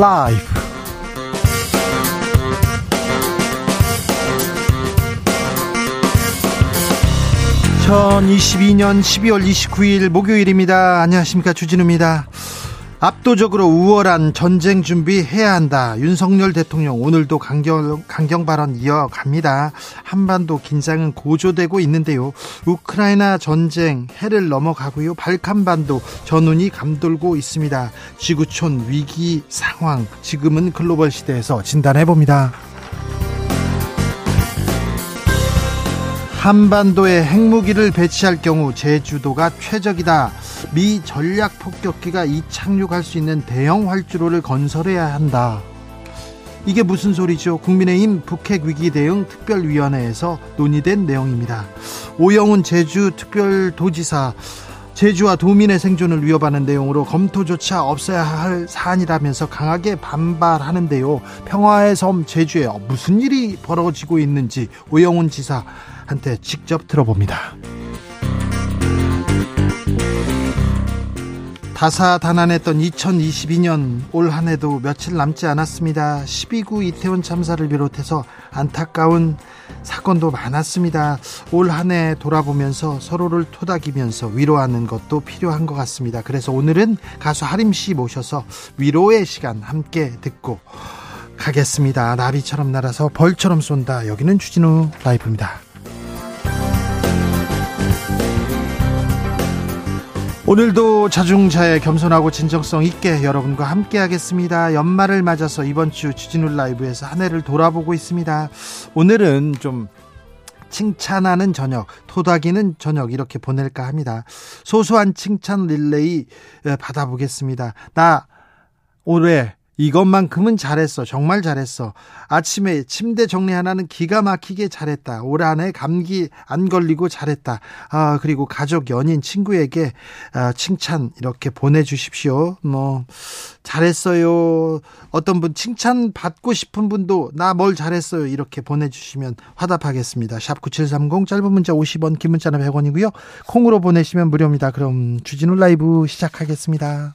라이브. 2022년 12월 29일 목요일입니다. 안녕하십니까. 주진우입니다. 압도적으로 우월한 전쟁 준비해야 한다. 윤석열 대통령 오늘도 강경, 강경 발언 이어갑니다. 한반도 긴장은 고조되고 있는데요. 우크라이나 전쟁 해를 넘어가고요. 발칸반도 전운이 감돌고 있습니다. 지구촌 위기 상황 지금은 글로벌 시대에서 진단해 봅니다. 한반도에 핵무기를 배치할 경우 제주도가 최적이다. 미 전략 폭격기가 이착륙할 수 있는 대형 활주로를 건설해야 한다. 이게 무슨 소리죠? 국민의힘 북핵 위기 대응 특별위원회에서 논의된 내용입니다. 오영훈 제주 특별도지사 제주와 도민의 생존을 위협하는 내용으로 검토조차 없어야 할 사안이라면서 강하게 반발하는데요. 평화의 섬 제주에 무슨 일이 벌어지고 있는지 오영훈 지사 한테 직접 들어봅니다. 다사다난했던 2022년 올 한해도 며칠 남지 않았습니다. 12구 이태원 참사를 비롯해서 안타까운 사건도 많았습니다. 올 한 해 돌아보면서 서로를 토닥이면서 위로하는 것도 필요한 것 같습니다. 그래서 오늘은 가수 하림 씨 모셔서 위로의 시간 함께 듣고 가겠습니다. 나비처럼 날아서 벌처럼 쏜다. 여기는 주진우 라이브입니다. 오늘도 자중자애 겸손하고 진정성 있게 여러분과 함께 하겠습니다. 연말을 맞아서 이번 주 주진우 라이브에서 한 해를 돌아보고 있습니다. 오늘은 좀 칭찬하는 저녁, 토닥이는 저녁 이렇게 보낼까 합니다. 소소한 칭찬 릴레이 받아보겠습니다. 나 올해 이것만큼은 잘했어. 정말 잘했어. 아침에 침대 정리 하나는 기가 막히게 잘했다. 올 한해 감기 안 걸리고 잘했다. 아, 그리고 가족, 연인, 친구에게 아, 칭찬 이렇게 보내주십시오. 뭐, 잘했어요. 어떤 분 칭찬 받고 싶은 분도 나 뭘 잘했어요. 이렇게 보내주시면 화답하겠습니다. 샵 9730 짧은 문자 50원, 긴 문자는 100원이고요. 콩으로 보내시면 무료입니다. 그럼 주진우 라이브 시작하겠습니다.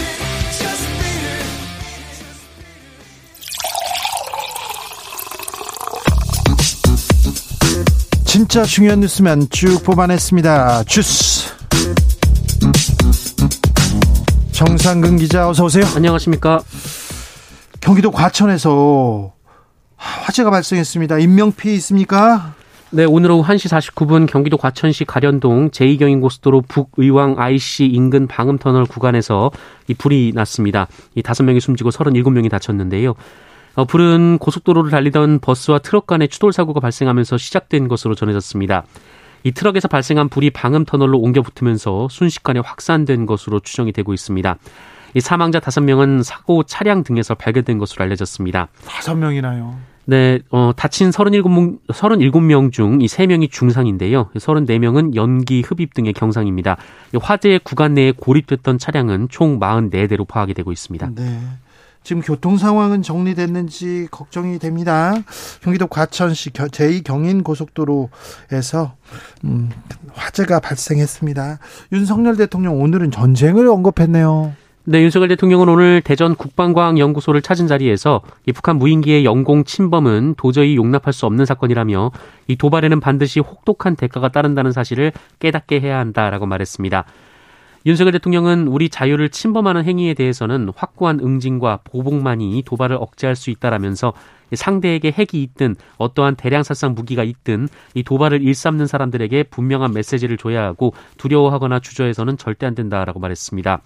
진짜 중요한 뉴스만 쭉 뽑아냈습니다. 주스. 정상근 기자 어서 오세요. 안녕하십니까. 경기도 과천에서 화재가 발생했습니다. 인명 피해 있습니까? 네, 오늘 오후 1시 49분 경기도 과천시 가련동 제2경인고속도로 북의왕 IC 인근 방음터널 구간에서 이 불이 났습니다. 이 다섯 명이 숨지고 37명이 다쳤는데요. 어, 불은 고속도로를 달리던 버스와 트럭 간의 추돌 사고가 발생하면서 시작된 것으로 전해졌습니다. 이 트럭에서 발생한 불이 방음 터널로 옮겨 붙으면서 순식간에 확산된 것으로 추정이 되고 있습니다. 이 사망자 5명은 사고 차량 등에서 발견된 것으로 알려졌습니다. 5명이나요? 네, 어, 다친 37명, 37명 중 이 3명이 중상인데요. 34명은 연기 흡입 등의 경상입니다. 화재 구간 내에 고립됐던 차량은 총 44대로 파악이 되고 있습니다. 네. 지금 교통 상황은 정리됐는지 걱정이 됩니다. 경기도 과천시 제2경인 고속도로에서 음, 화재가 발생했습니다. 윤석열 대통령 오늘은 전쟁을 언급했네요. 네, 윤석열 대통령은 오늘 대전 국방과학연구소를 찾은 자리에서 이 북한 무인기의 영공 침범은 도저히 용납할 수 없는 사건이라며 이 도발에는 반드시 혹독한 대가가 따른다는 사실을 깨닫게 해야 한다라고 말했습니다. 윤석열 대통령은 우리 자유를 침범하는 행위에 대해서는 확고한 응징과 보복만이 도발을 억제할 수 있다라면서 상대에게 핵이 있든 어떠한 대량 살상 무기가 있든 이 도발을 일삼는 사람들에게 분명한 메시지를 줘야 하고 두려워하거나 주저해서는 절대 안 된다라고 말했습니다.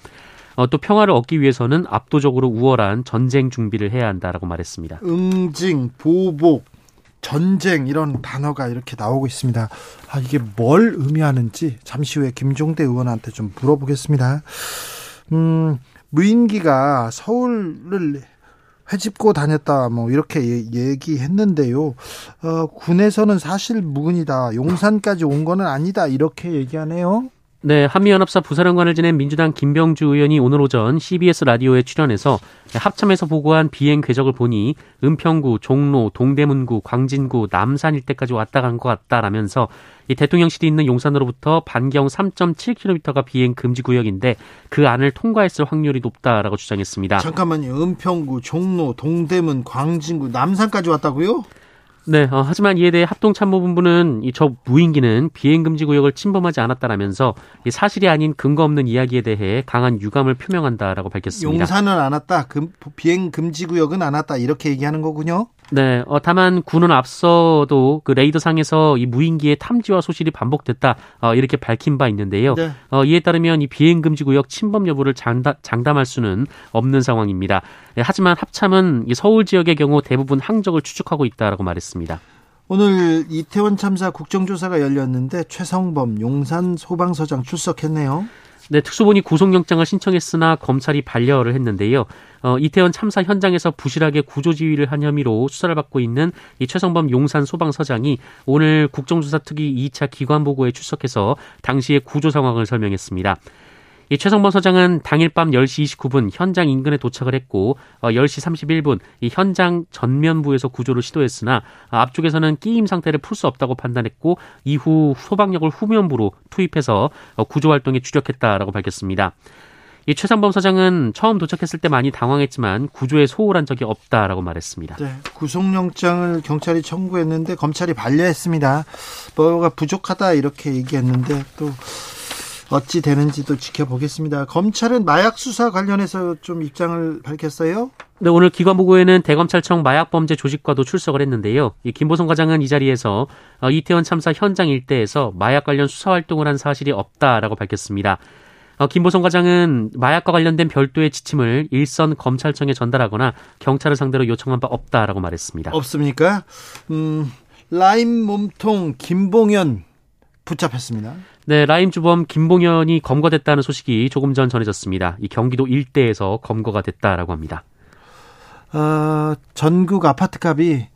어, 또 평화를 얻기 위해서는 압도적으로 우월한 전쟁 준비를 해야 한다라고 말했습니다. 응징, 보복, 전쟁 이런 단어가 이렇게 나오고 있습니다. 아, 이게 뭘 의미하는지 잠시 후에 김종대 의원한테 좀 물어보겠습니다. 음, 무인기가 서울을 회집고 다녔다 뭐 이렇게 얘기했는데요. 어, 군에서는 사실 무근이다. 용산까지 온 거는 아니다. 이렇게 얘기하네요. 네, 한미연합사 부사령관을 지낸 민주당 김병주 의원이 오늘 오전 CBS 라디오에 출연해서 합참에서 보고한 비행 궤적을 보니 은평구, 종로, 동대문구, 광진구, 남산 일대까지 왔다 간 것 같다라면서 이 대통령실이 있는 용산으로부터 반경 3.7km가 비행 금지 구역인데 그 안을 통과했을 확률이 높다라고 주장했습니다. 잠깐만요. 은평구, 종로, 동대문, 광진구, 남산까지 왔다고요? 네, 어, 하지만 이에 대해 합동참모본부는 이 저 무인기는 비행금지 구역을 침범하지 않았다라면서 이 사실이 아닌 근거 없는 이야기에 대해 강한 유감을 표명한다라고 밝혔습니다. 용산은 안 왔다, 금, 비행금지 구역은 안 왔다 이렇게 얘기하는 거군요. 네, 어, 다만 군은 앞서도 그 레이더상에서 이 무인기의 탐지와 소실이 반복됐다 어, 이렇게 밝힌 바 있는데요. 네. 어, 이에 따르면 이 비행 금지 구역 침범 여부를 장담, 장담할 수는 없는 상황입니다. 네, 하지만 합참은 이 서울 지역의 경우 대부분 항적을 추측하고 있다라고 말했습니다. 오늘 이태원 참사 국정조사가 열렸는데 최성범 용산 소방서장 출석했네요. 네, 특수본이 구속영장을 신청했으나 검찰이 반려를 했는데요. 어, 이태원 참사 현장에서 부실하게 구조지휘를 한 혐의로 수사를 받고 있는 이 최성범 용산 소방서장이 오늘 국정조사 특위 2차 기관 보고에 출석해서 당시의 구조 상황을 설명했습니다. 이 최성범 서장은 당일 밤 10시 29분 현장 인근에 도착을 했고 어, 10시 31분 이 현장 전면부에서 구조를 시도했으나 어, 앞쪽에서는 끼임 상태를 풀 수 없다고 판단했고 이후 소방력을 후면부로 투입해서 어, 구조 활동에 주력했다라고 밝혔습니다. 이 최상범 서장은 처음 도착했을 때 많이 당황했지만 구조에 소홀한 적이 없다라고 말했습니다. 네, 구속영장을 경찰이 청구했는데 검찰이 반려했습니다. 뭐가 부족하다 이렇게 얘기했는데 또 어찌 되는지도 지켜보겠습니다. 검찰은 마약 수사 관련해서 좀 입장을 밝혔어요? 네, 오늘 기관 보고에는 대검찰청 마약범죄 조직과도 출석을 했는데요. 이 김보성 과장은 이 자리에서 어, 이태원 참사 현장 일대에서 마약 관련 수사 활동을 한 사실이 없다라고 밝혔습니다. 어, 김보성 과장은 마약과 관련된 별도의 지침을 일선 검찰청에 전달하거나 경찰을 상대로 요청한 바 없다라고 말했습니다. 없습니까? 음, 라임 몸통 김봉현 붙잡혔습니다. 네, 라임 주범 김봉현이 검거됐다는 소식이 조금 전 전해졌습니다. 이 경기도 일대에서 검거가 됐다라고 합니다. 어, 전국 아파트 값이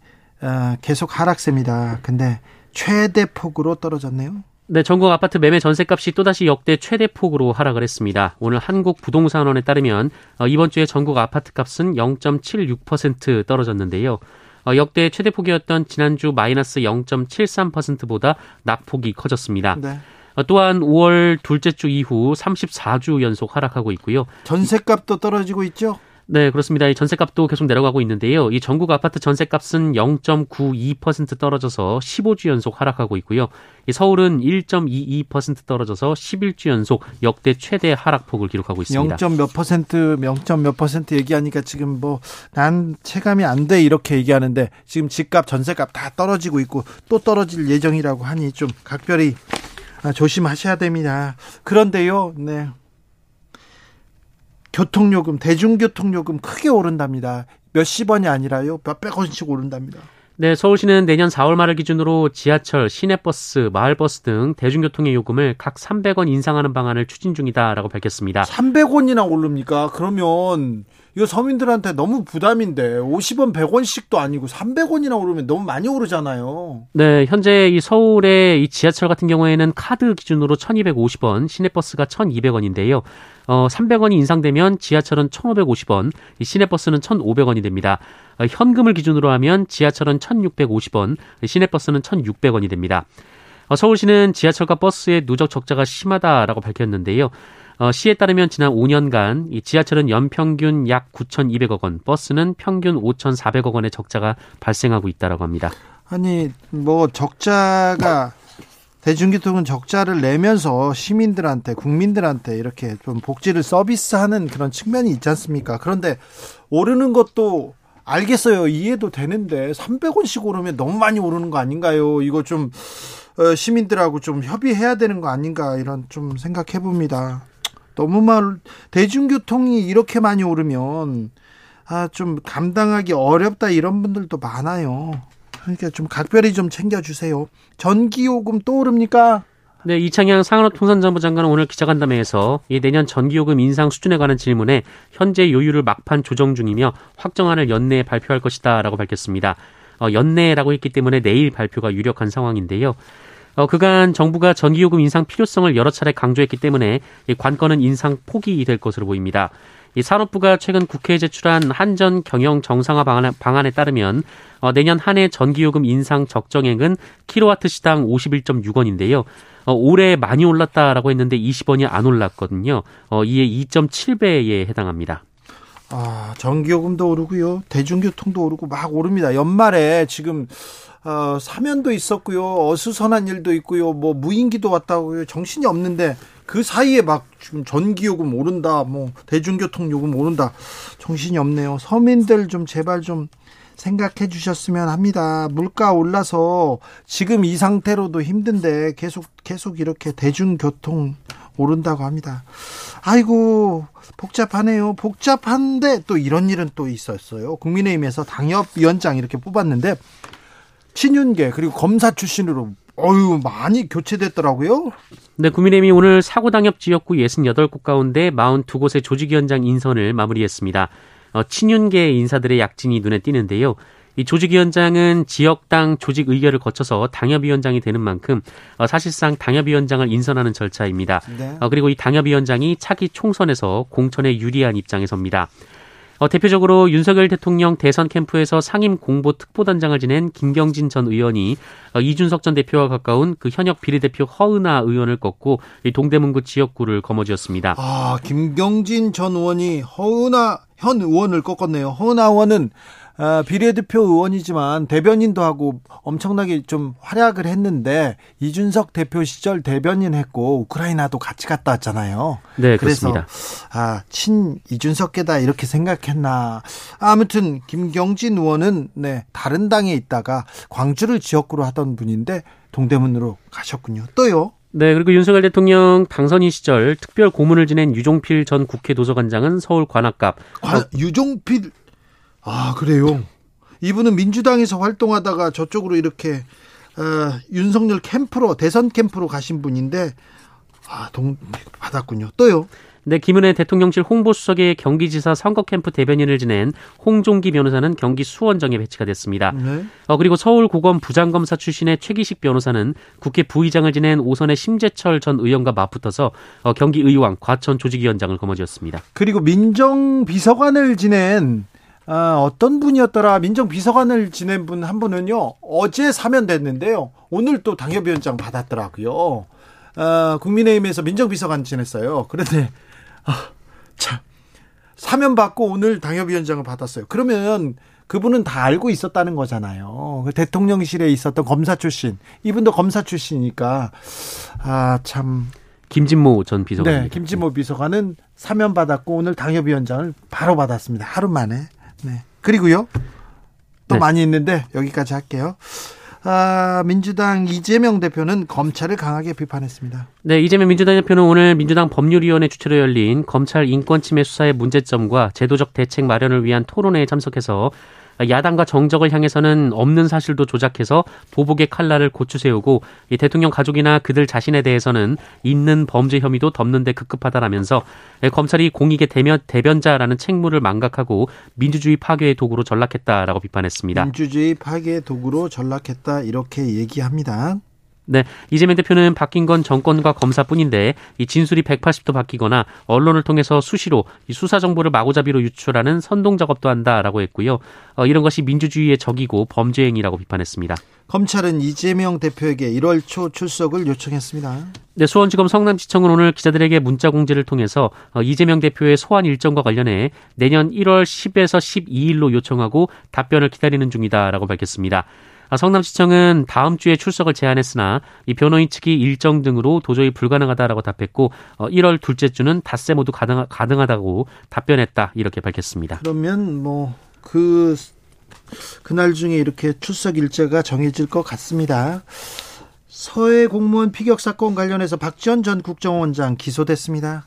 어, 계속 하락세입니다. 근데 최대 폭으로 떨어졌네요. 네, 전국 아파트 매매 전세값이 또다시 역대 최대 폭으로 하락을 했습니다. 오늘 한국부동산원에 따르면 어, 이번 주에 전국 아파트 값은 0.76% 떨어졌는데요. 어, 역대 최대 폭이었던 지난주 마이너스 0.73%보다 낙폭이 커졌습니다. 네. 어, 또한 5월 둘째 주 이후 34주 연속 하락하고 있고요. 전세값도 떨어지고 있죠? 네, 그렇습니다. 이 전세값도 계속 내려가고 있는데요. 이 전국 아파트 전세값은 0.92% 떨어져서 15주 연속 하락하고 있고요. 이 서울은 1.22% 떨어져서 11주 연속 역대 최대 하락폭을 기록하고 있습니다. 0. 몇 퍼센트, 0. 몇 퍼센트 얘기하니까 지금 뭐 난 체감이 안 돼 이렇게 얘기하는데 지금 집값, 전세값 다 떨어지고 있고 또 떨어질 예정이라고 하니 좀 각별히 아, 조심하셔야 됩니다. 그런데요, 네. 교통요금, 대중교통요금 크게 오른답니다. 몇십 원이 아니라요, 몇백 원씩 오른답니다. 네, 서울시는 내년 4월 말을 기준으로 지하철, 시내버스, 마을버스 등 대중교통의 요금을 각 300원 인상하는 방안을 추진 중이다라고 밝혔습니다. 300원이나 오릅니까? 그러면 이거 서민들한테 너무 부담인데 50원, 100원씩도 아니고 300원이나 오르면 너무 많이 오르잖아요. 네, 현재 이 서울의 이 지하철 같은 경우에는 카드 기준으로 1,250원, 시내버스가 1,200원인데요. 어, 300원이 인상되면 지하철은 1,550원, 시내버스는 1,500원이 됩니다. 어, 현금을 기준으로 하면 지하철은 1,650원, 시내버스는 1,600원이 됩니다. 어, 서울시는 지하철과 버스의 누적 적자가 심하다라고 밝혔는데요. 어, 시에 따르면 지난 5년간 이 지하철은 연평균 약 9,200억 원, 버스는 평균 5,400억 원의 적자가 발생하고 있다라고 합니다. 아니 뭐 적자가 대중교통은 적자를 내면서 시민들한테 국민들한테 이렇게 좀 복지를 서비스하는 그런 측면이 있지 않습니까? 그런데 오르는 것도 알겠어요. 이해도 되는데 300원씩 오르면 너무 많이 오르는 거 아닌가요? 이거 좀 어, 시민들하고 좀 협의해야 되는 거 아닌가 이런 좀 생각해 봅니다. 너무 말 대중교통이 이렇게 많이 오르면 아 좀 감당하기 어렵다 이런 분들도 많아요. 그러니까 좀 각별히 좀 챙겨주세요. 전기요금 또 오릅니까? 네, 이창양 상한업통상자부 장관은 오늘 기자간담회에서 이 내년 전기요금 인상 수준에 관한 질문에 현재 요율을 막판 조정 중이며 확정안을 연내에 발표할 것이다라고 밝혔습니다. 어, 연내라고 했기 때문에 내일 발표가 유력한 상황인데요. 어, 그간 정부가 전기요금 인상 필요성을 여러 차례 강조했기 때문에 이 관건은 인상 폭이 될 것으로 보입니다. 이 산업부가 최근 국회에 제출한 한전 경영 정상화 방안에, 방안 에 따르면 어, 내년 한 해 전기요금 인상 적정액은 킬로와트 시당 51.6원인데요. 어, 올해 많이 올랐다라고 했는데 20원이 안 올랐거든요. 어, 이에 2.7배에 해당합니다. 아, 전기요금도 오르고요. 대중교통도 오르고 막 오릅니다. 연말에 지금 어, 사면도 있었고요. 어수선한 일도 있고요. 뭐 무인기도 왔다고요. 정신이 없는데 그 사이에 막 지금 전기요금 오른다. 뭐 대중교통 요금 오른다. 정신이 없네요. 서민들 좀 제발 좀 생각해 주셨으면 합니다. 물가 올라서 지금 이 상태로도 힘든데 계속 계속 이렇게 대중교통 오른다고 합니다. 아이고 복잡하네요. 복잡한데 또 이런 일은 또 있었어요. 국민의힘에서 당협위원장 이렇게 뽑았는데 친윤계 그리고 검사 출신으로 어유 많이 교체됐더라고요. 네, 국민의힘이 오늘 사고 당협 지역구 68곳 가운데 42곳의 조직위원장 인선을 마무리했습니다. 어, 친윤계 인사들의 약진이 눈에 띄는데요. 이 조직위원장은 지역당 조직 의결을 거쳐서 당협위원장이 되는 만큼 어, 사실상 당협위원장을 인선하는 절차입니다. 네. 어, 그리고 이 당협위원장이 차기 총선에서 공천에 유리한 입장에 섭니다. 어, 대표적으로 윤석열 대통령 대선 캠프에서 상임 공보 특보단장을 지낸 김경진 전 의원이 어, 이준석 전 대표와 가까운 그 현역 비례대표 허은하 의원을 꺾고 이 동대문구 지역구를 거머쥐었습니다. 아, 김경진 전 의원이 허은하 현 의원을 꺾었네요. 허은하 의원은 어, 비례대표 의원이지만 대변인도 하고 엄청나게 좀 활약을 했는데 이준석 대표 시절 대변인 했고 우크라이나도 같이 갔다 왔잖아요. 네, 그렇습니다. 아, 친 이준석계다 이렇게 생각했나. 아무튼 김경진 의원은 네, 다른 당에 있다가 광주를 지역구로 하던 분인데 동대문으로 가셨군요. 또요? 네, 그리고 윤석열 대통령 당선인 시절 특별 고문을 지낸 유종필 전 국회 도서관장은 서울 관악갑. 관, 유종필 아, 그래요? 이분은 민주당에서 활동하다가 저쪽으로 이렇게 어, 윤석열 캠프로 대선 캠프로 가신 분인데 아, 동 받았군요. 또요. 네, 김은혜 대통령실 홍보수석의 경기지사 선거 캠프 대변인을 지낸 홍종기 변호사는 경기 수원정에 배치가 됐습니다. 네. 어, 그리고 서울고검 부장검사 출신의 최기식 변호사는 국회 부의장을 지낸 오선의 심재철 전 의원과 맞붙어서 어, 경기의왕 과천 조직위원장을 거머쥐었습니다. 그리고 민정비서관을 지낸 아, 어떤 분이었더라? 민정비서관을 지낸 분 한 분은요 어제 사면됐는데요. 오늘 또 당협위원장 받았더라고요. 아, 국민의힘에서 민정비서관 지냈어요. 그런데 아, 참. 사면 받고 오늘 당협위원장을 받았어요. 그러면 그분은 다 알고 있었다는 거잖아요. 그 대통령실에 있었던 검사 출신. 이분도 검사 출신이니까 아 참. 김진모 전 비서관. 네, 김진모 비서관은 사면 받았고 오늘 당협위원장을 바로 받았습니다. 하루 만에. 네. 그리고요. 또 네. 많이 있는데 여기까지 할게요. 아, 민주당 이재명 대표는 검찰을 강하게 비판했습니다. 네, 이재명 민주당 대표는 오늘 민주당 법률위원회 주최로 열린 검찰 인권침해 수사의 문제점과 제도적 대책 마련을 위한 토론회에 참석해서 야당과 정적을 향해서는 없는 사실도 조작해서 보복의 칼날을 고추 세우고 이 대통령 가족이나 그들 자신에 대해서는 있는 범죄 혐의도 덮는데 급급하다라면서 검찰이 공익의 대면, 대변자라는 책무를 망각하고 민주주의 파괴의 도구로 전락했다라고 비판했습니다. 민주주의 파괴의 도구로 전락했다 이렇게 얘기합니다. 네, 이재명 대표는 바뀐 건 정권과 검사뿐인데 이 진술이 180도 바뀌거나 언론을 통해서 수시로 이 수사 정보를 마구잡이로 유출하는 선동 작업도 한다라고 했고요. 어, 이런 것이 민주주의의 적이고 범죄 행위라고 비판했습니다. 검찰은 이재명 대표에게 1월 초 출석을 요청했습니다. 네, 수원지검 성남지청은 오늘 기자들에게 문자 공지를 통해서 어, 이재명 대표의 소환 일정과 관련해 내년 1월 10에서 12일로 요청하고 답변을 기다리는 중이다라고 밝혔습니다. 아, 성남시청은 다음 주에 출석을 제안했으나 이 변호인 측이 일정 등으로 도저히 불가능하다라고 답했고 1월 어, 둘째 주는 닷새 모두 가능, 가능하다고 답변했다 이렇게 밝혔습니다. 그러면 뭐그 그날 중에 이렇게 출석 일자가 정해질 것 같습니다. 서해 공무원 피격 사건 관련해서 박지원 전 국정원장 기소됐습니다.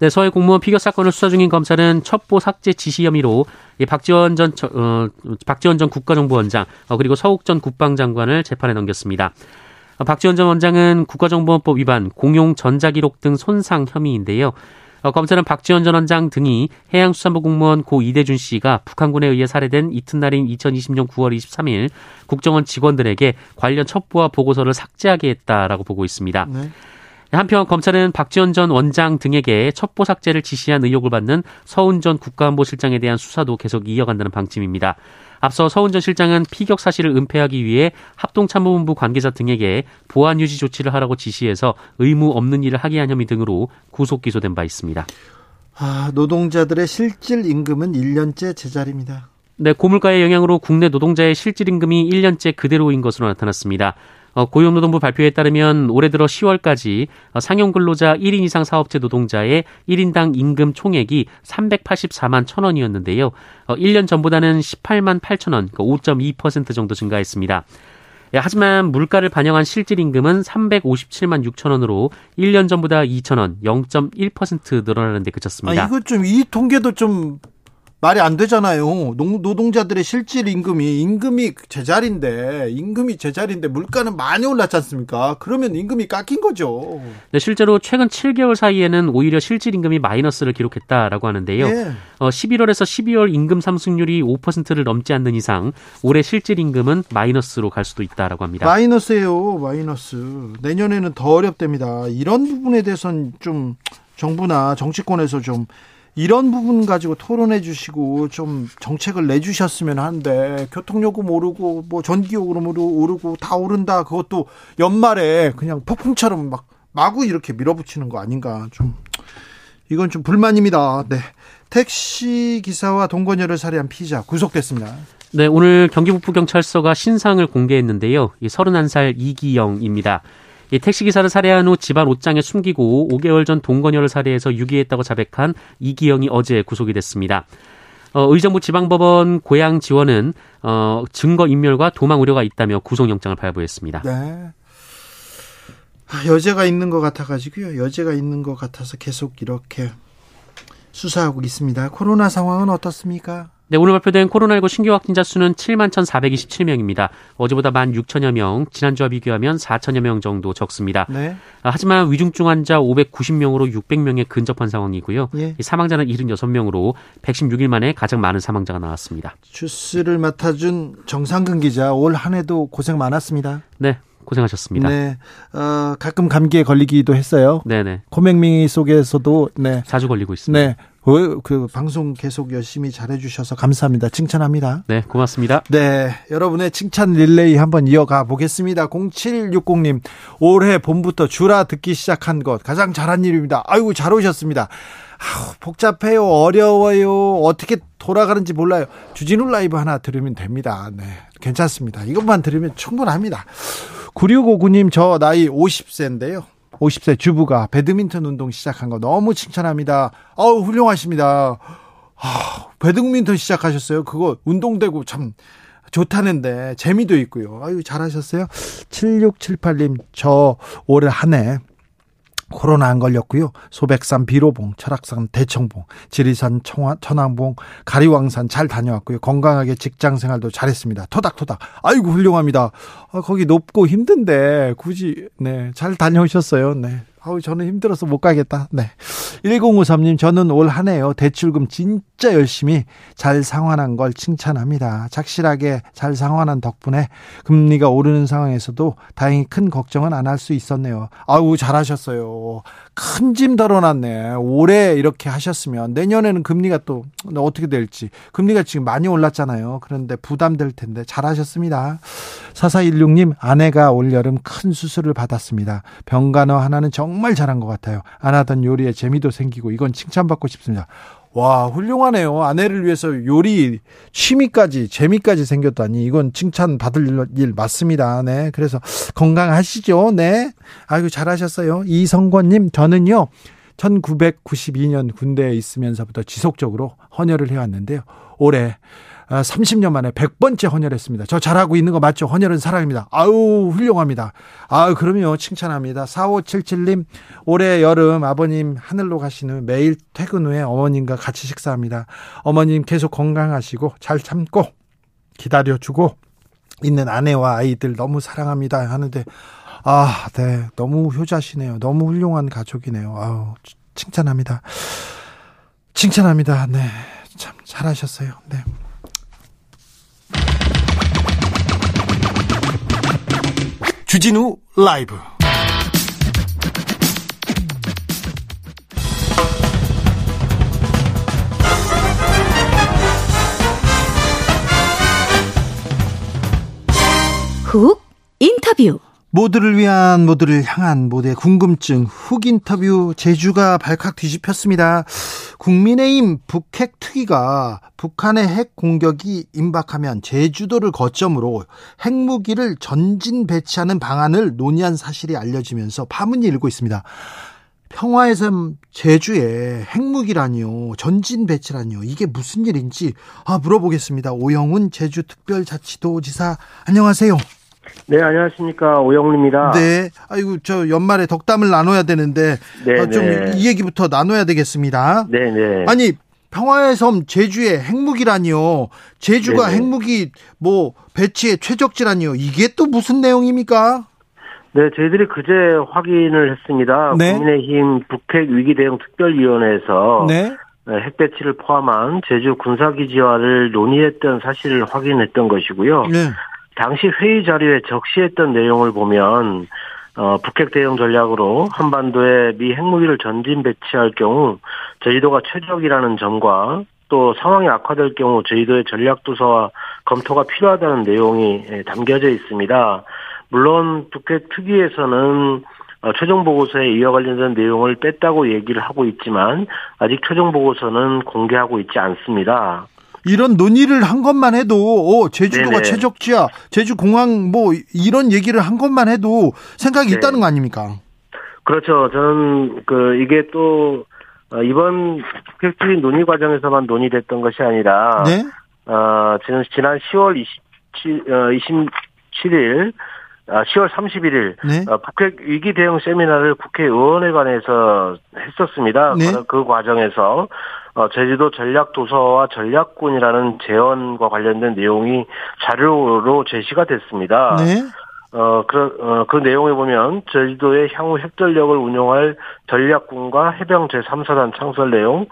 네, 서해 공무원 피격 사건을 수사 중인 검찰은 첩보 삭제 지시 혐의로 이 박지원 전 어, 박지원 전 국가정보원장 어, 그리고 서욱 전 국방장관을 재판에 넘겼습니다. 박지원 전 원장은 국가정보원법 위반, 공용 전자기록 등 손상 혐의인데요. 어, 검찰은 박지원 전 원장 등이 해양수산부 공무원 고 이대준 씨가 북한군에 의해 살해된 이튿날인 2020년 9월 23일 국정원 직원들에게 관련 첩보와 보고서를 삭제하게 했다라고 보고 있습니다. 네. 한편 검찰은 박지원 전 원장 등에게 첩보 삭제를 지시한 의혹을 받는 서훈 전 국가안보실장에 대한 수사도 계속 이어간다는 방침입니다. 앞서 서훈 전 실장은 피격 사실을 은폐하기 위해 합동참모본부 관계자 등에게 보안 유지 조치를 하라고 지시해서 의무 없는 일을 하게 한 혐의 등으로 구속 기소된 바 있습니다. 아, 노동자들의 실질 임금은 1년째 제자리입니다. 네, 고물가의 영향으로 국내 노동자의 실질 임금이 1년째 그대로인 것으로 나타났습니다. 어, 고용노동부 발표에 따르면 올해 들어 10월까지 어, 상용 근로자 1인 이상 사업체 노동자의 1인당 임금 총액이 384만 1천 원이었는데요. 1년 어, 전보다는 18만 8천 원, 5.2% 그러니까 정도 증가했습니다. 예, 하지만 물가를 반영한 실질 임금은 357만 6천 원으로 1년 전보다 2천 원, 0.1% 늘어나는 데 그쳤습니다. 아, 이거 좀 이 통계도 좀 말이 안 되잖아요. 노동자들의 실질 임금이 임금이 제자리인데 임금이 제자리인데 물가는 많이 올랐지 않습니까? 그러면 임금이 깎인 거죠. 네, 실제로 최근 7개월 사이에는 오히려 실질 임금이 마이너스를 기록했다라고 하는데요. 네. 어, 11월에서 12월 임금 상승률이 5%를 넘지 않는 이상 올해 실질 임금은 마이너스로 갈 수도 있다라고 합니다. 마이너스예요, 마이너스. 내년에는 더 어렵답니다. 이런 부분에 대해서는 좀 정부나 정치권에서 좀 이런 부분 가지고 토론해 주시고 좀 정책을 내 주셨으면 하는데 교통요금 오르고 뭐 전기요금 오르고 다 오른다 그것도 연말에 그냥 폭풍처럼 막 마구 이렇게 밀어붙이는 거 아닌가 좀 이건 좀 불만입니다. 네. 택시 기사와 동거녀를 살해한 피의자 구속됐습니다. 네, 오늘 경기북부경찰서가 신상을 공개했는데요. 이 31살 이기영입니다. 이 택시기사를 살해한 후 집안 옷장에 숨기고 5개월 전 동거녀를 살해해서 유기했다고 자백한 이기영이 어제 구속이 됐습니다. 어, 의정부 지방법원 고양 지원은 어, 증거 인멸과 도망 우려가 있다며 구속영장을 발부했습니다. 네. 아, 여죄가 있는 것 같아가지고요. 여죄가 있는 것 같아서 계속 이렇게 수사하고 있습니다. 코로나 상황은 어떻습니까? 네, 오늘 발표된 코로나19 신규 확진자 수는 7만 1,427명입니다. 어제보다 1만 6천여 명, 지난주와 비교하면 4천여 명 정도 적습니다. 네. 아, 하지만 위중증 환자 590명으로 600명에 근접한 상황이고요. 예. 사망자는 76명으로 116일 만에 가장 많은 사망자가 나왔습니다. 주스를 맡아준 정상근 기자, 올 한 해도 고생 많았습니다. 네, 고생하셨습니다. 네, 어, 가끔 감기에 걸리기도 했어요. 네네. 코맹맹이 속에서도 네 자주 걸리고 있습니다. 네, 그, 그 방송 계속 열심히 잘해주셔서 감사합니다. 칭찬합니다. 네, 고맙습니다. 네, 여러분의 칭찬 릴레이 한번 이어가 보겠습니다. 0760님, 올해 봄부터 주라 듣기 시작한 것 가장 잘한 일입니다. 아이고 잘 오셨습니다. 아우, 복잡해요, 어려워요, 어떻게 돌아가는지 몰라요. 주진우 라이브 하나 들으면 됩니다. 네, 괜찮습니다. 이것만 들으면 충분합니다. 9659님, 저 나이 50세인데요. 50세 주부가 배드민턴 운동 시작한 거 너무 칭찬합니다. 어우, 훌륭하십니다. 아, 배드민턴 시작하셨어요? 그거 운동되고 참 좋다는데 재미도 있고요. 아유, 잘하셨어요. 7678님, 저 올해 한 해 코로나 안 걸렸고요. 소백산 비로봉, 철학산 대청봉, 지리산 청화, 천왕봉, 가리왕산 잘 다녀왔고요. 건강하게 직장 생활도 잘했습니다. 토닥토닥. 아이고 훌륭합니다. 아, 거기 높고 힘든데 굳이 네, 잘 다녀오셨어요. 네. 아우 저는 힘들어서 못 가겠다. 네. 1053님 저는 올 한해요. 대출금 진짜 열심히 잘 상환한 걸 칭찬합니다. 착실하게 잘 상환한 덕분에 금리가 오르는 상황에서도 다행히 큰 걱정은 안 할 수 있었네요. 아우 잘하셨어요. 큰 짐 덜어놨네. 올해 이렇게 하셨으면 내년에는 금리가 또 어떻게 될지. 금리가 지금 많이 올랐잖아요. 그런데 부담될 텐데 잘하셨습니다. 4416님 아내가 올여름 큰 수술을 받았습니다. 병간호 하나는 정말 잘한 것 같아요. 안 하던 요리에 재미도 생기고 이건 칭찬받고 싶습니다. 와, 훌륭하네요. 아내를 위해서 요리 취미까지 재미까지 생겼다니 이건 칭찬 받을 일 맞습니다. 네. 그래서 건강하시죠. 네. 아이고 잘하셨어요. 이성권 님, 저는요. 1992년 군대에 있으면서부터 지속적으로 헌혈을 해 왔는데요. 올해 30년 아, 만에 100번째 헌혈했습니다. 저 잘하고 있는 거 맞죠? 헌혈은 사랑입니다. 아우, 훌륭합니다. 아우, 그럼요. 칭찬합니다. 4577님, 올해 여름 아버님 하늘로 가시는 매일 퇴근 후에 어머님과 같이 식사합니다. 어머님 계속 건강하시고 잘 참고 기다려주고 있는 아내와 아이들 너무 사랑합니다. 하는데 아, 네. 너무 효자시네요. 너무 훌륭한 가족이네요. 아우, 칭찬합니다. 칭찬합니다. 네. 참 잘하셨어요. 네. 주진우 라이브. 훅 인터뷰 모두를 위한 모두를 향한 모두의 궁금증 훅 인터뷰 제주가 발칵 뒤집혔습니다. 국민의힘 북핵 특위가 북한의 핵 공격이 임박하면 제주도를 거점으로 핵무기를 전진 배치하는 방안을 논의한 사실이 알려지면서 파문이 일고 있습니다. 평화의 섬 제주에 핵무기라니요 전진 배치라니요 이게 무슨 일인지 아 물어보겠습니다 오영훈 제주특별자치도지사 안녕하세요 네, 안녕하십니까. 오영훈입니다. 네. 아이고, 저 연말에 덕담을 나눠야 되는데, 네, 어, 좀 네. 이 얘기부터 나눠야 되겠습니다. 네, 네. 아니, 평화의 섬 제주에 핵무기라니요. 제주가 네네. 핵무기 뭐 배치의 최적지라니요. 이게 또 무슨 내용입니까? 네, 저희들이 그제 확인을 했습니다. 네. 국민의힘 북핵 위기 대응 특별위원회에서 네. 네, 핵 배치를 포함한 제주 군사기지화를 논의했던 사실을 확인했던 것이고요. 네. 당시 회의 자료에 적시했던 내용을 보면 어, 북핵 대응 전략으로 한반도에 미 핵무기를 전진 배치할 경우 제주도가 최적이라는 점과 또 상황이 악화될 경우 제주도의 전략 조사와 검토가 필요하다는 내용이 예, 담겨져 있습니다. 물론 북핵 특위에서는 어, 최종 보고서에 이와 관련된 내용을 뺐다고 얘기를 하고 있지만 아직 최종 보고서는 공개하고 있지 않습니다. 이런 논의를 한 것만 해도 어, 제주도가 네네. 최적지야. 제주 공항 뭐 이런 얘기를 한 것만 해도 생각이 네. 있다는 거 아닙니까? 그렇죠. 저는 그 이게 또 어, 이번 북핵주의 논의 과정에서만 논의됐던 것이 아니라 네. 어, 지난 지난 10월 27 어, 27일 아, 10월 31일 네. 어, 북핵 위기 대응 세미나를 국회의원회관에서 했었습니다. 네. 그, 그 과정에서 어, 제주도 전략 도서와 전략군이라는 재원과 관련된 내용이 자료로 제시가 됐습니다. 네. 어, 그, 어, 그 내용에 보면, 제주도의 향후 핵전력을 운용할 전략군과 해병 제3사단 창설 내용,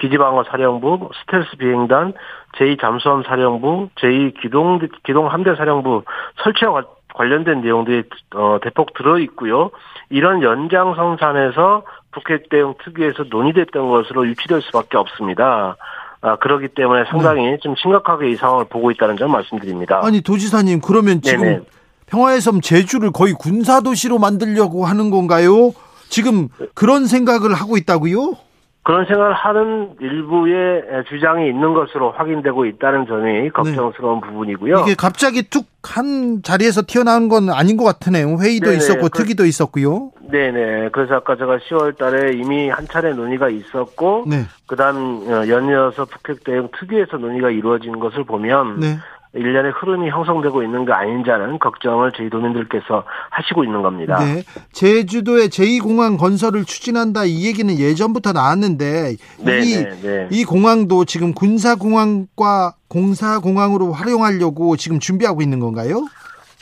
기지방어 사령부, 스텔스 비행단, 제2잠수함 사령부, 제2기동, 기동 함대 사령부 설치와 관- 관련된 내용들이, 어, 대폭 들어 있고요. 이런 연장선상에서 북핵 대응 특위에서 논의됐던 것으로 유치될 수밖에 없습니다. 아, 그렇기 때문에 상당히 좀 심각하게 이 상황을 보고 있다는 점 말씀드립니다. 아니 도지사님 그러면 지금 네네. 평화의 섬 제주를 거의 군사 도시로 만들려고 하는 건가요? 지금 그런 생각을 하고 있다고요? 그런 생각을 하는 일부의 주장이 있는 것으로 확인되고 있다는 점이 걱정스러운 부분이고요. 네. 이게 갑자기 툭 한 자리에서 튀어나온 건 아닌 것 같으네요. 회의도 네네, 있었고 그- 특위도 있었고요. 네네. 그래서 아까 제가 10월 달에 이미 한 차례 논의가 있었고, 네, 그다음 어, 연이어서 북핵 대응 특위에서 논의가 이루어진 것을 보면, 네. 일련의 흐름이 형성되고 있는 거 아닌지라는 걱정을 저희 도민들께서 하시고 있는 겁니다. 네. 제주도에 제2공항 건설을 추진한다 이 얘기는 예전부터 나왔는데 네, 이, 네, 네. 이 공항도 지금 군사공항과 공사공항으로 활용하려고 지금 준비하고 있는 건가요?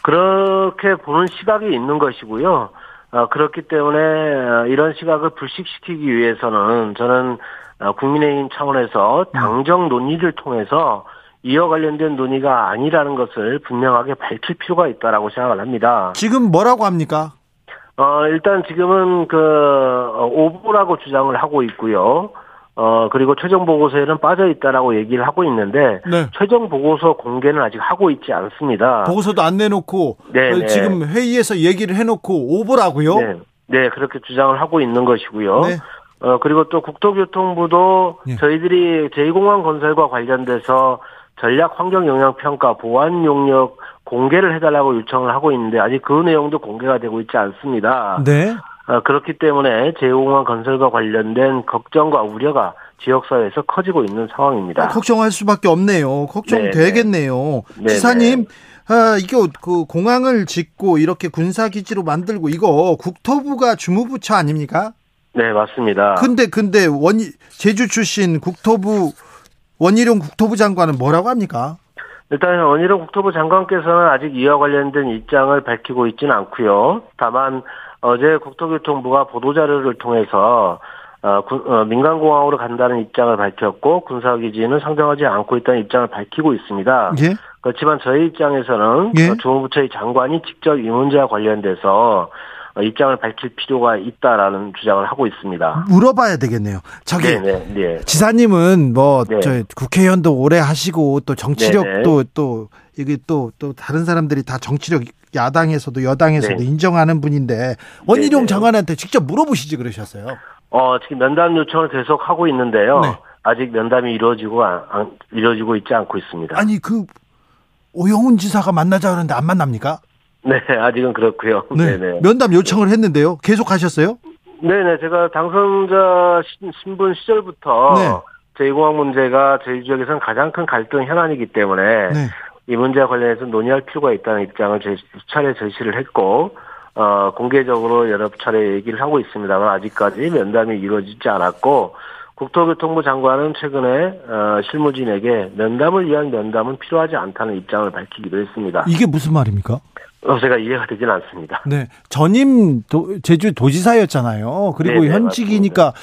그렇게 보는 시각이 있는 것이고요. 어, 그렇기 때문에 어, 이런 시각을 불식시키기 위해서는 저는 어, 국민의힘 차원에서 당정 논의를 통해서 이와 관련된 논의가 아니라는 것을 분명하게 밝힐 필요가 있다라고 생각을 합니다. 지금 뭐라고 합니까? 어, 일단 지금은 그, 어, 오보라고 주장을 하고 있고요. 어, 그리고 최종 보고서에는 빠져 있다라고 얘기를 하고 있는데, 네. 최종 보고서 공개는 아직 하고 있지 않습니다. 보고서도 안 내놓고 네, 어, 네. 지금 회의에서 얘기를 해 놓고 오보라고요? 네, 네, 그렇게 주장을 하고 있는 것이고요. 네. 어, 그리고 또 국토교통부도 예. 저희들이 제2공항 건설과 관련돼서 전략 환경 영향 평가 보안 용역 공개를 해달라고 요청을 하고 있는데 아직 그 내용도 공개가 되고 있지 않습니다. 네. 어, 그렇기 때문에 제2공항 건설과 관련된 걱정과 우려가 지역사회에서 커지고 있는 상황입니다. 아, 걱정할 수밖에 없네요. 걱정되겠네요. 네, 지사님, 아, 이거 그 공항을 짓고 이렇게 군사 기지로 만들고 이거 국토부가 주무부처 아닙니까? 네, 맞습니다. 근데 근데 원 제주 출신 국토부 원희룡 국토부 장관은 뭐라고 합니까? 일단 원희룡 국토부 장관께서는 아직 이와 관련된 입장을 밝히고 있지는 않고요. 다만 어제 국토교통부가 보도자료를 통해서 어, 군, 어, 민간공항으로 간다는 입장을 밝혔고 군사기지는 상정하지 않고 있다는 입장을 밝히고 있습니다. 예? 그렇지만 저희 입장에서는 예? 어, 주무부처의 장관이 직접 이 문제와 관련돼서 어, 입장을 밝힐 필요가 있다라는 주장을 하고 있습니다. 물어봐야 되겠네요. 저기 네네 네. 지사님은 뭐 네. 저 국회의원도 오래 하시고 또 정치력도 네네. 또 이게 또 또 다른 사람들이 다 정치력 야당에서도 여당에서도 네. 인정하는 분인데 원희룡 네네. 장관한테 직접 물어보시지 그러셨어요. 어 지금 면담 요청을 계속 하고 있는데요. 네. 아직 면담이 이루어지고 안- 안- 이루어지고 있지 않고 있습니다. 아니 그 오영훈 지사가 만나자 그러는데 안 만납니까? 네 아직은 그렇고요. 네네. 면담 요청을 했는데요. 계속 하셨어요? 네네, 제가 당선자 신- 신분 시절부터 네. 제2공항 문제가 저희 지역에서는 가장 큰 갈등 현안이기 때문에 네. 이 문제와 관련해서 논의할 필요가 있다는 입장을 제 차례 제시를 했고 어, 공개적으로 여러 차례 얘기를 하고 있습니다만 아직까지 면담이 이루어지지 않았고 국토교통부 장관은 최근에 어, 실무진에게 면담을 위한 면담은 필요하지 않다는 입장을 밝히기도 했습니다. 이게 무슨 말입니까? 어, 제가 이해가 되지는 않습니다. 네. 전임 도- 제주 도지사였잖아요. 그리고 네네, 현직이니까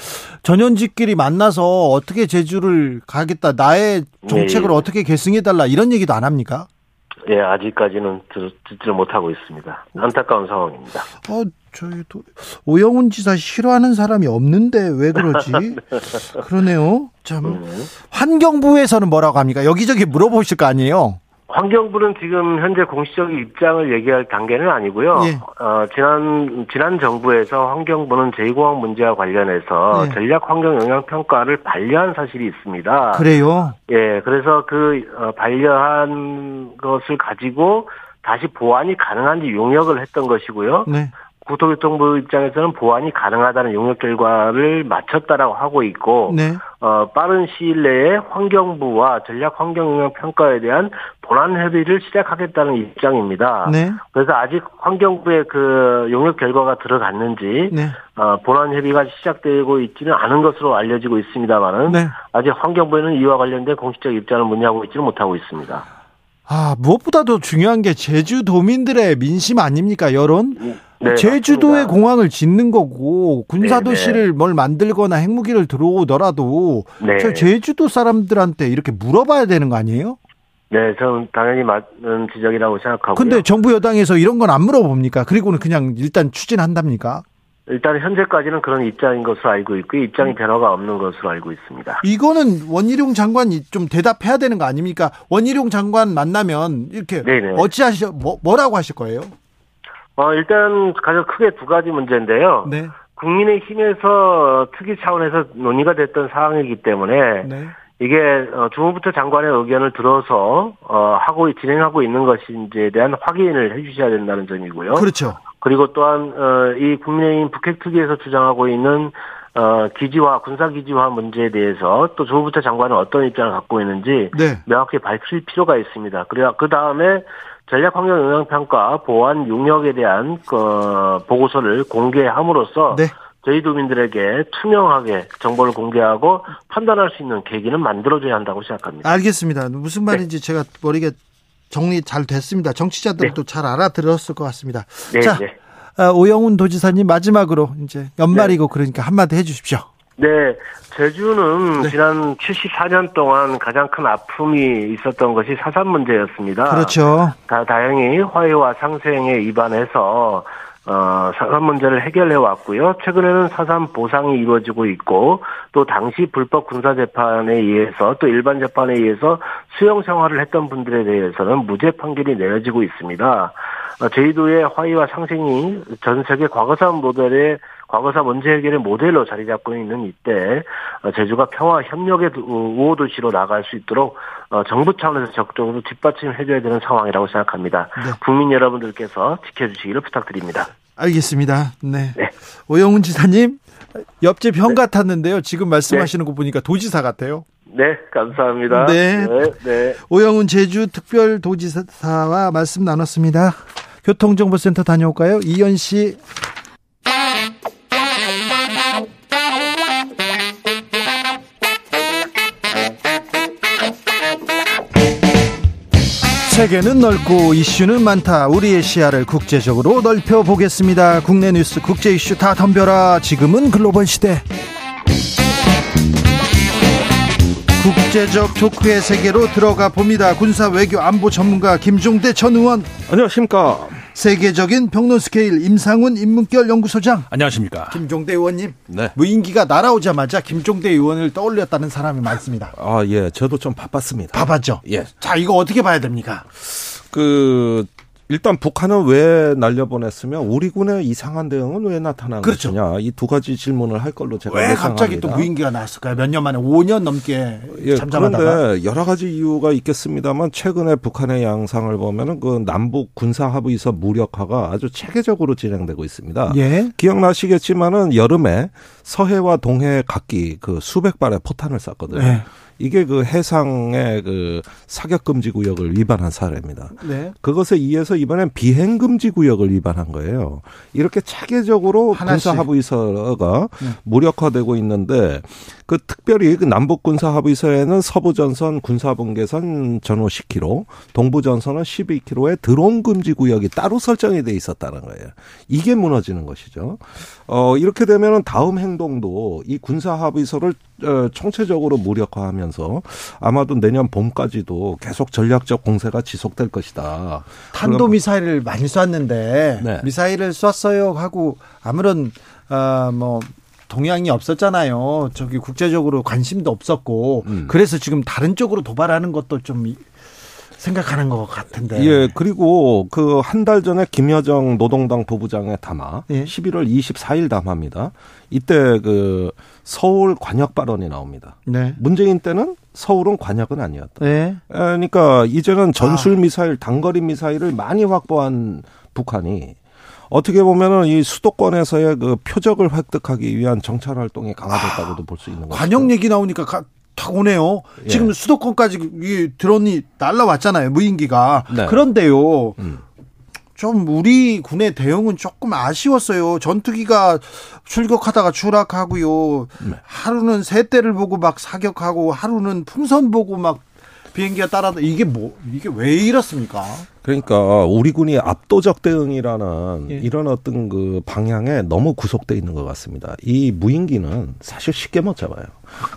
전현직끼리 만나서 어떻게 제주를 가겠다. 나의 정책을 네. 어떻게 계승해달라. 이런 얘기도 안 합니까? 예, 아직까지는 들, 듣지를 못하고 있습니다. 안타까운 상황입니다. 어, 저희 도, 오영훈 지사 싫어하는 사람이 없는데 왜 그러지? 그러네요. 참. 음. 환경부에서는 뭐라고 합니까? 여기저기 물어보실 거 아니에요? 환경부는 지금 현재 공식적인 입장을 얘기할 단계는 아니고요. 예. 어, 지난 지난 정부에서 환경부는 제2공항 문제와 관련해서 예. 전략 환경 영향 평가를 반려한 사실이 있습니다. 그래요. 예, 그래서 그 어, 반려한 것을 가지고 다시 보완이 가능한지 용역을 했던 것이고요. 네. 국토교통부 입장에서는 보완이 가능하다는 용역 결과를 마쳤다라고 하고 있고 네. 어, 빠른 시일 내에 환경부와 전략 환경 영향 평가에 대한 본안 협의를 시작하겠다는 입장입니다. 네. 그래서 아직 환경부의 그 용역 결과가 들어갔는지 네. 어, 본안 협의가 시작되고 있지는 않은 것으로 알려지고 있습니다만은 네. 아직 환경부에는 이와 관련된 공식적 입장을 문의하고 있지는 못하고 있습니다. 아, 무엇보다도 중요한 게 제주도민들의 민심 아닙니까? 여론? 네, 제주도에 맞습니다. 공항을 짓는 거고 군사도시를 네, 뭘 만들거나 핵무기를 들어오더라도 네. 저 제주도 사람들한테 이렇게 물어봐야 되는 거 아니에요? 네, 저는 당연히 맞는 지적이라고 생각하고요. 근데 정부 여당에서 이런 건 안 물어봅니까? 그리고는 그냥 일단 추진한답니까? 일단 현재까지는 그런 입장인 것으로 알고 있고 입장이 음. 변화가 없는 것으로 알고 있습니다. 이거는 원희룡 장관이 좀 대답해야 되는 거 아닙니까? 원희룡 장관 만나면 이렇게 네네. 어찌하시 뭐, 뭐라고 하실 거예요? 어, 일단 가장 크게 두 가지 문제인데요. 네. 국민의힘에서 특위 차원에서 논의가 됐던 사항이기 때문에 네. 이게 어, 주무부처 장관의 의견을 들어서 어, 하고 진행하고 있는 것인지에 대한 확인을 해주셔야 된다는 점이고요. 그렇죠. 그리고 또한 어, 이 국민의힘 북핵 특위에서 주장하고 있는 어, 기지화 군사 기지화 문제에 대해서 또 주무부처 장관은 어떤 입장을 갖고 있는지 네. 명확히 밝힐 필요가 있습니다. 그래야 그 다음에 전략환경 영향평가 보안 용역에 대한 그 보고서를 공개함으로써 네. 저희 도민들에게 투명하게 정보를 공개하고 판단할 수 있는 계기는 만들어줘야 한다고 생각합니다. 알겠습니다. 무슨 말인지 제가 머리가 정리 잘 됐습니다. 정치자들도 잘 알아들었을 것 같습니다. 네, 자, 네. 아, 오영훈 도지사님 마지막으로 이제 연말이고 그러니까 한마디 해주십시오. 네, 제주는 네. 지난 74년 동안 가장 큰 아픔이 있었던 것이 사산 문제였습니다. 그렇죠. 다, 다행히 화해와 상생에 입안해서 어, 사산 문제를 해결해 왔고요. 최근에는 사산 보상이 이루어지고 있고 또 당시 불법 군사 재판에 의해서 또 일반 재판에 의해서 수용 생활을 했던 분들에 대해서는 무죄 판결이 내려지고 있습니다. 어, 제주도의 화해와 상생이 전 세계 과거사 모델의 과거사 문제 해결의 모델로 자리 잡고 있는 이때 어, 제주가 평화 협력의 도- 우호 도시로 나갈 수 있도록 어, 정부 차원에서 적극적으로 뒷받침해줘야 되는 상황이라고 생각합니다. 네. 국민 여러분들께서 지켜주시기를 부탁드립니다. 알겠습니다. 네. 네. 오영훈 지사님 옆집 형 같았는데요. 지금 말씀하시는 거 보니까 도지사 같아요. 네, 감사합니다. 네. 네, 네. 오영훈 제주 특별 도지사와 말씀 나눴습니다. 교통정보센터 다녀올까요? 이현 씨. 세계는 넓고 이슈는 많다. 우리의 시야를 국제적으로 넓혀 보겠습니다. 국내 뉴스, 국제 이슈 다 덤벼라. 지금은 글로벌 시대. 국제적 토크의 세계로 들어가 봅니다. 군사 외교 안보 전문가 김종대 전 의원. 안녕하십니까. 세계적인 평론 스케일 임상훈 인문결 연구소장. 안녕하십니까. 김종대 의원님. 네. 무인기가 날아오자마자 김종대 의원을 떠올렸다는 사람이 많습니다. 아, 예. 저도 좀 바빴습니다. 바빴죠? 예. 자, 이거 어떻게 봐야 됩니까? 그, 일단 북한은 왜 날려보냈으며 우리 군의 이상한 대응은 왜 나타난 그렇죠. 것이냐 이 두 가지 질문을 할 걸로 제가 왜 갑자기 예상합니다. 또 무인기가 나왔을까요? 몇 년 만에 5년 넘게 예, 잠잠하다가 그런데 여러 가지 이유가 있겠습니다만 최근에 북한의 양상을 보면은 그 남북 군사 합의서 무력화가 아주 체계적으로 진행되고 있습니다. 예. 기억나시겠지만은 여름에 서해와 동해 각기 그 수백 발의 포탄을 쐈거든요. 네. 이게 그 해상의 그 사격 금지 구역을 위반한 사례입니다. 네. 그것에 의해서 이번엔 비행 금지 구역을 위반한 거예요. 이렇게 체계적으로 하나씩. 군사 합의서가 네. 무력화되고 있는데 그 특별히 그 남북 군사 합의서에는 서부 전선 군사 분계선 전후 10km, 동부 전선은 12km의 드론 금지 구역이 따로 설정이 돼 있었다는 거예요. 이게 무너지는 것이죠. 어 이렇게 되면은 다음 행동도 이 군사 합의서를 어, 총체적으로 무력화하면서 아마도 내년 봄까지도 계속 전략적 공세가 지속될 것이다. 탄도 미사일을 많이 쐈는데 네. 미사일을 쐈어요 하고 아무런 아뭐 동향이 없었잖아요. 저기 국제적으로 관심도 없었고 음. 그래서 지금 다른 쪽으로 도발하는 것도 좀 이- 생각하는 것 같은데. 예, 그리고 그 한 달 전에 김여정 노동당 부부장의 담화, 예. 11월 24일 담화입니다. 이때 그 서울 관역 발언이 나옵니다. 네. 문재인 때는 서울은 관역은 아니었다. 네. 그러니까 이제는 아. 전술 미사일, 단거리 미사일을 많이 확보한 북한이 어떻게 보면은 이 수도권에서의 그 표적을 획득하기 위한 정찰 활동이 강화됐다고도 볼 수 있는 거죠. 관역 얘기 나오니까 가, 탁 오네요. 예. 지금 수도권까지 이 드론이 날라왔잖아요. 무인기가. 네. 그런데요. 음. 좀 우리 군의 대응은 조금 아쉬웠어요. 전투기가 출격하다가 추락하고요. 네. 하루는 새 대를 보고 막 사격하고 하루는 풍선 보고 막 비행기가 따라다 이게 뭐 이게 왜 이렇습니까? 그러니까 우리 군이 압도적 대응이라는 예. 이런 어떤 그 방향에 너무 구속돼 있는 것 같습니다. 이 무인기는 사실 쉽게 못 잡아요.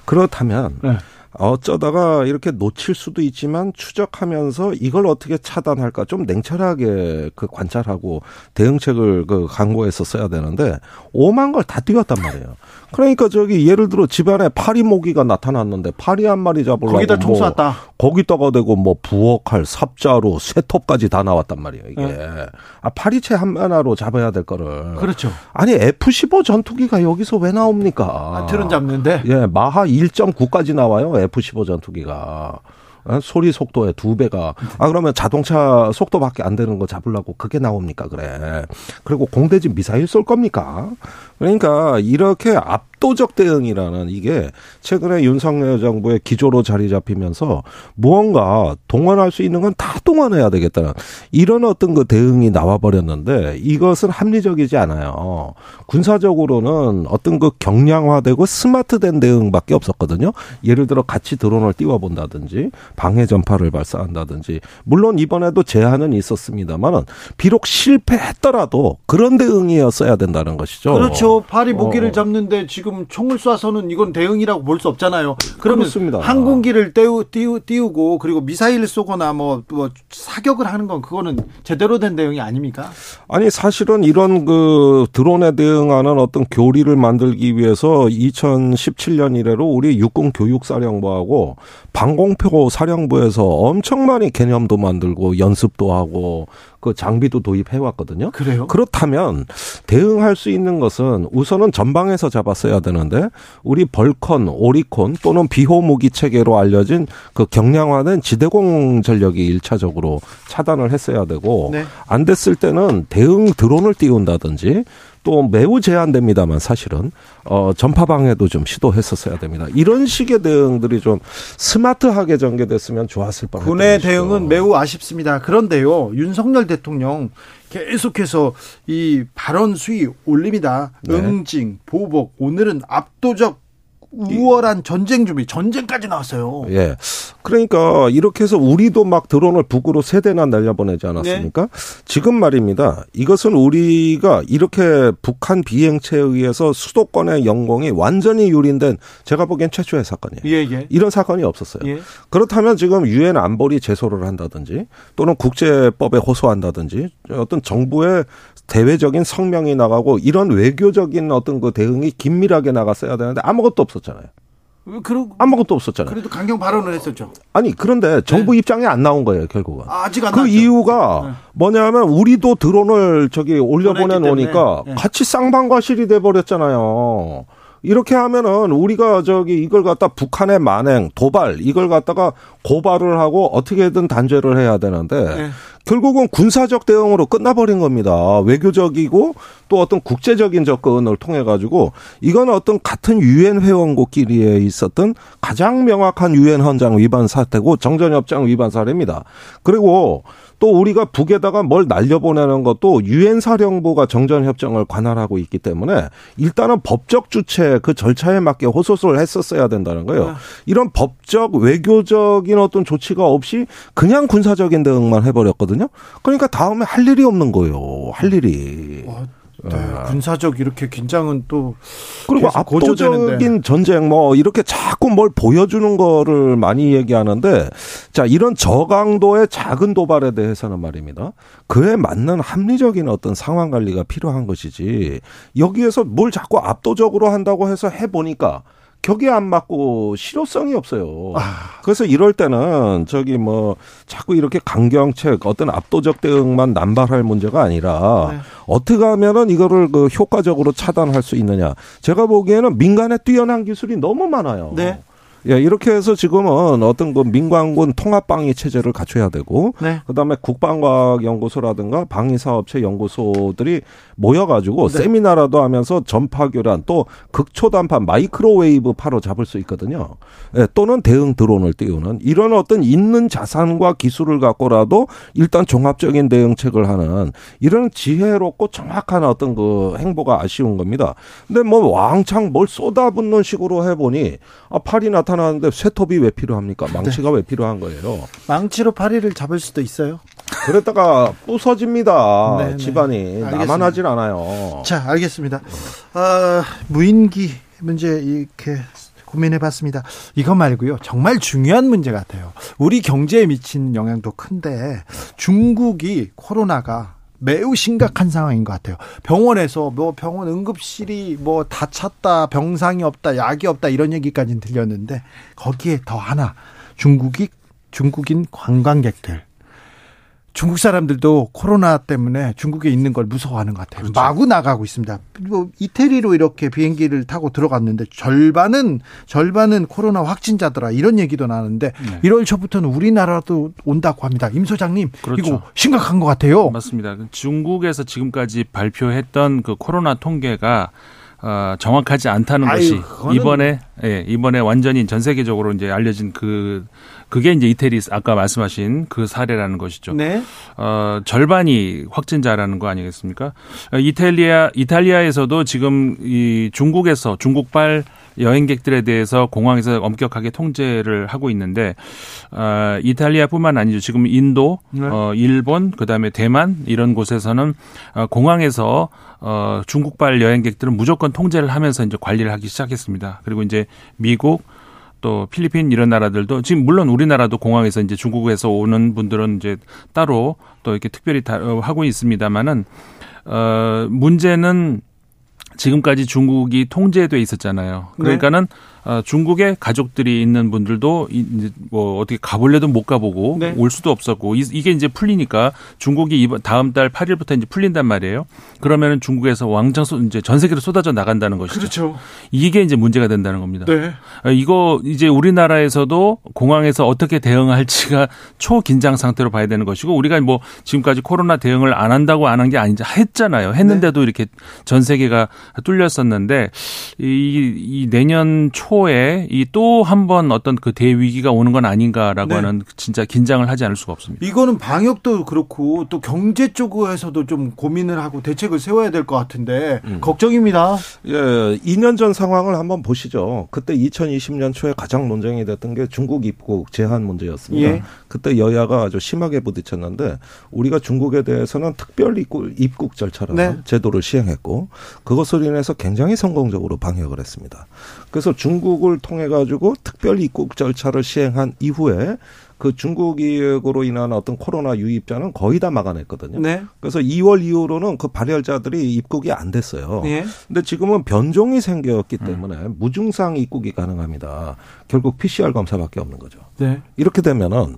그렇다면 네. 어쩌다가 이렇게 놓칠 수도 있지만 추적하면서 이걸 어떻게 차단할까 좀 냉철하게 그 관찰하고 대응책을 그 강구해서 써야 되는데 오만 걸 다 띄웠단 말이에요. 그러니까 저기 예를 들어 집안에 파리 모기가 나타났는데 파리 한 마리 잡으려고 거기다 총뭐 쐈다. 거기다가 대고 뭐 부엌칼, 삽자루, 쇠톱까지 다 나왔단 말이에요. 이게 네. 아 파리채 한 하나로 잡아야 될 거를 그렇죠. 아니 F-15 전투기가 여기서 왜 나옵니까? 아, 틀은 잡는데 예, 마하 1.9까지 나와요. F-15 전투기가. 어, 소리 속도의 두 배가. 아, 그러면 자동차 속도밖에 안 되는 거 잡으려고 그게 나옵니까? 그래. 그리고 공대지 미사일 쏠 겁니까? 그러니까 이렇게 압도적 대응이라는 이게 최근에 윤석열 정부의 기조로 자리 잡히면서 무언가 동원할 수 있는 건 다 동원해야 되겠다는 이런 어떤 그 대응이 나와 버렸는데 이것은 합리적이지 않아요. 군사적으로는 어떤 그 경량화되고 스마트된 대응밖에 없었거든요. 예를 들어 같이 드론을 띄워본다든지 방해 전파를 발사한다든지 물론 이번에도 제한은 있었습니다만은 비록 실패했더라도 그런 대응이었어야 된다는 것이죠. 그렇죠. 파리 모기를 어. 잡는데 지금 총을 쏴서는 이건 대응이라고 볼 수 없잖아요. 그러면 그렇습니다. 항공기를 떼우, 띄우, 띄우고 그리고 미사일을 쏘거나 뭐, 뭐 사격을 하는 건 그거는 제대로 된 대응이 아닙니까? 아니 사실은 이런 그 드론에 대응하는 어떤 교리를 만들기 위해서 2017년 이래로 우리 육군 교육사령부하고 방공표 사령부에서 엄청 많이 개념도 만들고 연습도 하고 그 장비도 도입해 왔거든요. 그래요? 그렇다면 대응할 수 있는 것은 우선은 전방에서 잡았어야 되는데 우리 벌컨, 오리콘 또는 비호 무기 체계로 알려진 그 경량화된 지대공 전력이 일차적으로 차단을 했어야 되고 네. 안 됐을 때는 대응 드론을 띄운다든지 또 매우 제한됩니다만 사실은 어 전파 방해도 좀 시도했었어야 됩니다. 이런 식의 대응들이 좀 스마트하게 전개됐으면 좋았을 뻔했던 군의. 대응은 매우 아쉽습니다. 그런데요, 윤석열 대통령 계속해서 이 발언 수위 올립니다. 네. 응징, 보복, 오늘은 압도적 우월한 전쟁 준비, 전쟁까지 나왔어요. 예. 그러니까 이렇게 해서 우리도 막 드론을 북으로 세 대나 날려보내지 않았습니까? 네. 지금 말입니다. 이것은 우리가 이렇게 북한 비행체에 의해서 수도권의 영공이 완전히 유린된 제가 보기엔 최초의 사건이에요. 예, 예. 이런 사건이 없었어요. 예. 그렇다면 지금 유엔 안보리 제소를 한다든지 또는 국제법에 호소한다든지 어떤 정부의 대외적인 성명이 나가고 이런 외교적인 어떤 그 대응이 긴밀하게 나갔어야 되는데 아무것도 없었잖아요. 그러, 아무것도 없었잖아요. 그래도 강경 발언을 했었죠. 아니 그런데 정부 네. 입장이 안 나온 거예요 결국은. 아, 직안 그 나왔죠. 이유가 네. 뭐냐면 우리도 드론을 저기 올려보내 놓으니까 네. 같이 쌍방과실이 돼 버렸잖아요. 이렇게 하면은 우리가 저기 이걸 갖다 북한의 만행, 도발 이걸 갖다가 고발을 하고 어떻게든 단죄를 해야 되는데 네. 결국은 군사적 대응으로 끝나버린 겁니다. 외교적이고 또 어떤 국제적인 접근을 통해 가지고 이건 어떤 같은 유엔 회원국끼리에 있었던 가장 명확한 유엔 헌장 위반 사태고 정전협정 위반 사례입니다. 그리고 또 우리가 북에다가 뭘 날려보내는 것도 유엔 사령부가 정전 협정을 관할하고 있기 때문에 일단은 법적 주체 그 절차에 맞게 호소를 했었어야 된다는 거예요. 네. 이런 법적 외교적인 어떤 조치가 없이 그냥 군사적인 대응만 해버렸거든요. 그러니까 다음에 할 일이 없는 거예요. 할 일이. 와. 네, 아. 군사적 이렇게 긴장은 또 그리고 압도적인 전쟁 뭐 이렇게 자꾸 뭘 보여주는 거를 많이 얘기하는데 자 이런 저강도의 작은 도발에 대해서는 말입니다. 그에 맞는 합리적인 어떤 상황 관리가 필요한 것이지 여기에서 뭘 자꾸 압도적으로 한다고 해서 해 보니까 격에 안 맞고 실효성이 없어요. 아. 그래서 이럴 때는 저기 뭐 자꾸 이렇게 강경책 어떤 압도적 대응만 남발할 문제가 아니라 네. 어떻게 하면은 이거를 그 효과적으로 차단할 수 있느냐. 제가 보기에는 민간에 뛰어난 기술이 너무 많아요. 네. 예, 이렇게 해서 지금은 어떤 그 민관군 통합 방위 체제를 갖춰야 되고, 네. 그 다음에 국방과학연구소라든가 방위사업체 연구소들이 모여가지고 네. 세미나라도 하면서 전파교란 또 극초단파 microwave 파로 잡을 수 있거든요. 예, 또는 대응 드론을 띄우는 이런 어떤 있는 자산과 기술을 갖고라도 일단 종합적인 대응책을 하는 이런 지혜롭고 정확한 어떤 그 행보가 아쉬운 겁니다. 근데 뭐 왕창 뭘 쏟아붓는 식으로 해보니 아, 파리 나타나는데 쇠톱이 왜 필요합니까? 망치가 네. 왜 필요한 거예요? 망치로 파리를 잡을 수도 있어요. 그랬다가 부서집니다. 네네. 네. 집안이 나만 하질 않아요. 자, 알겠습니다. 아, 무인기 문제 이렇게 고민해봤습니다. 이거 말고요. 정말 중요한 문제 같아요. 우리 경제에 미친 영향도 큰데 중국이 코로나가 매우 심각한 상황인 것 같아요. 병원에서 뭐 병원 응급실이 뭐 다 찼다, 병상이 없다, 약이 없다 이런 얘기까지는 들렸는데 거기에 더 하나 중국이 중국인 관광객들 중국 사람들도 코로나 때문에 중국에 있는 걸 무서워하는 것 같아요. 그렇죠. 마구 나가고 있습니다. 뭐 이태리로 이렇게 비행기를 타고 들어갔는데 절반은 절반은 코로나 확진자더라 이런 얘기도 나는데 네. 1월 초부터는 우리나라도 온다고 합니다. 임 소장님 그렇죠. 이거 심각한 것 같아요. 맞습니다. 중국에서 지금까지 발표했던 그 코로나 통계가 어, 정확하지 않다는 아유, 것이. 이번에 예, 이번에 완전히 전 세계적으로 이제 알려진 그 그게 이제 이태리 아까 말씀하신 그 사례라는 것이죠. 네. 어, 절반이 확진자라는 거 아니겠습니까? 어, 이탈리아 이탈리아에서도 지금 이 중국에서 중국발 여행객들에 대해서 공항에서 엄격하게 통제를 하고 있는데 어, 이탈리아뿐만 아니죠. 지금 인도, 네. 어, 일본, 그다음에 대만 이런 곳에서는 어, 공항에서 어, 중국발 여행객들은 무조건 통제를 하면서 이제 관리를 하기 시작했습니다. 그리고 이제 미국 또 필리핀 이런 나라들도 지금 물론 우리나라도 공항에서 이제 중국에서 오는 분들은 이제 따로 또 이렇게 특별히 다 어, 하고 있습니다만은 어 문제는 지금까지 중국이 통제돼 있었잖아요. 네. 그러니까는 네. 어, 중국에 가족들이 있는 분들도 이제 뭐 어떻게 가볼래도 못 가보고 네. 올 수도 없었고 이, 게 이제 풀리니까 중국이 이번 다음 달 8일부터 이제 풀린단 말이에요. 그러면은 중국에서 왕창 쏟 이제 전 세계로 쏟아져 나간다는 것이죠. 그렇죠. 이게 이제 문제가 된다는 겁니다. 네. 어, 이거 이제 우리나라에서도 공항에서 어떻게 대응할지가 초긴장 상태로 봐야 되는 것이고 우리가 뭐 지금까지 코로나 대응을 안 한다고 안 한 게 아니지 했잖아요. 했는데도 네. 이렇게 전 세계가 뚫렸었는데 이, 이 내년 초에 이 또 한 번 어떤 그 대위기가 오는 건 아닌가라고 네. 하는 진짜 긴장을 하지 않을 수가 없습니다. 이거는 방역도 그렇고 또 경제 쪽에서도 좀 고민을 하고 대책을 세워야 될 것 같은데 음. 걱정입니다. 예, 2년 전 상황을 한번 보시죠. 그때 2020년 초에 가장 논쟁이 됐던 게 중국 입국 제한 문제였습니다. 예. 그때 여야가 아주 심하게 부딪혔는데 우리가 중국에 대해서는 특별 입국, 입국 절차라는 네. 제도를 시행했고 그것을 인해서 굉장히 성공적으로 방역을 했습니다. 그래서 중국을 통해 가지고 특별 입국 절차를 시행한 이후에 그 중국 이역으로 인한 어떤 코로나 유입자는 거의 다 막아냈거든요. 네. 그래서 2월 이후로는 그 발열자들이 입국이 안 됐어요. 네. 근데 지금은 변종이 생겼기 때문에 음. 무증상 입국이 가능합니다. 결국 PCR 검사밖에 없는 거죠. 네. 이렇게 되면은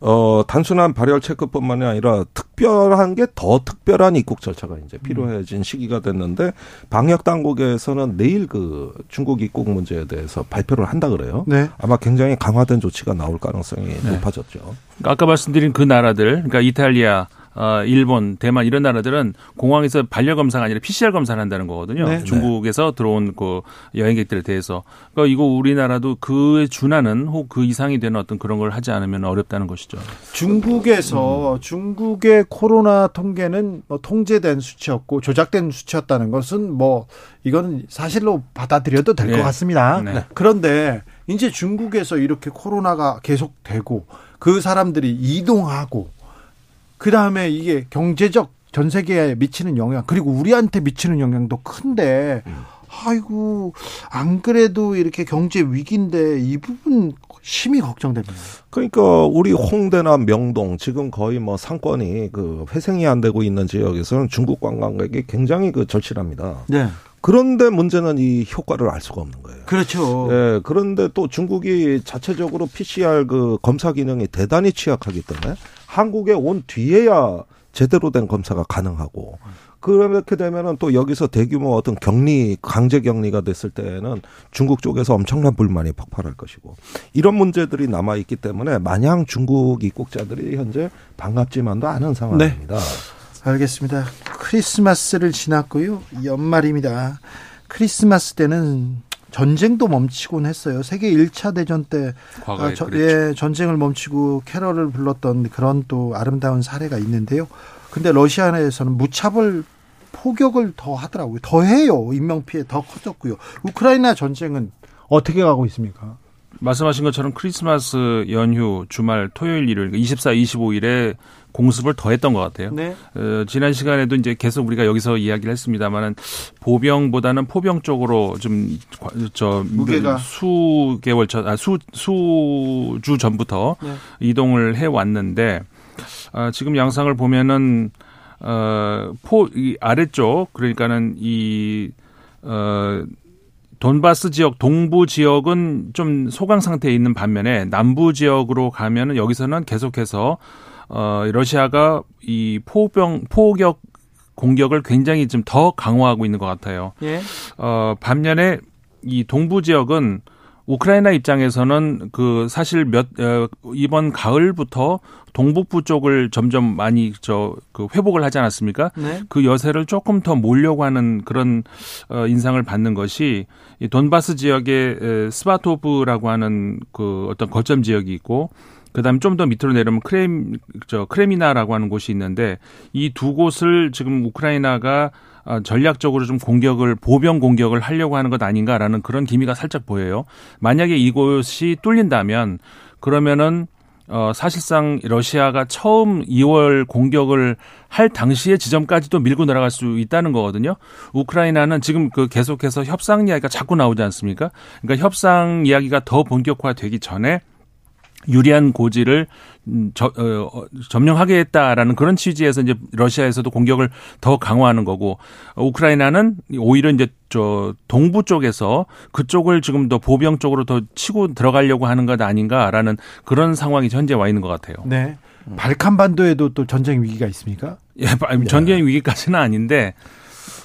어 단순한 발열 체크뿐만이 아니라 특별한 게 더 특별한 입국 절차가 이제 필요해진 음. 시기가 됐는데 방역 당국에서는 내일 그 중국 입국 문제에 대해서 발표를 한다 그래요. 네. 아마 굉장히 강화된 조치가 나올 가능성이 네. 높아졌죠. 아까 말씀드린 그 나라들, 그러니까 이탈리아, 어, 일본, 대만 이런 나라들은 공항에서 반려 검사가 아니라 PCR 검사를 한다는 거거든요. 네. 중국에서 들어온 그 여행객들에 대해서. 그러니까 이거 우리나라도 그에 준하는 혹 그 이상이 되는 어떤 그런 걸 하지 않으면 어렵다는 것이죠. 중국에서 음. 중국의 코로나 통계는 뭐 통제된 수치였고 조작된 수치였다는 것은 뭐 이거는 사실로 받아들여도 될것 네. 같습니다. 네. 그런데 이제 중국에서 이렇게 코로나가 계속되고 그 사람들이 이동하고 그 다음에 이게 경제적 전 세계에 미치는 영향 그리고 우리한테 미치는 영향도 큰데 아이고 안 그래도 이렇게 경제 위기인데 이 부분 심히 걱정됩니다. 그러니까 우리 홍대나 명동 지금 거의 뭐 상권이 그 회생이 안 되고 있는 지역에서는 중국 관광객이 굉장히 그 절실합니다. 네. 그런데 문제는 이 효과를 알 수가 없는 거예요. 그렇죠. 예, 그런데 또 중국이 자체적으로 PCR 그 검사 기능이 대단히 취약하기 때문에 한국에 온 뒤에야 제대로 된 검사가 가능하고 그렇게 되면은 또 여기서 대규모 어떤 격리 강제 격리가 됐을 때는 중국 쪽에서 엄청난 불만이 폭발할 것이고 이런 문제들이 남아 있기 때문에 마냥 중국 입국자들이 현재 반갑지만도 않은 상황입니다. 네. 알겠습니다. 크리스마스를 지났고요. 연말입니다. 크리스마스 때는 전쟁도 멈추곤 했어요. 세계 1차 대전 때 아, 저, 예, 전쟁을 멈추고 캐럴을 불렀던 그런 또 아름다운 사례가 있는데요. 근데 러시아에서는 무차별 포격을 더 하더라고요. 더 해요. 인명 피해 더 커졌고요. 우크라이나 전쟁은 어떻게 가고 있습니까? 말씀하신 것처럼 크리스마스 연휴 주말 토요일 일요일 24, 25일에 공습을 더했던 것 같아요. 네. 어, 지난 시간에도 이제 계속 우리가 여기서 이야기를 했습니다만은 보병보다는 포병 쪽으로 좀저 무게가 수 개월 전, 아, 수 수주 전부터 네. 이동을 해 왔는데 아, 지금 양상을 보면은 어포 이 아래쪽 그러니까는 이 어. 돈바스 지역 동부 지역은 좀 소강 상태에 있는 반면에 남부 지역으로 가면은 여기서는 계속해서 어 러시아가 이 포병 포격 공격을 굉장히 좀 더 강화하고 있는 것 같아요. 예. 어 반면에 이 동부 지역은 우크라이나 입장에서는 그 사실 몇 어, 이번 가을부터 동북부 쪽을 점점 많이 저 그 회복을 하지 않았습니까? 네. 그 여세를 조금 더 몰려고 하는 그런 어 인상을 받는 것이 이 돈바스 지역의 에, 스바토브라고 하는 그 어떤 거점 지역이 있고 그다음에 좀 더 밑으로 내려가면 크렘 저 크레미나라고 하는 곳이 있는데 이 두 곳을 지금 우크라이나가 어, 전략적으로 좀 공격을 보병 공격을 하려고 하는 것 아닌가라는 그런 기미가 살짝 보여요. 만약에 이곳이 뚫린다면 그러면은 어 사실상 러시아가 처음 2월 공격을 할 당시의 지점까지도 밀고 내려갈 수 있다는 거거든요. 우크라이나는 지금 그 계속해서 협상 이야기가 자꾸 나오지 않습니까? 그러니까 협상 이야기가 더 본격화되기 전에 유리한 고지를 음, 저, 어, 어, 점령하겠다라는 그런 취지에서 이제 러시아에서도 공격을 더 강화하는 거고 우크라이나는 오히려 이제 저 동부 쪽에서 그쪽을 지금 더 보병 쪽으로 더 치고 들어가려고 하는 것 아닌가라는 그런 상황이 현재 와 있는 것 같아요. 네. 발칸 반도에도 또 전쟁 위기가 있습니까? 예, 전쟁 위기까지는 아닌데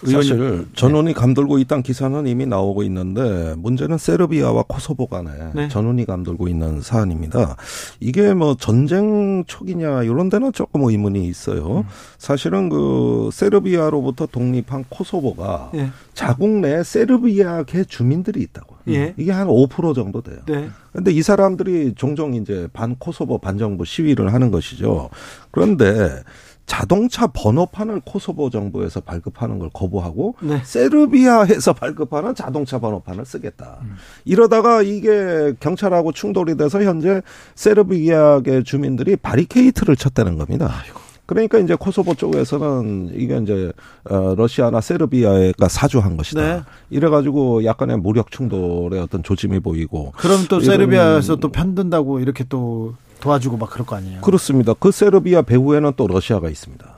사실 전원이 감돌고 있다는 기사는 이미 나오고 있는데 문제는 세르비아와 코소보 간에 네. 전원이 감돌고 있는 사안입니다. 이게 뭐 전쟁 초기냐 이런 데는 조금 의문이 있어요. 음. 사실은 그 세르비아로부터 독립한 코소보가 예. 자국 내 세르비아계 주민들이 있다고. 예. 이게 한 5% 정도 돼요. 네. 근데 이 사람들이 종종 이제 반 코소보 반정부 시위를 하는 것이죠. 그런데 자동차 번호판을 코소보 정부에서 발급하는 걸 거부하고 네. 세르비아에서 발급하는 자동차 번호판을 쓰겠다. 음. 이러다가 이게 경찰하고 충돌이 돼서 현재 세르비아계 주민들이 바리케이트를 쳤다는 겁니다. 아이고. 그러니까 이제 코소보 쪽에서는 이게 이제 어 러시아나 세르비아가 사주한 것이다. 네. 이래가지고 약간의 무력 충돌의 어떤 조짐이 보이고. 그럼 또 세르비아에서 또 편든다고 이렇게 또 도와주고 막 그럴 거 아니에요? 그렇습니다. 그 세르비아 배후에는 또 러시아가 있습니다.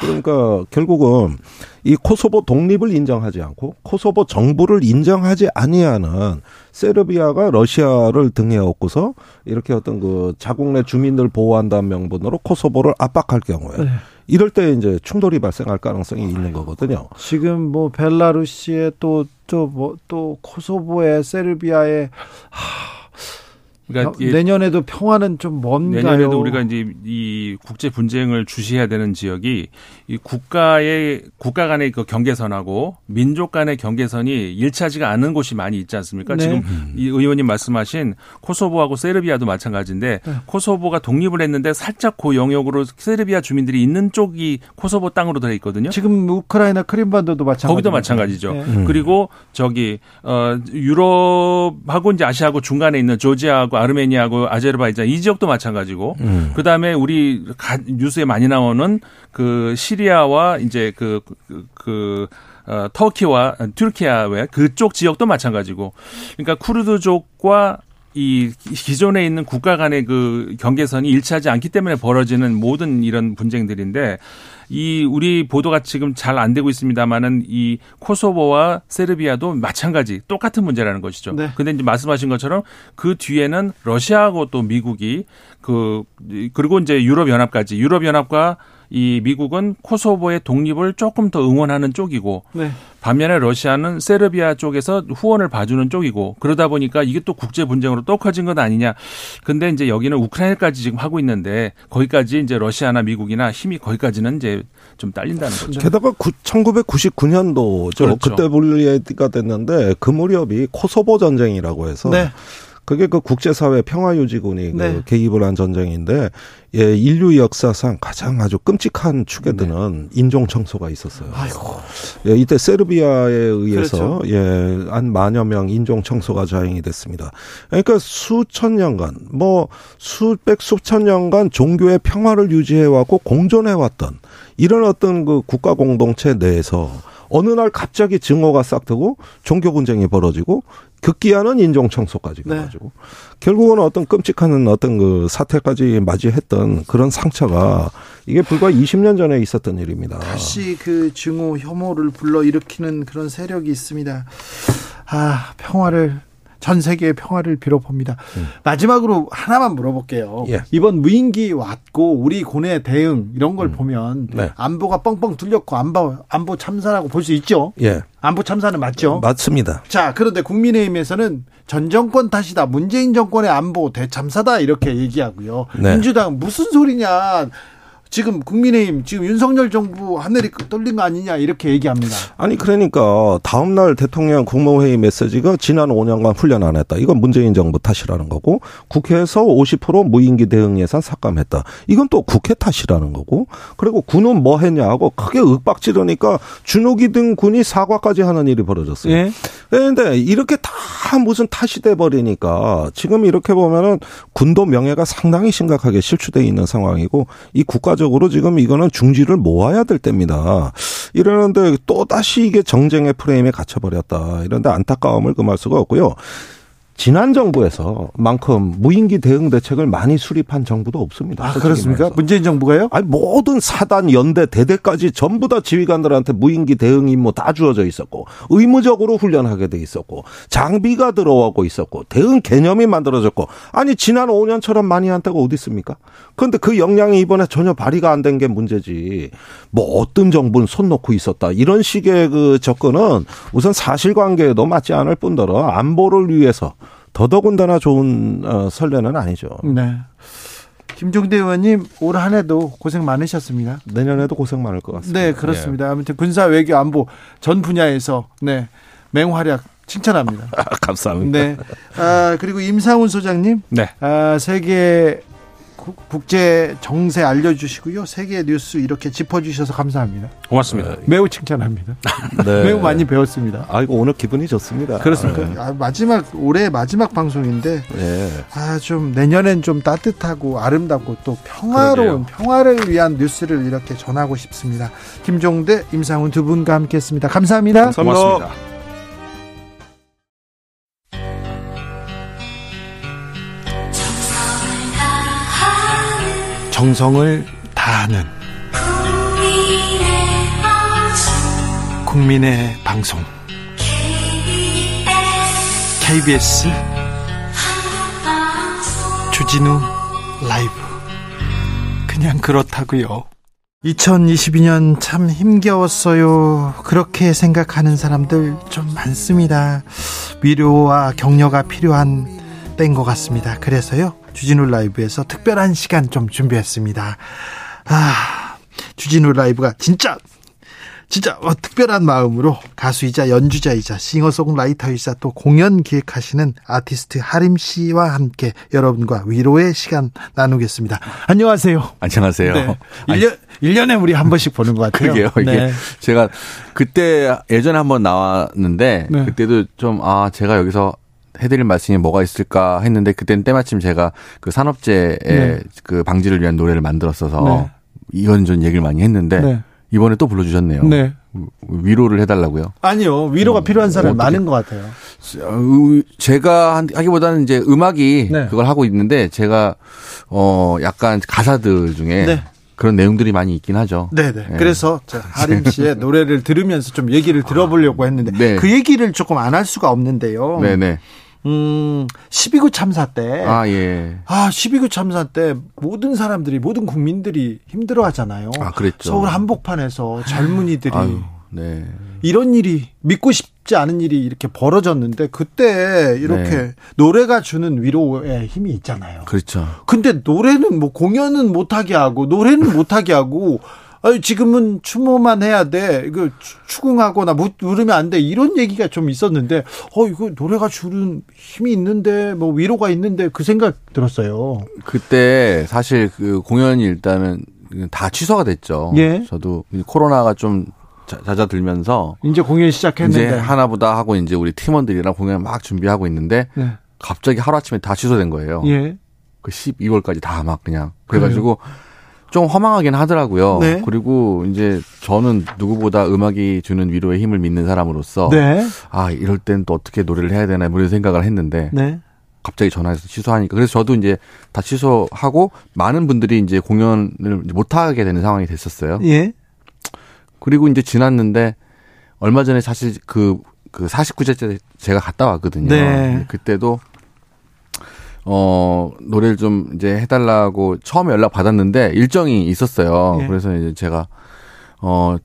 그러니까 결국은 이 코소보 독립을 인정하지 않고 코소보 정부를 인정하지 아니하는 세르비아가 러시아를 등에 업고서 이렇게 어떤 그 자국 내 주민들 보호한다는 명분으로 코소보를 압박할 경우에 네. 이럴 때 이제 충돌이 발생할 가능성이 있는 거거든요. 지금 뭐 벨라루시에 또또 뭐또 또 코소보에 세르비아에 하 그러니까 내년에도 평화는 좀 뭔가요? 내년에도 우리가 이제 이 국제 분쟁을 주시해야 되는 지역이 이 국가의 국가 간의 그 경계선하고 민족 간의 경계선이 일치하지가 않은 곳이 많이 있지 않습니까? 네. 지금 이 의원님 말씀하신 코소보하고 세르비아도 마찬가지인데 네. 코소보가 독립을 했는데 살짝 그 영역으로 세르비아 주민들이 있는 쪽이 코소보 땅으로 되어 있거든요. 지금 우크라이나 크림반도도 마찬가지. 거기도 마찬가지죠. 네. 음. 그리고 저기 어 유럽하고 이제 아시아하고 중간에 있는 조지아하고 아르메니아하고 아제르바이잔 이 지역도 마찬가지고 음. 그다음에 우리 뉴스에 많이 나오는 그 시리아와 이제 그 그, 그 어, 터키와 튀르키아의 그쪽 지역도 마찬가지고 그러니까 쿠르드족과 이 기존에 있는 국가 간의 그 경계선이 일치하지 않기 때문에 벌어지는 모든 이런 분쟁들인데 이 우리 보도가 지금 잘 안 되고 있습니다만은 이 코소보와 세르비아도 마찬가지 똑같은 문제라는 것이죠. 네. 근데 이제 말씀하신 것처럼 그 뒤에는 러시아하고 또 미국이 그 그리고 이제 유럽 연합까지 유럽 연합과 이 미국은 코소보의 독립을 조금 더 응원하는 쪽이고 네. 반면에 러시아는 세르비아 쪽에서 후원을 봐주는 쪽이고 그러다 보니까 이게 또 국제 분쟁으로 또 커진 것 아니냐. 근데 이제 여기는 우크라이나까지 지금 하고 있는데 거기까지 이제 러시아나 미국이나 힘이 거기까지는 이제 좀 딸린다는 거죠. 게다가 1999년도죠. 그렇죠. 그때 분리가 됐는데 그 무렵이 코소보 전쟁이라고 해서 네. 그게 그 국제사회 평화유지군이 그 네. 그 개입을 한 전쟁인데 예, 인류 역사상 가장 아주 끔찍한 축에 드는 네. 인종 청소가 있었어요. 아이고. 예, 이때 세르비아에 의해서 그렇죠. 예, 한 만여 명 인종 청소가 자행이 됐습니다. 그러니까 수천 년간 뭐 수백 수천 년간 종교의 평화를 유지해 왔고 공존해 왔던 이런 어떤 그 국가 공동체 내에서 어느 날 갑자기 증오가 싹 트고 종교 분쟁이 벌어지고 극기하는 인종 청소까지 네. 가지고 결국은 어떤 끔찍한 어떤 그 사태까지 맞이했던 그런 상처가 이게 불과 20년 전에 있었던 일입니다. 다시 그 증오 혐오를 불러 일으키는 그런 세력이 있습니다. 아 평화를 전 세계의 평화를 빌어봅니다. 음. 마지막으로 하나만 물어볼게요. 예. 이번 무인기 왔고 우리 고뇌 대응 이런 걸 음. 보면 네. 안보가 뻥뻥 뚫렸고 안보 안보 참사라고 볼 수 있죠. 예. 안보 참사는 맞죠? 맞습니다. 자, 그런데 국민의힘에서는 전 정권 탓이다. 문재인 정권의 안보 대참사다 이렇게 얘기하고요. 네. 민주당 무슨 소리냐. 지금 국민의힘 지금 윤석열 정부 하늘이 떨린 거 아니냐 이렇게 얘기합니다. 아니 그러니까 다음 날 대통령 국무회의 메시지가 지난 5년간 훈련 안 했다. 이건 문재인 정부 탓이라는 거고 국회에서 50% 무인기 대응 예산 삭감했다. 이건 또 국회 탓이라는 거고 그리고 군은 뭐 했냐고 크게 윽박지르니까 준호기 등 군이 사과까지 하는 일이 벌어졌어요. 예. 그런데 이렇게 다 무슨 탓이 돼 버리니까 지금 이렇게 보면은 군도 명예가 상당히 심각하게 실추돼 있는 상황이고 이 국가 결과적으로 지금 이거는 중지를 모아야 될 때입니다. 이러는데 또 다시 이게 정쟁의 프레임에 갇혀 버렸다. 이런데 안타까움을 금할 수가 없고요. 지난 정부에서만큼 무인기 대응 대책을 많이 수립한 정부도 없습니다. 아, 그렇습니까? 말해서. 문재인 정부가요? 아니 모든 사단 연대 대대까지 전부 다 지휘관들한테 무인기 대응 임무 다 주어져 있었고 의무적으로 훈련하게 돼 있었고 장비가 들어오고 있었고 대응 개념이 만들어졌고 아니 지난 5년처럼 많이 한 때가 어디 있습니까? 그런데 그 역량이 이번에 전혀 발휘가 안 된 게 문제지. 뭐 어떤 정부는 손 놓고 있었다 이런 식의 그 접근은 우선 사실관계에도 맞지 않을 뿐더러 안보를 위해서 더더군다나 좋은 어, 설레는 아니죠. 네. 김종대 의원님 올 한 해도 고생 많으셨습니다. 내년에도 고생 많을 것 같습니다. 네, 그렇습니다. 아무튼 군사 외교 안보 전 분야에서 네 맹활약 칭찬합니다. 아, 감사합니다. 네. 아, 그리고 임상훈 소장님. 네. 아, 세계 구- 국제 정세 알려주시고요. 세계 뉴스 이렇게 짚어주셔서 감사합니다. 고맙습니다. 매우 칭찬합니다. 네. 매우 많이 배웠습니다. 아이고 오늘 기분이 좋습니다. 그렇습니까? 아, 마지막 올해 마지막 방송인데 네. 아좀 내년엔 좀 따뜻하고 아름답고 또 평화로운 평화를 위한 뉴스를 이렇게 전하고 싶습니다. 김종대, 임상훈 두 분과 함께했습니다. 감사합니다. 고맙습니다. 정성을 다하는 국민의 방송 KBS 주진우 라이브 그냥 그렇다고요. 2022년 참 힘겨웠어요. 그렇게 생각하는 사람들 좀 많습니다. 위로와 격려가 필요한 때인 것 같습니다. 그래서요, 주진우 라이브에서 특별한 시간 좀 준비했습니다. 아, 주진우 라이브가 진짜 진짜 어, 특별한 마음으로 가수이자 연주자이자 싱어송라이터이자 또 공연 기획하시는 아티스트 하림 씨와 함께 여러분과 위로의 시간 나누겠습니다. 안녕하세요. 안녕하세요. 네. 아니, 1년, 1년에 우리 한 번씩 보는 것 같아요. 그러게요. 이게 네. 제가 그때 예전에 한번 나왔는데 네. 그때도 좀 아 제가 여기서 해드릴 말씀이 뭐가 있을까 했는데 그때는 때마침 제가 그 산업재해 네. 그 방지를 위한 노래를 만들었어서 네. 이런저런 얘기를 많이 했는데 네. 이번에 또 불러주셨네요. 네. 위로를 해달라고요. 아니요. 위로가 필요한 사람 이 어떻게- 많은 것 같아요. 어, 제가 한- 하기보다는 이제 음악이 네. 그걸 하고 있는데 제가 어 약간 가사들 중에 네. 그런 내용들이 많이 있긴 하죠. 네네. 네. 그래서 저 하림 씨의 노래를 들으면서 좀 얘기를 들어보려고 했는데 네. 그 얘기를 조금 안 할 수가 없는데요. 네네. 음, 12구 참사 때. 아 예. 아, 12구 참사 때 모든 사람들이 모든 국민들이 힘들어 하잖아요. 아 그랬죠. 서울 한복판에서 젊은이들이 아유, 네. 이런 일이 믿고 싶지 않은 일이 이렇게 벌어졌는데 그때 이렇게 네. 노래가 주는 위로의 힘이 있잖아요. 그렇죠. 근데 노래는 뭐 공연은 못하게 하고 노래는 못하게 하고 지금은 추모만 해야 돼. 이거 추- 추궁하거나 못 누르면 안 돼. 이런 얘기가 좀 있었는데 어 이거 노래가 주는 힘이 있는데 뭐 위로가 있는데 그 생각 들었어요. 그때 사실 그 공연이 일단은 다 취소가 됐죠. 예. 저도 코로나가 좀 자- 잦아들면서 이제 공연 시작했는데 이제 하나보다 하고 이제 우리 팀원들이랑 공연 막 준비하고 있는데 네. 갑자기 하루아침에 다 취소된 거예요. 예. 그 12월까지 다 막 그냥 그래가지고 좀 허망하긴 하더라고요. 네. 그리고 이제 저는 누구보다 음악이 주는 위로의 힘을 믿는 사람으로서 네. 아 이럴 땐 또 어떻게 노래를 해야 되나 뭐 이런 생각을 했는데 네. 갑자기 전화해서 취소하니까 그래서 저도 이제 다 취소하고 많은 분들이 이제 공연을 못 하게 되는 상황이 됐었어요. 예. 그리고 이제 지났는데 얼마 전에 사실 그, 그 49제째 제가 갔다 왔거든요. 네. 그때도 어, 노래를 좀 이제 해달라고 처음에 연락 받았는데 일정이 있었어요. 예. 그래서 이제 제가 어,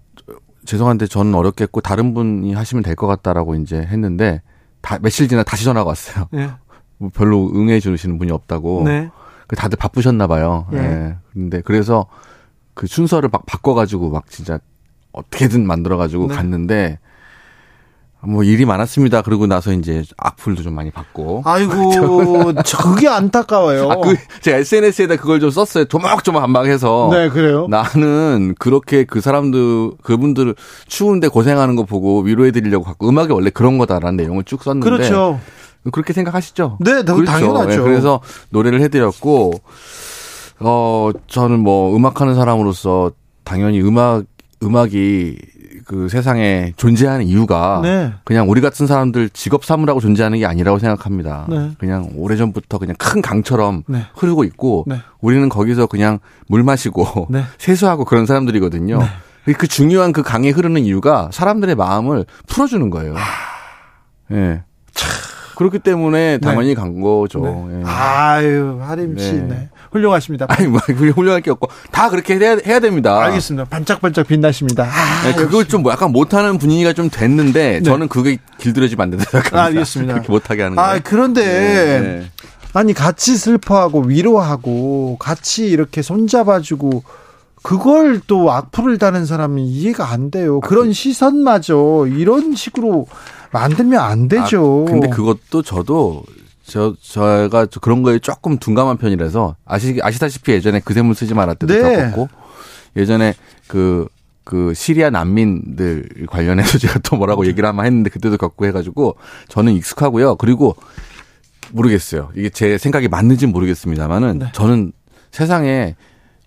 죄송한데 저는 어렵겠고 다른 분이 하시면 될 것 같다라고 이제 했는데 다 며칠 지나 다시 전화가 왔어요. 예. 뭐 별로 응해 주시는 분이 없다고. 네. 그 다들 바쁘셨나 봐요. 예. 예. 근데 그래서 그 순서를 막 바꿔가지고 막 진짜 어떻게든 만들어가지고 네. 갔는데 뭐 일이 많았습니다. 그러고 나서 이제 악플도 좀 많이 받고. 아이고, 저 그게 안타까워요. 아, 그, 제가 SNS에다 그걸 좀 썼어요. 조목조목 한방해서. 네, 그래요. 나는 그렇게 그 사람들, 그분들 추운데 고생하는 거 보고 위로해드리려고 갖고 음악이 원래 그런 거다라는 내용을 쭉 썼는데. 그렇죠. 그렇게 생각하시죠? 네, 당- 당연하죠. 예, 그래서 노래를 해드렸고, 어, 저는 뭐 음악하는 사람으로서 당연히 음악, 음악이 그 세상에 존재하는 이유가 네. 그냥 우리 같은 사람들 직업 삼으라고 존재하는 게 아니라고 생각합니다. 네. 그냥 오래전부터 그냥 큰 강처럼 네. 흐르고 있고 네. 우리는 거기서 그냥 물 마시고 네. 세수하고 그런 사람들이거든요. 그 중요한 그 강에 흐르는 이유가 사람들의 마음을 풀어주는 거예요. 예. 그렇기 때문에 당연히 간 거죠. 네. 예. 아유, 하림 씨, 네. 네. 훌륭하십니다. 아니 뭐 훌륭할 게 없고 다 그렇게 해야, 해야 됩니다. 알겠습니다. 반짝반짝 빛나십니다. 아, 네, 그걸 좀뭐 약간 못하는 분위기가 좀 됐는데 저는 그게 길들여지면 안 된다 생각합니다. 네. 알겠습니다. 그렇게 못하게 하는 거. 아, 그런데 네. 아니 같이 슬퍼하고 위로하고 같이 이렇게 손잡아주고 그걸 또 악플을 다는 사람은 이해가 안 돼요. 그런 시선마저 이런 식으로 만들면 안 되죠. 아, 근데 그것도 저도 저 저가 그런 거에 조금 둔감한 편이라서 아시 아시다시피 예전에 그샘물 쓰지 말았 때도 네. 겪었고 예전에 그 그 시리아 난민들 관련해서 제가 또 뭐라고 얘기를 한번 했는데 그때도 겪고 해가지고 저는 익숙하고요. 그리고 모르겠어요. 이게 제 생각이 맞는지 는 모르겠습니다만은 네. 저는 세상에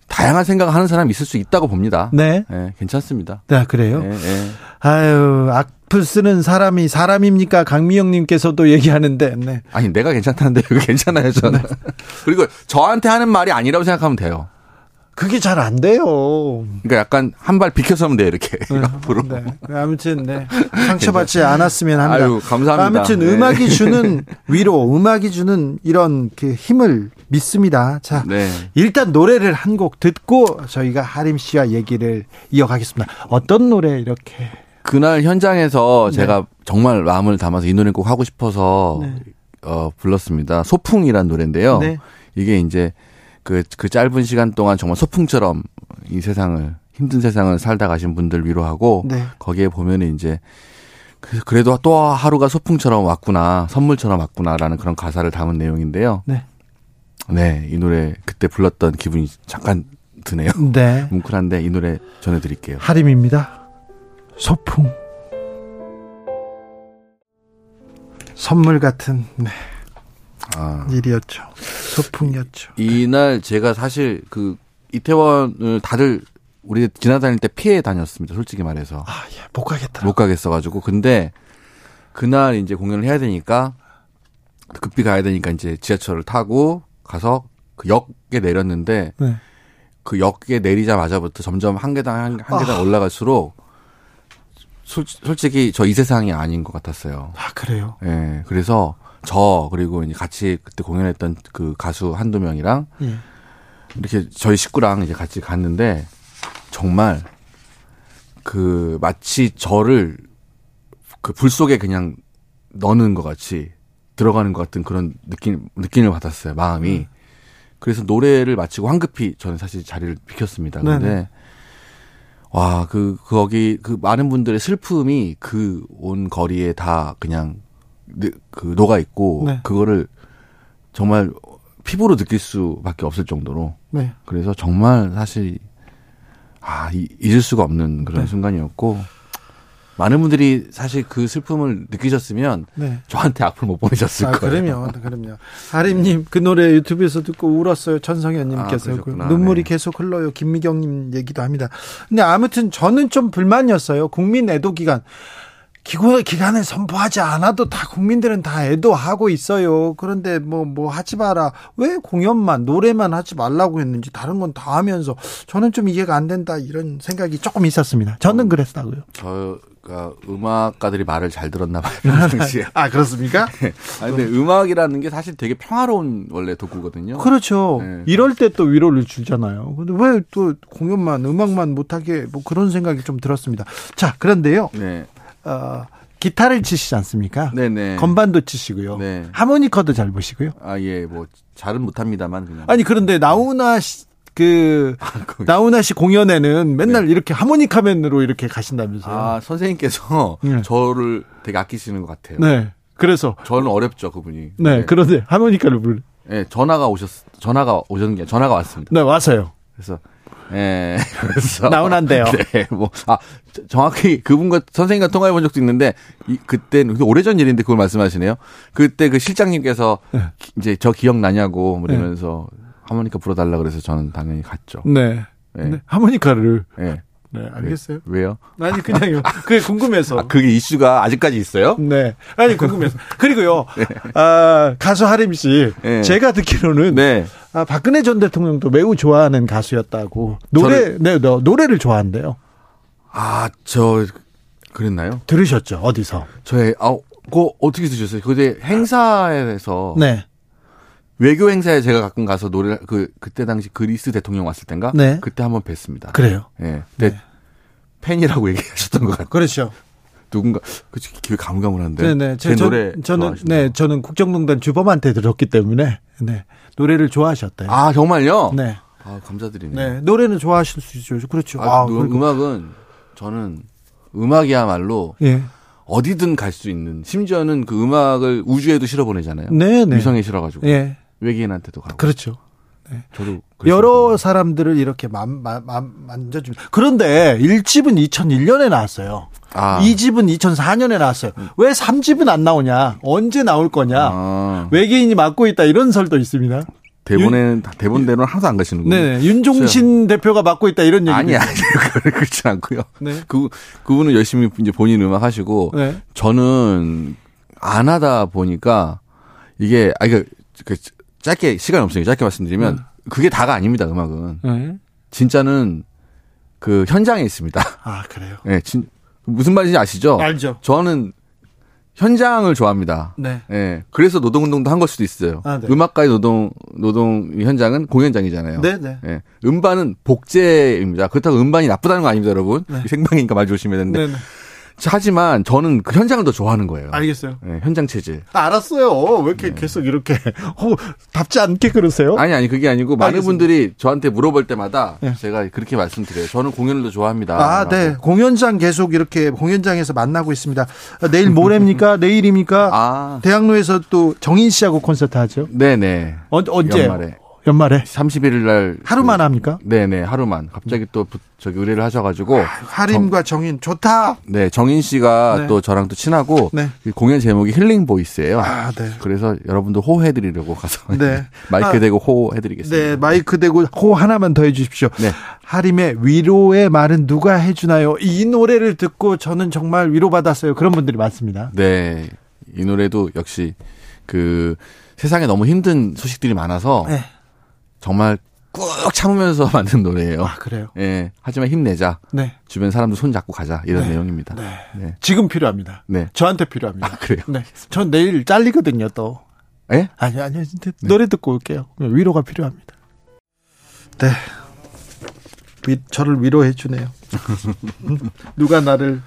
다양한 생각을 하는 사람이 있을 수 있다고 봅니다. 네. 예, 괜찮습니다. 네, 그래요. 예, 예. 아유, 악 플 쓰는 사람이 사람입니까? 강미영님께서도 얘기하는데, 네. 아니 내가 괜찮다는데 왜 괜찮아요 저는. 그리고 저한테 하는 말이 아니라고 생각하면 돼요. 그게 잘 안 돼요. 그러니까 약간 한 발 비켜서 하면 돼요 이렇게 앞으로. 네. 아무튼 네. 상처받지 않았으면 합니다. 아유, 감사합니다. 아무튼 네. 음악이 주는 위로, 음악이 주는 이런 그 힘을 믿습니다. 자, 네. 일단 노래를 한 곡 듣고 저희가 하림 씨와 얘기를 이어가겠습니다. 어떤 노래 이렇게 그날 현장에서 네. 제가 정말 마음을 담아서 이 노래 꼭 하고 싶어서 네. 어 불렀습니다. 소풍이란 노래인데요. 네. 이게 이제 그, 그 짧은 시간 동안 정말 소풍처럼 이 세상을 힘든 세상을 살다 가신 분들 위로하고 네. 거기에 보면은 이제 그- 그래도 또 하루가 소풍처럼 왔구나 선물처럼 왔구나라는 그런 가사를 담은 내용인데요. 네. 네, 이 노래 그때 불렀던 기분이 잠깐 드네요. 네. 뭉클한데 이 노래 전해드릴게요. 하림입니다. 소풍. 선물 같은 네, 아, 일이었죠. 소풍이었죠. 이날 제가 사실 그 이태원을 다들 우리 지나다닐 때 피해 다녔습니다. 솔직히 말해서 아, 예, 못 가겠다. 못 가겠어 가지고 근데 그날 이제 공연을 해야 되니까 급히 가야 되니까 이제 지하철을 타고 가서 그 역에 내렸는데 네. 그 역에 내리자마자부터 점점 한 계단 한, 한 계단 올라갈수록 솔, 솔직히 저 이 세상이 아닌 것 같았어요. 아, 그래요. 예, 그래서 저 그리고 이제 같이 그때 공연했던 그 가수 한두 명이랑 예. 이렇게 저희 식구랑 이제 같이 갔는데 정말 그 마치 저를 그 불 속에 그냥 넣는 것 같이 들어가는 것 같은 그런 느낌 느낌을 받았어요 마음이 그래서 노래를 마치고 황급히 저는 사실 자리를 비켰습니다 근데 네네. 와 그 거기 그 많은 분들의 슬픔이 그 온 거리에 다 그냥 느- 그 녹아 있고 네. 그거를 정말 피부로 느낄 수밖에 없을 정도로 네. 그래서 정말 사실 아 이- 잊을 수가 없는 그런 네. 순간이었고 많은 분들이 사실 그 슬픔을 느끼셨으면 네. 저한테 악플 못 보내셨을 아, 거예요. 그럼요. 그럼요. 하림님, 그 노래 유튜브에서 듣고 울었어요. 천성현님께서. 아, 그러셨구나. 눈물이 네. 계속 흘러요. 김미경님 얘기도 합니다. 근데 아무튼 저는 좀 불만이었어요. 국민 애도 기간. 기고 기간을 선포하지 않아도 다 국민들은 다 애도하고 있어요. 그런데 뭐뭐 하지 마라. 왜 공연만 노래만 하지 말라고 했는지 다른 건 다 하면서 저는 좀 이해가 안 된다 이런 생각이 조금 있었습니다. 저는 어. 그랬다고요. 저가 음악가들이 말을 잘 들었나 봐요. 당시에. 아 그렇습니까? 아 근데 음악이라는 게 사실 되게 평화로운 원래 도구거든요. 그렇죠. 네. 이럴 때 또 위로를 주잖아요. 근데 왜 또 공연만 음악만 못하게 뭐 그런 생각이 좀 들었습니다. 자 그런데요. 네. 어, 기타를 치시지 않습니까? 네네. 건반도 치시고요. 네. 하모니커도 잘 보시고요. 아, 예, 뭐, 잘은 못합니다만, 그냥. 아니 그런데 나훈아 씨, 그 거기- 나훈아 씨 공연에는 맨날 이렇게 하모니카맨으로 이렇게 가신다면서요. 네. 아, 선생님께서 네. 저를 되게 아끼시는 것 같아요. 네. 그래서 저는 어렵죠, 그분이. 네, 그런데 하모니카를 불. 예, 전화가 오셨, 전화가 오셨는 게, 전화가 왔습니다. 네, 와서요. 그래서, 예, 그래서. 나훈아인데요. 네, 뭐, 아, 저- 정확히 그분과 선생님과 통화해 본 적도 있는데, 이, 그때는, 오래전 일인데 그걸 말씀하시네요. 그때 그 실장님께서 네. 기- 이제 저 기억나냐고, 뭐 이러면서 하모니카 불어달라 그래서 저는 당연히 갔죠. 네. 예. 네, 하모니카를 예. 네, 알겠어요. 왜, 요 아니 그냥요. 그게 궁금해서. 아, 그게 이슈가 아직까지 있어요? 네. 아니 궁금해서. 그리고요. 네. 아, 가수 하림 씨. 네. 제가 듣기로는 네. 아, 박근혜 전 대통령도 매우 좋아하는 가수였다고. 노래 저를... 네, 노래를 좋아한대요. 아, 저 그랬나요? 들으셨죠? 어디서? 저의 아, 그거 어떻게 드셨어요? 그때 행사에서 네. 외교 행사에 제가 가끔 가서 노래 그 그때 당시 그리스 대통령 왔을 땐가 네. 그때 한번 뵀습니다. 그래요? 예. 네. 네. 팬이라고 얘기하셨던 것 같아요. 그렇죠. 누군가 그 기회 가물가물한데. 네네. 제, 제 노래 저는 네 저는 국정농단 주범한테 들었기 때문에 네 노래를 좋아하셨대요. 아 정말요? 네. 아 감사드리네요. 네 노래는 좋아하실 수 있죠. 그렇죠. 아, 아 음악은 저는 음악이야말로 예. 어디든 갈 수 있는 심지어는 그 음악을 우주에도 실어 보내잖아요. 네, 네. 위성에 실어 가지고 예. 외계인한테도 가고. 그렇죠. 네. 저도 여러 사람들을 이렇게 만, 만, 만, 만져주 그런데 1집은 2001년에 나왔어요. 아. 2집은 2004년에 나왔어요. 왜 3집은 안 나오냐? 언제 나올 거냐? 아. 외계인이 맡고 있다 이런 설도 있습니다. 대본에는 대본대로는 항상 안 가시는군요. 네, 윤종신 대표가 맡고 있다 이런 얘기. 아니 아니 그렇지 않고요. 네. 그 그분은 열심히 이제 본인 음악 하시고 네. 저는 안 하다 보니까 이게 아 이거 그 짧게 시간 없으니까 짧게 말씀드리면 네. 그게 다가 아닙니다 음악은. 네. 진짜는 그 현장에 있습니다. 아 그래요? 네, 진, 무슨 말인지 아시죠? 알죠. 저는 현장을 좋아합니다. 네. 예. 그래서 노동운동도 한 걸 수도 있어요. 아, 네. 음악가의 노동, 노동 현장은 공연장이잖아요. 네, 네. 예. 음반은 복제입니다. 그렇다고 음반이 나쁘다는 거 아닙니다, 여러분. 네. 생방이니까 말 조심해야 되는데. 네, 네. 하지만 저는 그 현장을 더 좋아하는 거예요. 알겠어요. 네, 현장 체질. 아, 알았어요. 왜 이렇게 네. 계속 이렇게 어, 답지 않게 그러세요? 아니 아니 그게 아니고 알겠습니다. 많은 분들이 저한테 물어볼 때마다 네. 제가 그렇게 말씀드려요. 저는 공연을 더 좋아합니다. 아, 라고. 네. 공연장 계속 이렇게 공연장에서 만나고 있습니다. 내일 모레입니까? 내일입니까? 아. 대학로에서 또 정인 씨하고 콘서트 하죠? 네, 네. 어, 언제? 연말에. 연말에 31일 날 하루만 그, 합니까? 네네 하루만 갑자기 또 저기 의뢰를 하셔가지고 아, 하림과 정, 인 좋다. 네 정인 씨가 네. 또 저랑 또 친하고 네. 공연 제목이 힐링 보이스예요. 아, 네. 그래서 여러분도 호해드리려고 가서 네. 마이크 아, 대고 호해드리겠습니다. 네 마이크 대고 호 하나만 더 해주십시오. 네. 하림의 위로의 말은 누가 해주나요? 이 노래를 듣고 저는 정말 위로받았어요. 그런 분들이 많습니다. 네 이 노래도 역시 그 세상에 너무 힘든 소식들이 많아서. 네. 정말 꾹 참으면서 만든 노래예요. 아, 그래요? 예. 하지만 힘내자. 네. 주변 사람도 손 잡고 가자. 이런 네. 내용입니다. 네. 네. 지금 필요합니다. 네. 저한테 필요합니다. 아, 그래요? 네. 전 내일 잘리거든요, 또. 예? 아니, 아니, 노래 듣고 올게요. 위로가 필요합니다. 네. 위, 저를 위로해 주네요. 누가 나를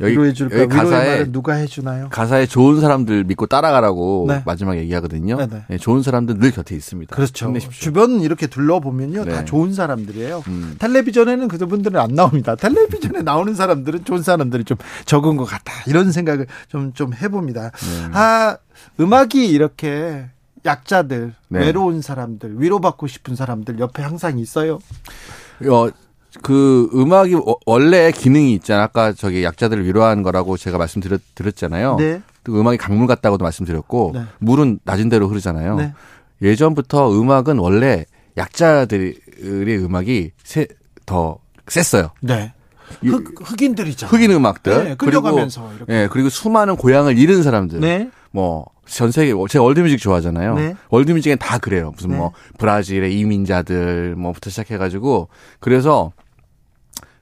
여기, 줄까? 여기 가사에 누가 해주나요? 가사에 좋은 사람들 믿고 따라가라고 네. 마지막 얘기하거든요. 네, 네. 네, 좋은 사람들 늘 곁에 있습니다. 그렇죠. 힘내십시오. 주변 이렇게 둘러보면요, 다 네. 좋은 사람들이에요. 음. 텔레비전에는 그분들은 안 나옵니다. 텔레비전에 나오는 사람들은 좋은 사람들이 좀 적은 것 같다. 이런 생각을 좀좀 해봅니다. 네. 아 음악이 이렇게 약자들, 외로운 사람들, 위로받고 싶은 사람들 옆에 항상 있어요. 어, 그 음악이 원래 기능이 있잖아. 아까 저기 약자들을 위로하는 거라고 제가 말씀드렸잖아요. 네. 그 음악이 강물 같다고도 말씀드렸고 네. 물은 낮은 대로 흐르잖아요. 네. 예전부터 음악은 원래 약자들의 음악이 세, 더 셌어요. 네. 흑, 흑인들이죠. 흑인 음악들. 네, 끌려가면서 그리고, 이렇게. 예, 그리고 수많은 고향을 잃은 사람들. 네. 뭐, 전 세계, 제가 월드뮤직 좋아하잖아요. 네. 월드뮤직엔 다 그래요. 무슨 네. 뭐, 브라질의 이민자들, 뭐부터 시작해가지고. 그래서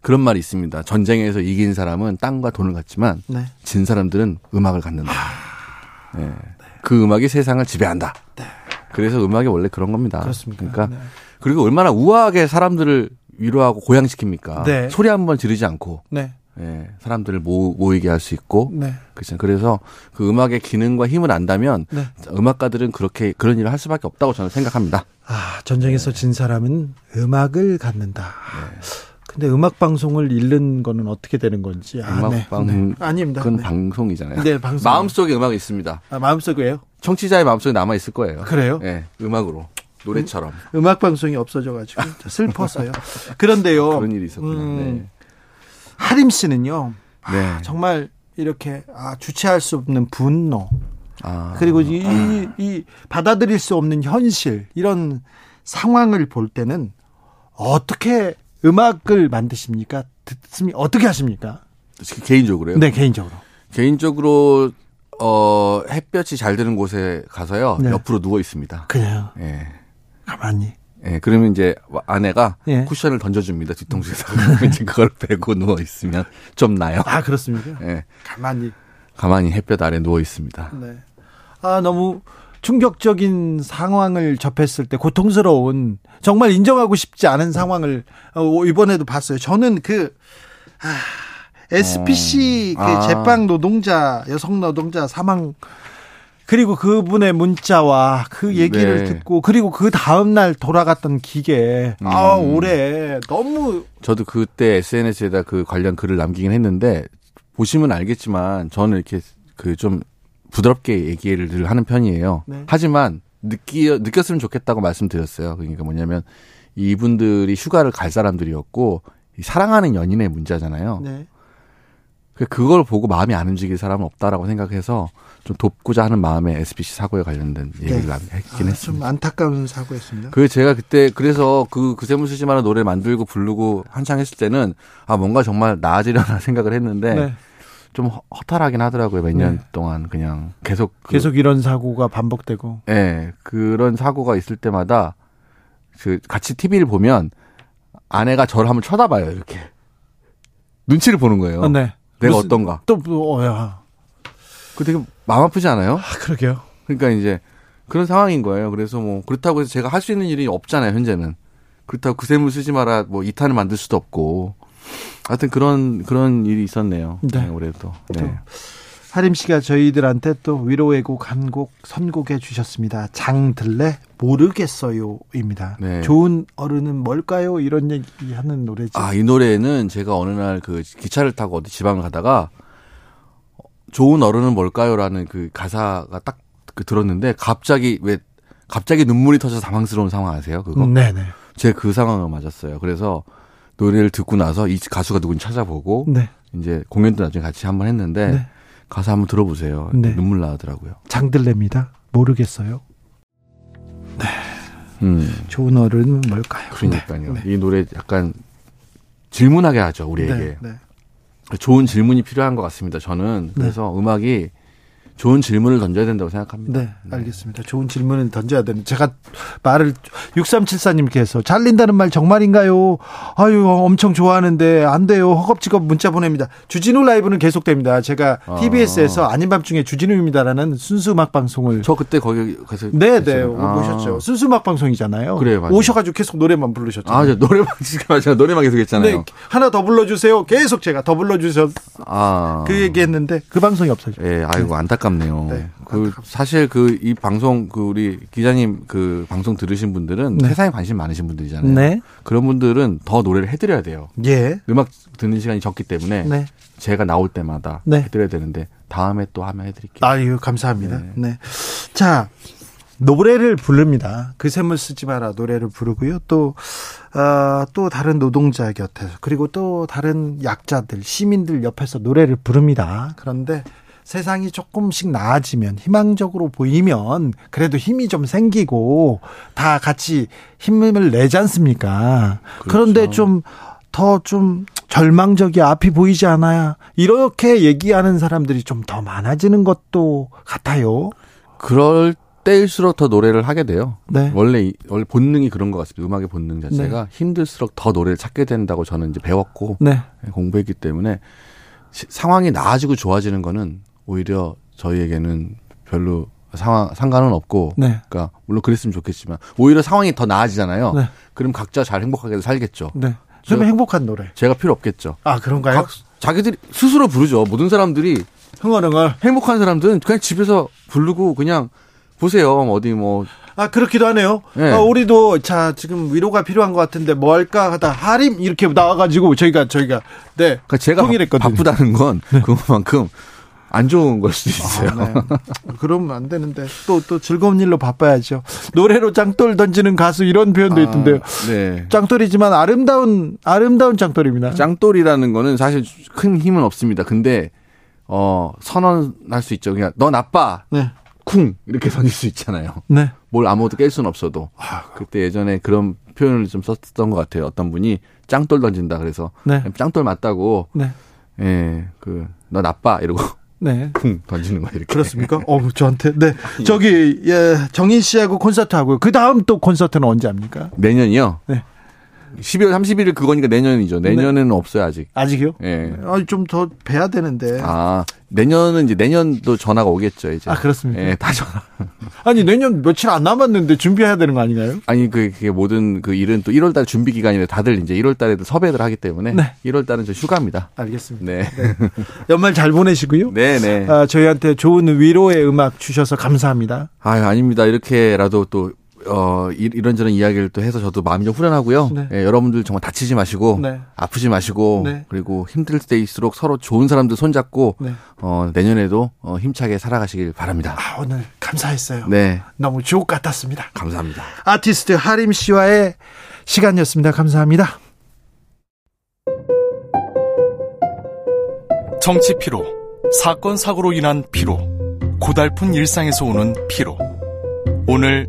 그런 말이 있습니다. 전쟁에서 이긴 사람은 땅과 돈을 갖지만, 네. 진 사람들은 음악을 갖는다. 하... 네. 그 음악이 세상을 지배한다. 네. 그래서 음악이 원래 그런 겁니다. 그렇습니까? 그러니까, 네. 그리고 얼마나 우아하게 사람들을 위로하고 고양시킵니까? 네. 소리 한 번 지르지 않고. 네. 예, 사람들을 모, 모이게 할 수 있고. 네. 그렇죠. 그래서 그 음악의 기능과 힘을 안다면 네. 음악가들은 그렇게 그런 일을 할 수밖에 없다고 저는 생각합니다. 아, 전쟁에서 진 사람은 음악을 갖는다. 네. 근데 음악 방송을 잃는 거는 어떻게 되는 건지. 아, 음악 네. 방 네. 아닙니다. 그건 네. 방송이잖아요. 네, 방송. 마음속에 음악이 있습니다. 아, 마음속에요? 청취자의 마음속에 남아 있을 거예요. 그래요? 네, 음악으로. 노래처럼. 음, 악 방송이 없어져가지고 슬퍼서요. 그런데요. 그런 일이 있었구나. 음, 네. 하림 씨는요. 네. 아, 정말 이렇게 아, 주체할 수 없는 분노. 아. 그리고 이, 아. 이 받아들일 수 없는 현실 이런 상황을 볼 때는 어떻게 음악을 만드십니까? 듣습니 어떻게 하십니까? 개인적으로요? 네, 개인적으로. 개인적으로 어 햇볕이 잘 드는 곳에 가서요 네. 옆으로 누워 있습니다. 그냥 예. 가만히. 예, 그러면 이제 아내가 예. 쿠션을 던져줍니다 뒤통수에서 이제 그걸 베고 누워 있으면 좀 나요. 아, 그렇습니까? 예, 가만히. 가만히 햇볕 아래 누워 있습니다. 네. 아, 너무 충격적인 상황을 접했을 때 고통스러운 정말 인정하고 싶지 않은 상황을 어, 이번에도 봤어요. 저는 그 아, SPC 어. 그 아. 제빵 노동자 여성 노동자 사망 그리고 그분의 문자와 그 얘기를 네. 듣고 그리고 그 다음 날 돌아갔던 기계 아 음. 올해 너무 저도 그때 SNS에다 그 관련 글을 남기긴 했는데 보시면 알겠지만 저는 이렇게 그 좀 부드럽게 얘기를 늘 하는 편이에요. 네. 하지만 느끼 느꼈으면 좋겠다고 말씀드렸어요. 그러니까 뭐냐면 이분들이 휴가를 갈 사람들이었고 이 사랑하는 연인의 문제잖아요. 네. 그 그걸 보고 마음이 안 움직일 사람은 없다라고 생각해서 좀 돕고자 하는 마음에 SBC 사고에 관련된 얘기를 남- 했긴 아, 했습니다. 좀 안타까운 사고였습니다. 그 제가 그때 그래서 그 그세무 쓰지마는 노래 만들고 부르고 한창 했을 때는 아 뭔가 정말 나아지려나 생각을 했는데 네. 좀 허- 허탈하긴 하더라고요 몇년 네. 동안 그냥 계속 그, 계속 이런 사고가 반복되고 예 그런 사고가 있을 때마다 그 같이 TV를 보면 아내가 저를 한번 쳐다봐요 이렇게 눈치를 보는 거예요. 아, 네. 내가 무슨- 어떤가. 또 뭐, 어야. 그 되게 마음 아프지 않아요? 아, 그러게요. 그러니까 이제 그런 상황인 거예요. 그래서 뭐 그렇다고 해서 제가 할 수 있는 일이 없잖아요. 현재는 그렇다고 그 셈을 쓰지 마라 뭐 이탄을 만들 수도 없고 하여튼 그런 그런 일이 있었네요. 네. 네, 올해도. 네. 하림 씨가 저희들한테 또 위로의 곡 한 곡 선곡해 주셨습니다. 장들레 모르겠어요입니다. 네. 좋은 어른은 뭘까요? 이런 얘기 하는 노래죠. 아, 이 노래는 제가 어느 날 그 기차를 타고 어디 지방을 가다가 좋은 어른은 뭘까요라는 그 가사가 딱 그 들었는데 갑자기 왜 갑자기 눈물이 터져서 당황스러운 상황 아세요? 그거? 음, 네네. 제 그 상황을 맞았어요. 그래서 노래를 듣고 나서 이 가수가 누군지 찾아보고 네. 이제 공연도 나중에 같이 한번 했는데 네. 가사 한번 들어보세요. 네. 눈물 나더라고요. 장들레입니다. 모르겠어요. 음, 좋은 어른은 뭘까요? 그러니까요. 네. 이 노래 약간 질문하게 하죠 우리에게. 좋은 질문이 필요한 것 같습니다. 저는 네. 그래서 음악이 좋은 질문을 던져야 된다고 생각합니다. 네, 알겠습니다. 좋은 질문을 던져야 되는. 제가 말을 6374님께서 잘린다는 말 정말인가요? 아유, 엄청 좋아하는데 안 돼요. 허겁지겁 문자 보냅니다. 주진우 라이브는 계속됩니다. 제가 아. TBS에서 아닌 밤중에 주진우입니다라는 순수 음악 방송을 저 그때 거기 가서 네, 네, 했어요. 아. 오셨죠. 순수 음악 방송이잖아요. 그래요, 맞아요. 오셔 가지고 계속 노래만 부르셨잖아요. 아, 저 노래방 맞아요. 노래방 계속 했잖아요. 네, 하나 더 불러 주세요. 계속 제가 더 불러 주셔. 아. 그 얘기했는데 그 방송이 없어져. 예, 아이고 안타깝 네요. 네, 그 사실 그 이 방송 그 우리 기자님 그 방송 들으신 분들은 네. 세상에 관심 많으신 분들이잖아요. 네, 그런 분들은 더 노래를 해드려야 돼요. 예, 음악 듣는 시간이 적기 때문에 네. 제가 나올 때마다 네. 해드려야 되는데 다음에 또 하면 해드릴게요. 아유 감사합니다. 네. 네. 자 노래를 부릅니다. 그 샘을 쓰지 마라 노래를 부르고요. 또, 어, 또 다른 노동자 곁에서 그리고 또 다른 약자들 시민들 옆에서 노래를 부릅니다. 그런데 세상이 조금씩 나아지면 희망적으로 보이면 그래도 힘이 좀 생기고 다 같이 힘을 내지 않습니까? 그런데 그렇죠. 좀더좀 절망적이 앞이 보이지 않아야 이렇게 얘기하는 사람들이 좀 더 많아지는 것도 같아요. 그럴 때일수록 더 노래를 하게 돼요. 네. 원래 이- 원래 본능이 그런 것 같습니다. 음악의 본능 자체가 힘들수록 더 노래를 찾게 된다고 저는 이제 배웠고 네. 공부했기 때문에 시- 상황이 나아지고 좋아지는 거는 오히려 저희에게는 별로 상황 상관은 없고 네. 그러니까 물론 그랬으면 좋겠지만 오히려 상황이 더 나아지잖아요. 네. 그럼 각자 잘 행복하게 살겠죠. 네. 좀 저- 행복한 노래. 제가 필요 없겠죠. 아, 그런가요? 각- 자기들이 스스로 부르죠. 모든 사람들이 흥얼흥얼. 행복한 사람들은 그냥 집에서 부르고 그냥 보세요. 어디 뭐 아, 그렇기도 하네요. 네. 아, 우리도 자, 지금 위로가 필요한 것 같은데 뭐 할까 하다 하림 이렇게 나와가지고 저희가 저희가 네. 그러니까 제가 바, 통일했거든요. 바쁘다는 건 그만큼 안 좋은 걸 수도 있어요. 아, 네. 그러면 안 되는데 또또 즐거운 일로 바빠야죠. 노래로 짱돌 던지는 가수 이런 표현도 있던데요. 네. 짱돌이지만 아름다운 아름다운 짱돌입니다. 짱돌이라는 거는 사실 큰 힘은 없습니다. 근데 어 선언할 수 있죠. 그냥 너 나빠. 네. 쿵 이렇게 던질 수 있잖아요. 네. 뭘 아무것도 깰 수는 없어도. 아, 그때 예전에 그런 표현을 좀 썼던 것 같아요. 어떤 분이 짱돌 던진다 그래서 네. 짱돌 맞다고 네. 예, 그 너 나빠 이러고 네. 쿵 던지는 거 이렇게. 그렇습니까? 어, 저한테. 네. 저기, 예, 정인 씨하고 콘서트 하고요. 그 다음 또 콘서트는 언제 합니까? 내년이요? 네. 12월 31일 그거니까 내년이죠. 내년에는 없어요 아직. 아직이요? 예. 아, 좀더 뵈야 되는데. 아 내년은 이제 내년도 전화가 오겠죠 이제. 아, 그렇습니까? 예, 다 전화. 아니, 내년 며칠 안 남았는데 준비해야 되는 거 아닌가요? 아니 그 그게 모든 그 일은 또 1월달 준비 기간인데 다들 이제 1월달에도 섭외를 하기 때문에 네. 1월달은 저 휴가입니다. 알겠습니다. 네. 연말 잘 보내시고요. 네, 네. 아, 저희한테 좋은 위로의 음악 주셔서 감사합니다. 아, 아닙니다. 이렇게라도 또 어, 이- 이런저런 이야기를 또 해서 저도 마음이 좀 후련하고요. 네. 예, 여러분들 정말 다치지 마시고 네. 아프지 마시고 네. 그리고 힘들 때일수록 서로 좋은 사람들 손잡고 네. 어, 내년에도 어, 힘차게 살아가시길 바랍니다. 아, 오늘 감사했어요. 네. 너무 주옥 같았습니다. 감사합니다. 아티스트 하림 씨와의 시간이었습니다. 감사합니다. 정치 피로, 사건 사고로 인한 피로, 고달픈 일상에서 오는 피로. 오늘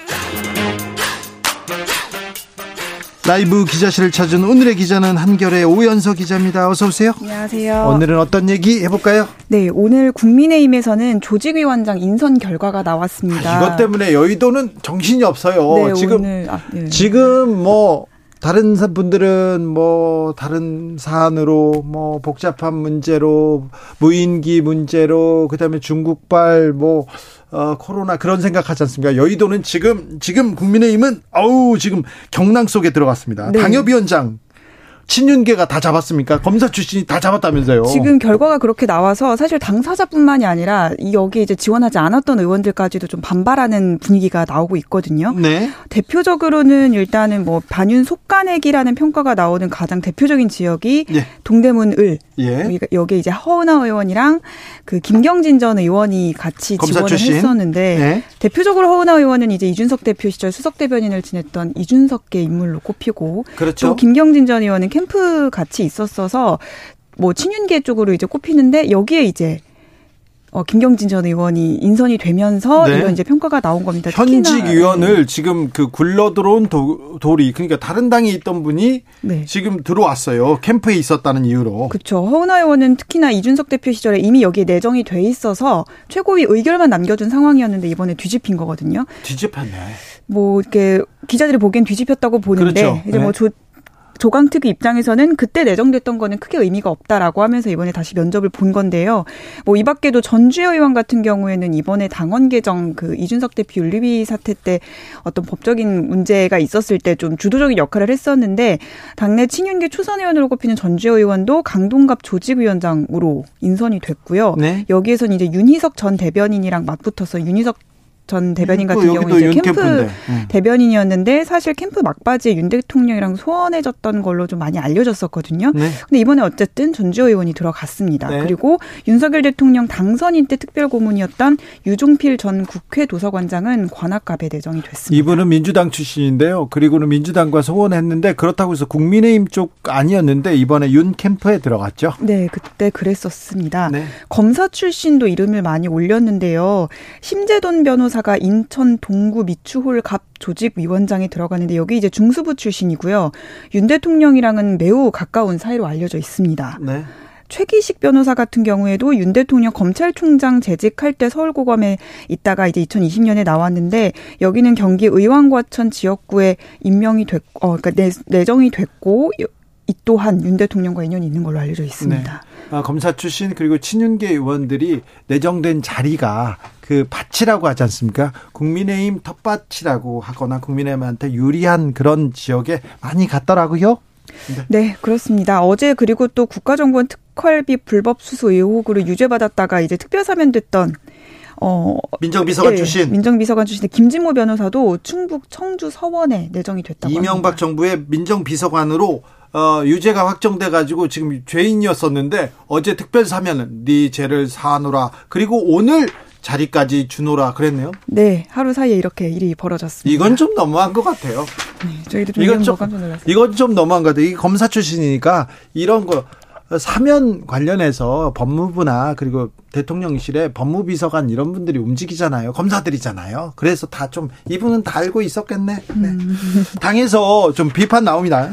라이브 기자실을 찾은 오늘의 기자는 한결의 오연서 기자입니다. 어서 오세요. 안녕하세요. 오늘은 어떤 얘기 해볼까요? 네, 오늘 국민의힘에서는 조직위원장 인선 결과가 나왔습니다. 이것 때문에 여의도는 정신이 없어요. 네, 지금 오늘 아, 네. 지금 뭐 다른 사- 분들은 뭐 다른 사안으로 뭐 복잡한 문제로 무인기 문제로 그다음에 중국발 뭐 어, 코로나 그런 생각하지 않습니까? 여의도는 지금 지금 국민의힘은 아우 지금 경랑 속에 들어갔습니다. 네. 당협위원장 친윤계가 다 잡았습니까? 검사 출신이 다 잡았다면서요. 지금 결과가 그렇게 나와서 사실 당사자뿐만이 아니라 이 여기 이제 지원하지 않았던 의원들까지도 좀 반발하는 분위기가 나오고 있거든요. 네. 대표적으로는 일단은 뭐 반윤 속가내기라는 평가가 나오는 가장 대표적인 지역이 예. 동대문 을 예. 여기 이제 허은하 의원이랑 그 김경진 전 의원이 같이 지원을 출신? 했었는데 네. 대표적으로 허은하 의원은 이제 이준석 대표 시절 수석 대변인을 지냈던 이준석계 인물로 꼽히고 그렇죠. 또 김경진 전 의원은 캠프 같이 있었어서 뭐 친윤계 쪽으로 이제 꼽히는데 여기에 이제 어 김경진 전 의원이 인선이 되면서 네. 이런 이제 평가가 나온 겁니다. 현직 의원을 지금 그 굴러 들어온 도, 돌이 그러니까 다른 당에 있던 분이 네. 지금 들어왔어요. 캠프에 있었다는 이유로. 그렇죠. 허은하 의원은 특히나 이준석 대표 시절에 이미 여기에 내정이 돼 있어서 최고위 의결만 남겨준 상황이었는데 이번에 뒤집힌 거거든요. 뒤집혔네. 뭐 이렇게 기자들이 보기엔 뒤집혔다고 보는데 그렇죠. 이제 네. 뭐 조, 조강특위 입장에서는 그때 내정됐던 거는 크게 의미가 없다라고 하면서 이번에 다시 면접을 본 건데요. 뭐 이 밖에도 전주혜 의원 같은 경우에는 이번에 당원 개정 그 이준석 대표 윤리위 사태 때 어떤 법적인 문제가 있었을 때 좀 주도적인 역할을 했었는데 당내 친윤계 초선 의원으로 꼽히는 전주혜 의원도 강동갑 조직위원장으로 인선이 됐고요. 네. 여기에서는 이제 윤희석 전 대변인이랑 맞붙어서 윤희석 전 대변인 같은 또 경우는 이제 윤 캠프. 음. 대변인이었는데 사실 캠프 막바지에 윤 대통령이랑 소원해졌던 걸로 좀 많이 알려졌었거든요. 네. 근데 이번에 어쨌든 전주호 의원이 들어갔습니다. 네. 그리고 윤석열 대통령 당선인 때 특별 고문이었던 유종필 전 국회 도서관장은 관악갑에 내정이 됐습니다. 이분은 민주당 출신인데요. 그리고는 민주당과 소원했는데 그렇다고 해서 국민의힘 쪽 아니었는데 이번에 윤 캠프에 들어갔죠. 네, 그때 그랬었습니다. 네. 검사 출신도 이름을 많이 올렸는데요. 심재돈 변호사 가 인천 동구 미추홀 갑 조직위원장에 들어가는데 여기 이제 중수부 출신이고요. 윤 대통령이랑은 매우 가까운 사이로 알려져 있습니다. 네. 최기식 변호사 같은 경우에도 윤 대통령 검찰총장 재직할 때 서울고검에 있다가 이제 2020년에 나왔는데 여기는 경기 의왕과천 지역구에 임명이 됐고, 어, 그러니까 내, 내정이 됐고 이 또한 윤 대통령과 인연이 있는 걸로 알려져 있습니다. 아, 검사 출신 그리고 친윤계 의원들이 내정된 자리가 그 밭이라고 하지 않습니까? 국민의힘 텃밭이라고 하거나 국민의힘한테 유리한 그런 지역에 많이 갔더라고요. 네, 그렇습니다. 어제 그리고 또 국가정보원 특활비 불법 수수 의혹으로 유죄받았다가 이제 특별 사면됐던 어 민정비서관 예, 출신 민정비서관 출신의 김진모 변호사도 충북 청주 서원에 내정이 됐다고 이명박 합니다. 정부의 민정비서관으로 어, 유죄가 확정돼 가지고 지금 죄인이었었는데 어제 특별 사면은 네 죄를 사노라. 그리고 오늘 자리까지 주노라 그랬네요. 네, 하루 사이에 이렇게 일이 벌어졌습니다. 이건 좀 너무한 것 같아요. 네, 저희도 좀 이건 좀. 이건 좀 너무한 것 같아요. 이 검사 출신이니까 이런 거 사면 관련해서 법무부나 그리고 대통령실에 법무비서관 이런 분들이 움직이잖아요. 검사들이잖아요. 그래서 다 좀 이분은 다 알고 있었겠네. 네. 당에서 좀 비판 나옵니다.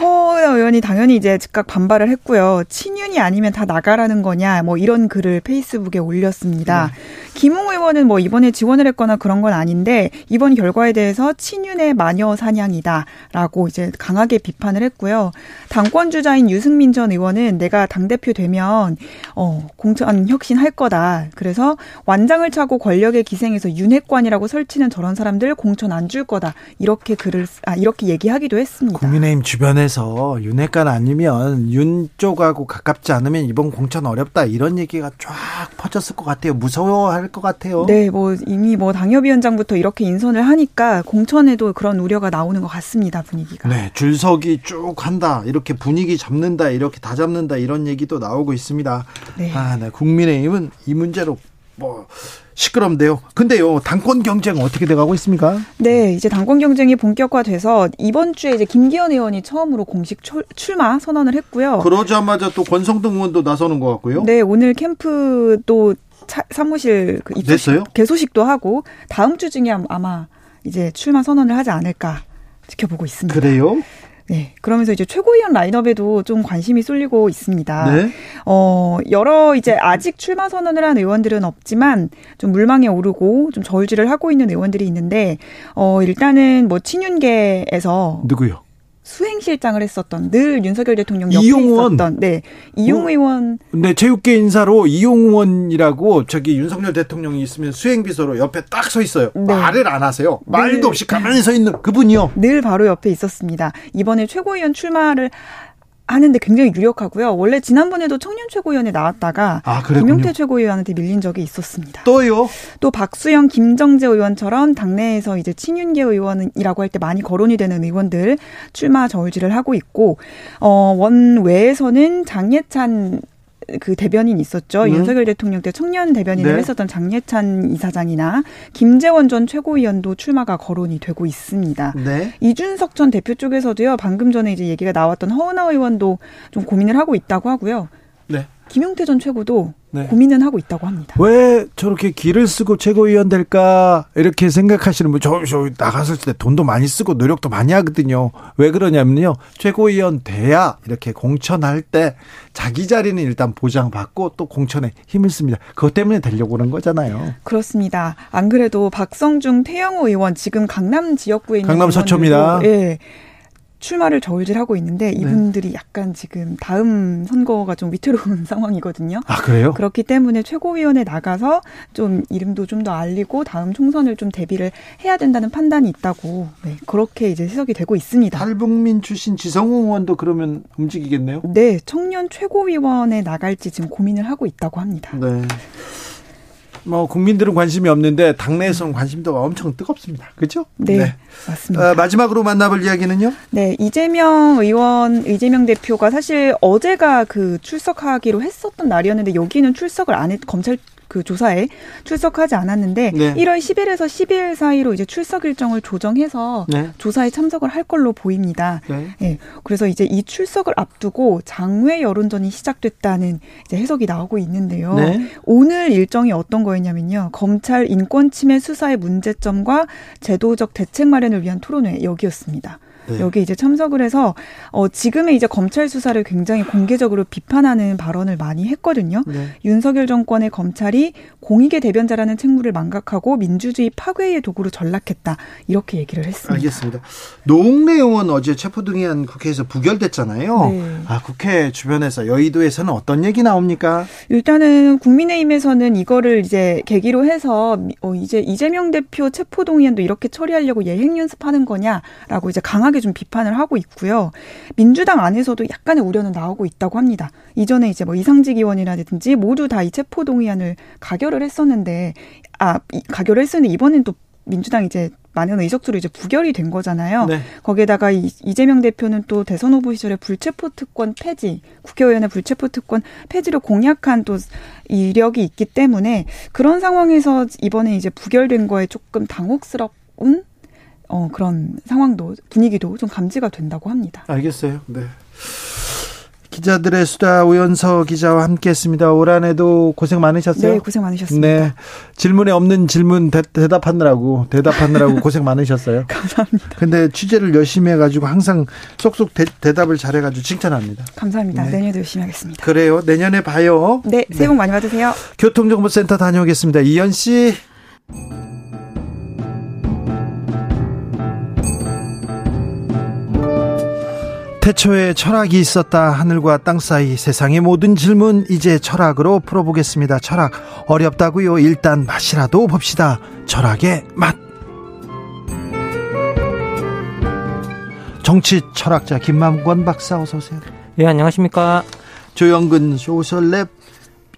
허 의원이 당연히 이제 즉각 반발을 했고요. 친윤이 아니면 다 나가라는 거냐, 뭐 이런 글을 페이스북에 올렸습니다. 김웅 의원은 뭐 이번에 지원을 했거나 그런 건 아닌데 이번 결과에 대해서 친윤의 마녀 사냥이다라고 이제 강하게 비판을 했고요. 당권 주자인 유승민 전 의원은 내가 당 대표 되면 어 공천 혁신 할 거다. 그래서 완장을 차고 권력의 기생에서 윤핵관이라고 설치는 저런 사람들 공천 안 줄 거다. 이렇게 글을 쓰- 아 이렇게 얘기하기도 했습니다. 국민의힘 주변에 서 윤핵관 아니면 윤 쪽하고 가깝지 않으면 이번 공천 어렵다 이런 얘기가 쫙 퍼졌을 것 같아요. 무서워할 것 같아요. 네, 뭐 이미 뭐 당협위원장부터 이렇게 인선을 하니까 공천에도 그런 우려가 나오는 것 같습니다 분위기가. 네, 줄서기 쭉 한다. 이렇게 분위기 잡는다. 이렇게 다 잡는다. 이런 얘기도 나오고 있습니다. 네. 아, 네. 국민의힘은 이 문제로 뭐 시끄럽네요. 근데요, 당권 경쟁 어떻게 돼가고 있습니까? 네, 이제 당권 경쟁이 본격화돼서 이번 주에 이제 김기현 의원이 처음으로 공식 출- 출마 선언을 했고요. 그러자마자 또 권성동 의원도 나서는 것 같고요. 네, 오늘 캠프도 차- 사무실 그 냈어요? 개소식도 하고 다음 주 중에 아마 이제 출마 선언을 하지 않을까 지켜보고 있습니다. 그래요? 네, 그러면서 이제 최고위원 라인업에도 좀 관심이 쏠리고 있습니다. 네. 어, 여러 이제 아직 출마 선언을 한 의원들은 없지만 좀 물망에 오르고 좀 저울질을 하고 있는 의원들이 있는데 어, 일단은 뭐 친윤계에서 누구요? 수행실장을 했었던 늘 윤석열 대통령 옆에 이용원. 있었던 네. 이용 어? 의원 네, 체육계 인사로 이용원이라고 저기 윤석열 대통령이 있으면 수행 비서로 옆에 딱 서 있어요. 네. 말을 안 하세요. 말도 네. 없이 가만히 서 있는 그분이요. 늘 바로 옆에 있었습니다. 이번에 최고위원 출마를 하는데 굉장히 유력하고요. 원래 지난번에도 청년 최고위원에 나왔다가 아, 그랬군요. 김용태 최고위원한테 밀린 적이 있었습니다. 또요. 또 박수영, 김정재 의원처럼 당내에서 이제 친윤계 의원이라고 할 때 많이 거론이 되는 의원들 출마 저울질을 하고 있고 어 원외에서는 장예찬 그 대변인 있었죠. 음. 윤석열 대통령 때 청년 대변인을 네. 했었던 장예찬 이사장이나 김재원 전 최고위원도 출마가 거론이 되고 있습니다. 네. 이준석 전 대표 쪽에서도요. 방금 전에 이제 얘기가 나왔던 허은하 의원도 좀 고민을 하고 있다고 하고요. 네. 김용태 전 최고도 네. 고민은 하고 있다고 합니다. 왜 저렇게 길을 쓰고 최고위원 될까 이렇게 생각하시는 분, 저, 저 나갔을 때 돈도 많이 쓰고 노력도 많이 하거든요. 왜 그러냐면요. 최고위원 돼야 이렇게 공천할 때 자기 자리는 일단 보장받고 또 공천에 힘을 씁니다. 그것 때문에 되려고 그런 거잖아요. 그렇습니다. 안 그래도 박성중 태영호 의원 지금 강남 지역구에 있는 강남 서초입니다. 예. 출마를 저울질하고 있는데 이분들이 약간 지금 다음 선거가 좀 위태로운 상황이거든요. 아, 그래요? 그렇기 때문에 최고위원회 나가서 좀 이름도 좀 더 알리고 다음 총선을 좀 대비를 해야 된다는 판단이 있다고 네, 그렇게 이제 해석이 되고 있습니다. 탈북민 출신 지성호 의원도 그러면 움직이겠네요? 네, 청년 최고위원에 나갈지 지금 고민을 하고 있다고 합니다. 네. 뭐 국민들은 관심이 없는데 당내에서는 관심도가 엄청 뜨겁습니다. 그렇죠? 네, 맞습니다. 어, 마지막으로 만나볼 이야기는요? 네, 이재명 의원, 이재명 대표가 사실 어제가 그 출석하기로 했었던 날이었는데 여기는 출석을 안 했, 검찰 그 조사에 출석하지 않았는데 네. 1월 10일에서 12일 사이로 이제 출석 일정을 조정해서 네. 조사에 참석을 할 걸로 보입니다. 네. 예. 그래서 이제 이 출석을 앞두고 장외 여론전이 시작됐다는 이제 해석이 나오고 있는데요. 네. 오늘 일정이 어떤 거였냐면요. 검찰 인권 침해 수사의 문제점과 제도적 대책 마련을 위한 토론회 여기였습니다. 네. 여기 이제 참석을 해서 어 지금의 이제 검찰 수사를 굉장히 공개적으로 비판하는 발언을 많이 했거든요. 네. 윤석열 정권의 검찰이 공익의 대변자라는 책무를 망각하고 민주주의 파괴의 도구로 전락했다. 이렇게 얘기를 했습니다. 알겠습니다. 노웅래 의원 어제 체포동의안 국회에서 부결됐잖아요. 네. 아, 국회 주변에서 여의도에서는 어떤 얘기 나옵니까? 일단은 국민의힘에서는 이거를 이제 계기로 해서 어 이제 이재명 대표 체포 동의안도 이렇게 처리하려고 예행 연습하는 거냐라고 이제 강하게 좀 비판을 하고 있고요. 민주당 안에서도 약간의 우려는 나오고 있다고 합니다. 이전에 이제 뭐 이상직 의원이라든지 모두 다 이 체포 동의안을 가결을 했었는데 아 이- 가결을 했었는데 이번엔 또 민주당 이제 많은 의석수로 이제 부결이 된 거잖아요. 네. 거기에다가 이, 이재명 대표는 또 대선 후보 시절에 불체포 특권 폐지, 국회의원의 불체포 특권 폐지를 공약한 또 이력이 있기 때문에 그런 상황에서 이번에 이제 부결된 거에 조금 당혹스러운 어, 그런 상황도 분위기도 좀 감지가 된다고 합니다. 알겠어요. 네. 기자들의 수다 오연서 기자와 함께했습니다. 올 한해도 고생 많으셨어요. 네, 고생 많으셨습니다. 네, 질문에 없는 질문 대, 답하느라고 대답하느라고 고생 많으셨어요. 감사합니다. 근데 취재를 열심히 해가지고 항상 쏙쏙 대, 답을 잘해가지고 칭찬합니다. 감사합니다. 네. 내년에도 열심히 하겠습니다. 그래요. 내년에 봐요. 네, 새해 복 많이 받으세요. 교통정보센터 다녀오겠습니다. 이현 씨. 태초에 철학이 있었다. 하늘과 땅 사이 세상의 모든 질문 이제 철학으로 풀어보겠습니다. 철학 어렵다고요. 일단 맛이라도 봅시다. 철학의 맛. 정치 철학자 김만권 박사 어서 오세요. 예, 안녕하십니까? 조영근 소셜랩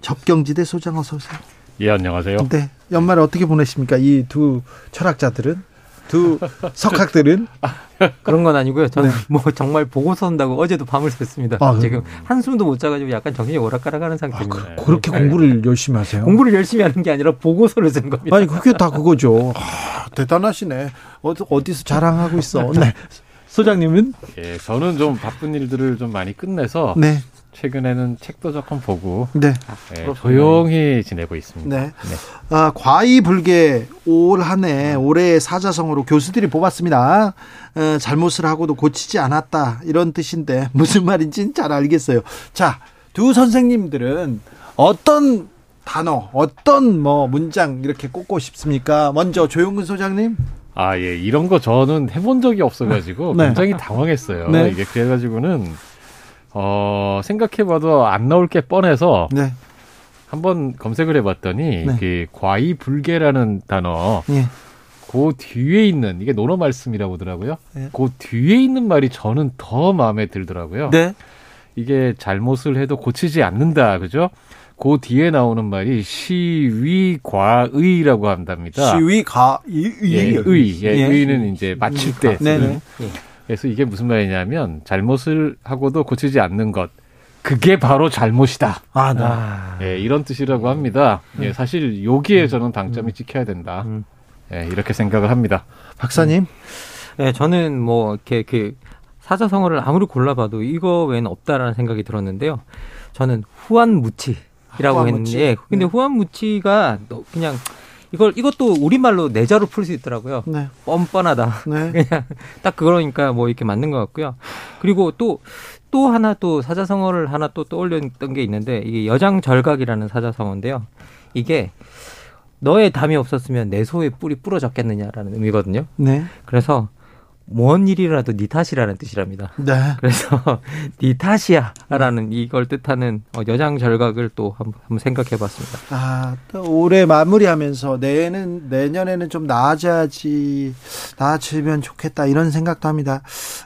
접경지대 소장 어서 오세요. 예, 안녕하세요. 네. 연말 어떻게 보내십니까? 이 두 철학자들은 두 석학들은 그런 건 아니고요. 저는 네. 뭐 정말 보고 선다고 어제도 밤을 샜습니다. 아, 지금 한숨도 못 자가지고 약간 정신이 오락가락하는 상태입니다. 아, 그, 렇게 네. 공부를 열심히 하세요? 공부를 열심히 하는 게 아니라 보고서를 쓴 겁니다. 아니 그게 다 그거죠. 아, 대단하시네. 어디, 어디서 자랑하고 있어. 네. 소장님은? 예, 저는 좀 바쁜 일들을 좀 많이 끝내서 네. 최근에는 책도 조금 보고 네. 네, 조용히 지내고 있습니다. 네. 네. 아, 과이불개 올 한해 올해의 사자성어로 교수들이 뽑았습니다. 어, 잘못을 하고도 고치지 않았다 이런 뜻인데 무슨 말인지는 잘 알겠어요. 자, 두 선생님들은 어떤 단어, 어떤 뭐 문장 이렇게 꼽고 싶습니까? 먼저 조용근 소장님. 아, 예. 이런 거 저는 해본 적이 없어가지고 네. 굉장히 당황했어요. 네. 이게 그래가지고는 어, 생각해봐도 안 나올 게 뻔해서 네. 한번 검색을 해봤더니 네. 그 과이불개라는 단어 예. 그 뒤에 있는 이게 논어 말씀이라고 하더라고요. 예. 그 뒤에 있는 말이 저는 더 마음에 들더라고요. 네. 이게 잘못을 해도 고치지 않는다, 그죠? 그 뒤에 나오는 말이 시위과의라고 한답니다. 시위과의 예, 의, 예, 예. 의는 이제 마칠 때. 네네. 예. 그래서 이게 무슨 말이냐면 잘못을 하고도 고치지 않는 것. 그게 바로 잘못이다. 아, 네. 아. 예, 이런 뜻이라고 합니다. 예, 사실 여기에 저는 방점이 찍혀야 된다. 음. 예, 이렇게 생각을 합니다. 박사님? 예, 저는 뭐 이렇게 그 사자성어를 아무리 골라봐도 이거 외에는 없다라는 생각이 들었는데요. 저는 후안무치라고 했는데, 예, 근데 네. 후안무치가 그냥 이걸 이것도 우리말로 내자로 풀 수 있더라고요. 네. 뻔뻔하다. 네. 그냥 딱 그러니까 뭐 이렇게 맞는 것 같고요. 그리고 또또 또 하나 또 사자성어를 하나 또 떠올렸던 게 있는데 이게 여장절각이라는 사자성어인데요. 이게 너의 담이 없었으면 내 소의 뿔이 부러졌겠느냐라는 의미거든요. 네. 그래서 뭔 일이라도 니 탓이라는 뜻이랍니다. 네. 그래서 니 탓이야라는 이걸 뜻하는 어, 여장 절각을 또 한번 생각해 봤습니다. 아, 올해 마무리하면서 내년 내년에는 좀 나아져야지 나아지면 좋겠다 이런 생각도 합니다.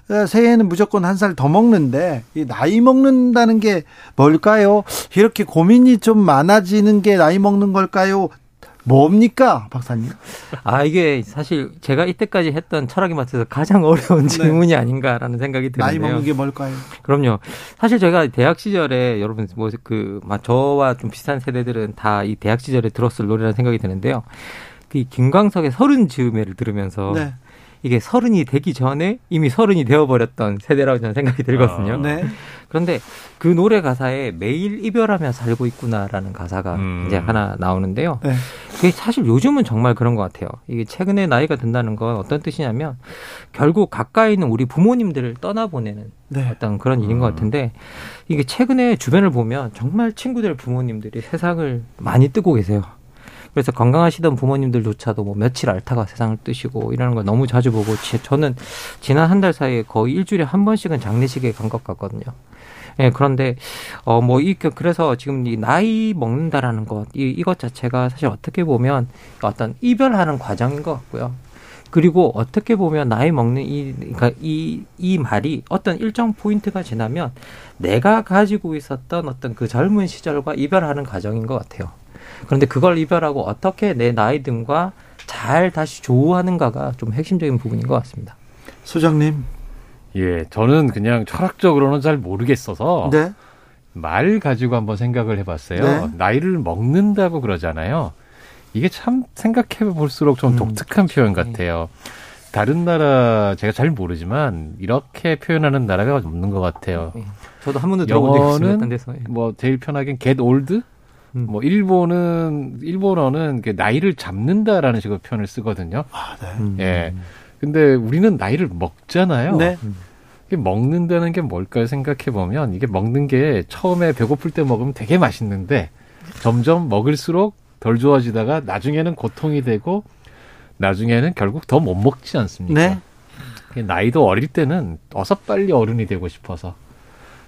어, 새해에는 무조건 한 살 더 먹는데 이 나이 먹는다는 게 뭘까요? 이렇게 고민이 좀 많아지는 게 나이 먹는 걸까요? 뭡니까, 박사님? 아, 이게 사실 제가 이때까지 했던 철학의 맛에서 가장 어려운 네. 질문이 아닌가라는 생각이 드는데요. 나이 먹는 게 뭘까요? 그럼요. 사실 제가 대학 시절에 여러분 뭐그 저와 좀 비슷한 세대들은 다 이 대학 시절에 들었을 노래라는 생각이 드는데요. 그 김광석의 서른 즈음에를 들으면서 네. 이게 서른이 되기 전에 이미 서른이 되어버렸던 세대라고 저는 생각이 들거든요. 아, 네. 그런데 그 노래 가사에 매일 이별하며 살고 있구나라는 가사가 음. 이제 하나 나오는데요. 네. 그게 사실 요즘은 정말 그런 것 같아요. 이게 최근에 나이가 든다는 건 어떤 뜻이냐면 결국 가까이 있는 우리 부모님들을 떠나보내는 네. 어떤 그런 일인 것 음. 같은데 이게 최근에 주변을 보면 정말 친구들 부모님들이 세상을 많이 뜨고 계세요. 그래서 건강하시던 부모님들조차도 뭐 며칠 앓다가 세상을 뜨시고 이러는 걸 너무 자주 보고 저는 지난 한 달 사이에 거의 일주일에 한 번씩은 장례식에 간 것 같거든요. 예, 그런데 어뭐 이 그래서 지금 이 나이 먹는다라는 것, 이 이것 자체가 사실 어떻게 보면 어떤 이별하는 과정인 것 같고요. 그리고 어떻게 보면 나이 먹는 이 그러니까 이 이 말이 어떤 일정 포인트가 지나면 내가 가지고 있었던 어떤 그 젊은 시절과 이별하는 과정인 것 같아요. 그런데 그걸 이별하고 어떻게 내 나이 등과 잘 다시 조우하는가가 좀 핵심적인 부분인 것 같습니다. 소장님. 예, 저는 그냥 철학적으로는 잘 모르겠어서 네. 말 가지고 한번 생각을 해봤어요. 네. 나이를 먹는다고 그러잖아요. 이게 참 생각해 볼수록 좀 음. 독특한 표현 같아요. 다른 나라 제가 잘 모르지만 이렇게 표현하는 나라가 없는 것 같아요. 네. 저도 한 번도 들어본 적이 데서. 뭐 제일 편하게 get old 음. 뭐 일본은 일본어는 나이를 잡는다라는 식으로 표현을 쓰거든요. 아, 네. 음. 예. 근데 우리는 나이를 먹잖아요. 네. 이게 먹는다는 게 뭘까요? 생각해 보면 이게 먹는 게 처음에 배고플 때 먹으면 되게 맛있는데 점점 먹을수록 덜 좋아지다가 나중에는 고통이 되고 나중에는 결국 더 못 먹지 않습니까? 네. 나이도 어릴 때는 어서 빨리 어른이 되고 싶어서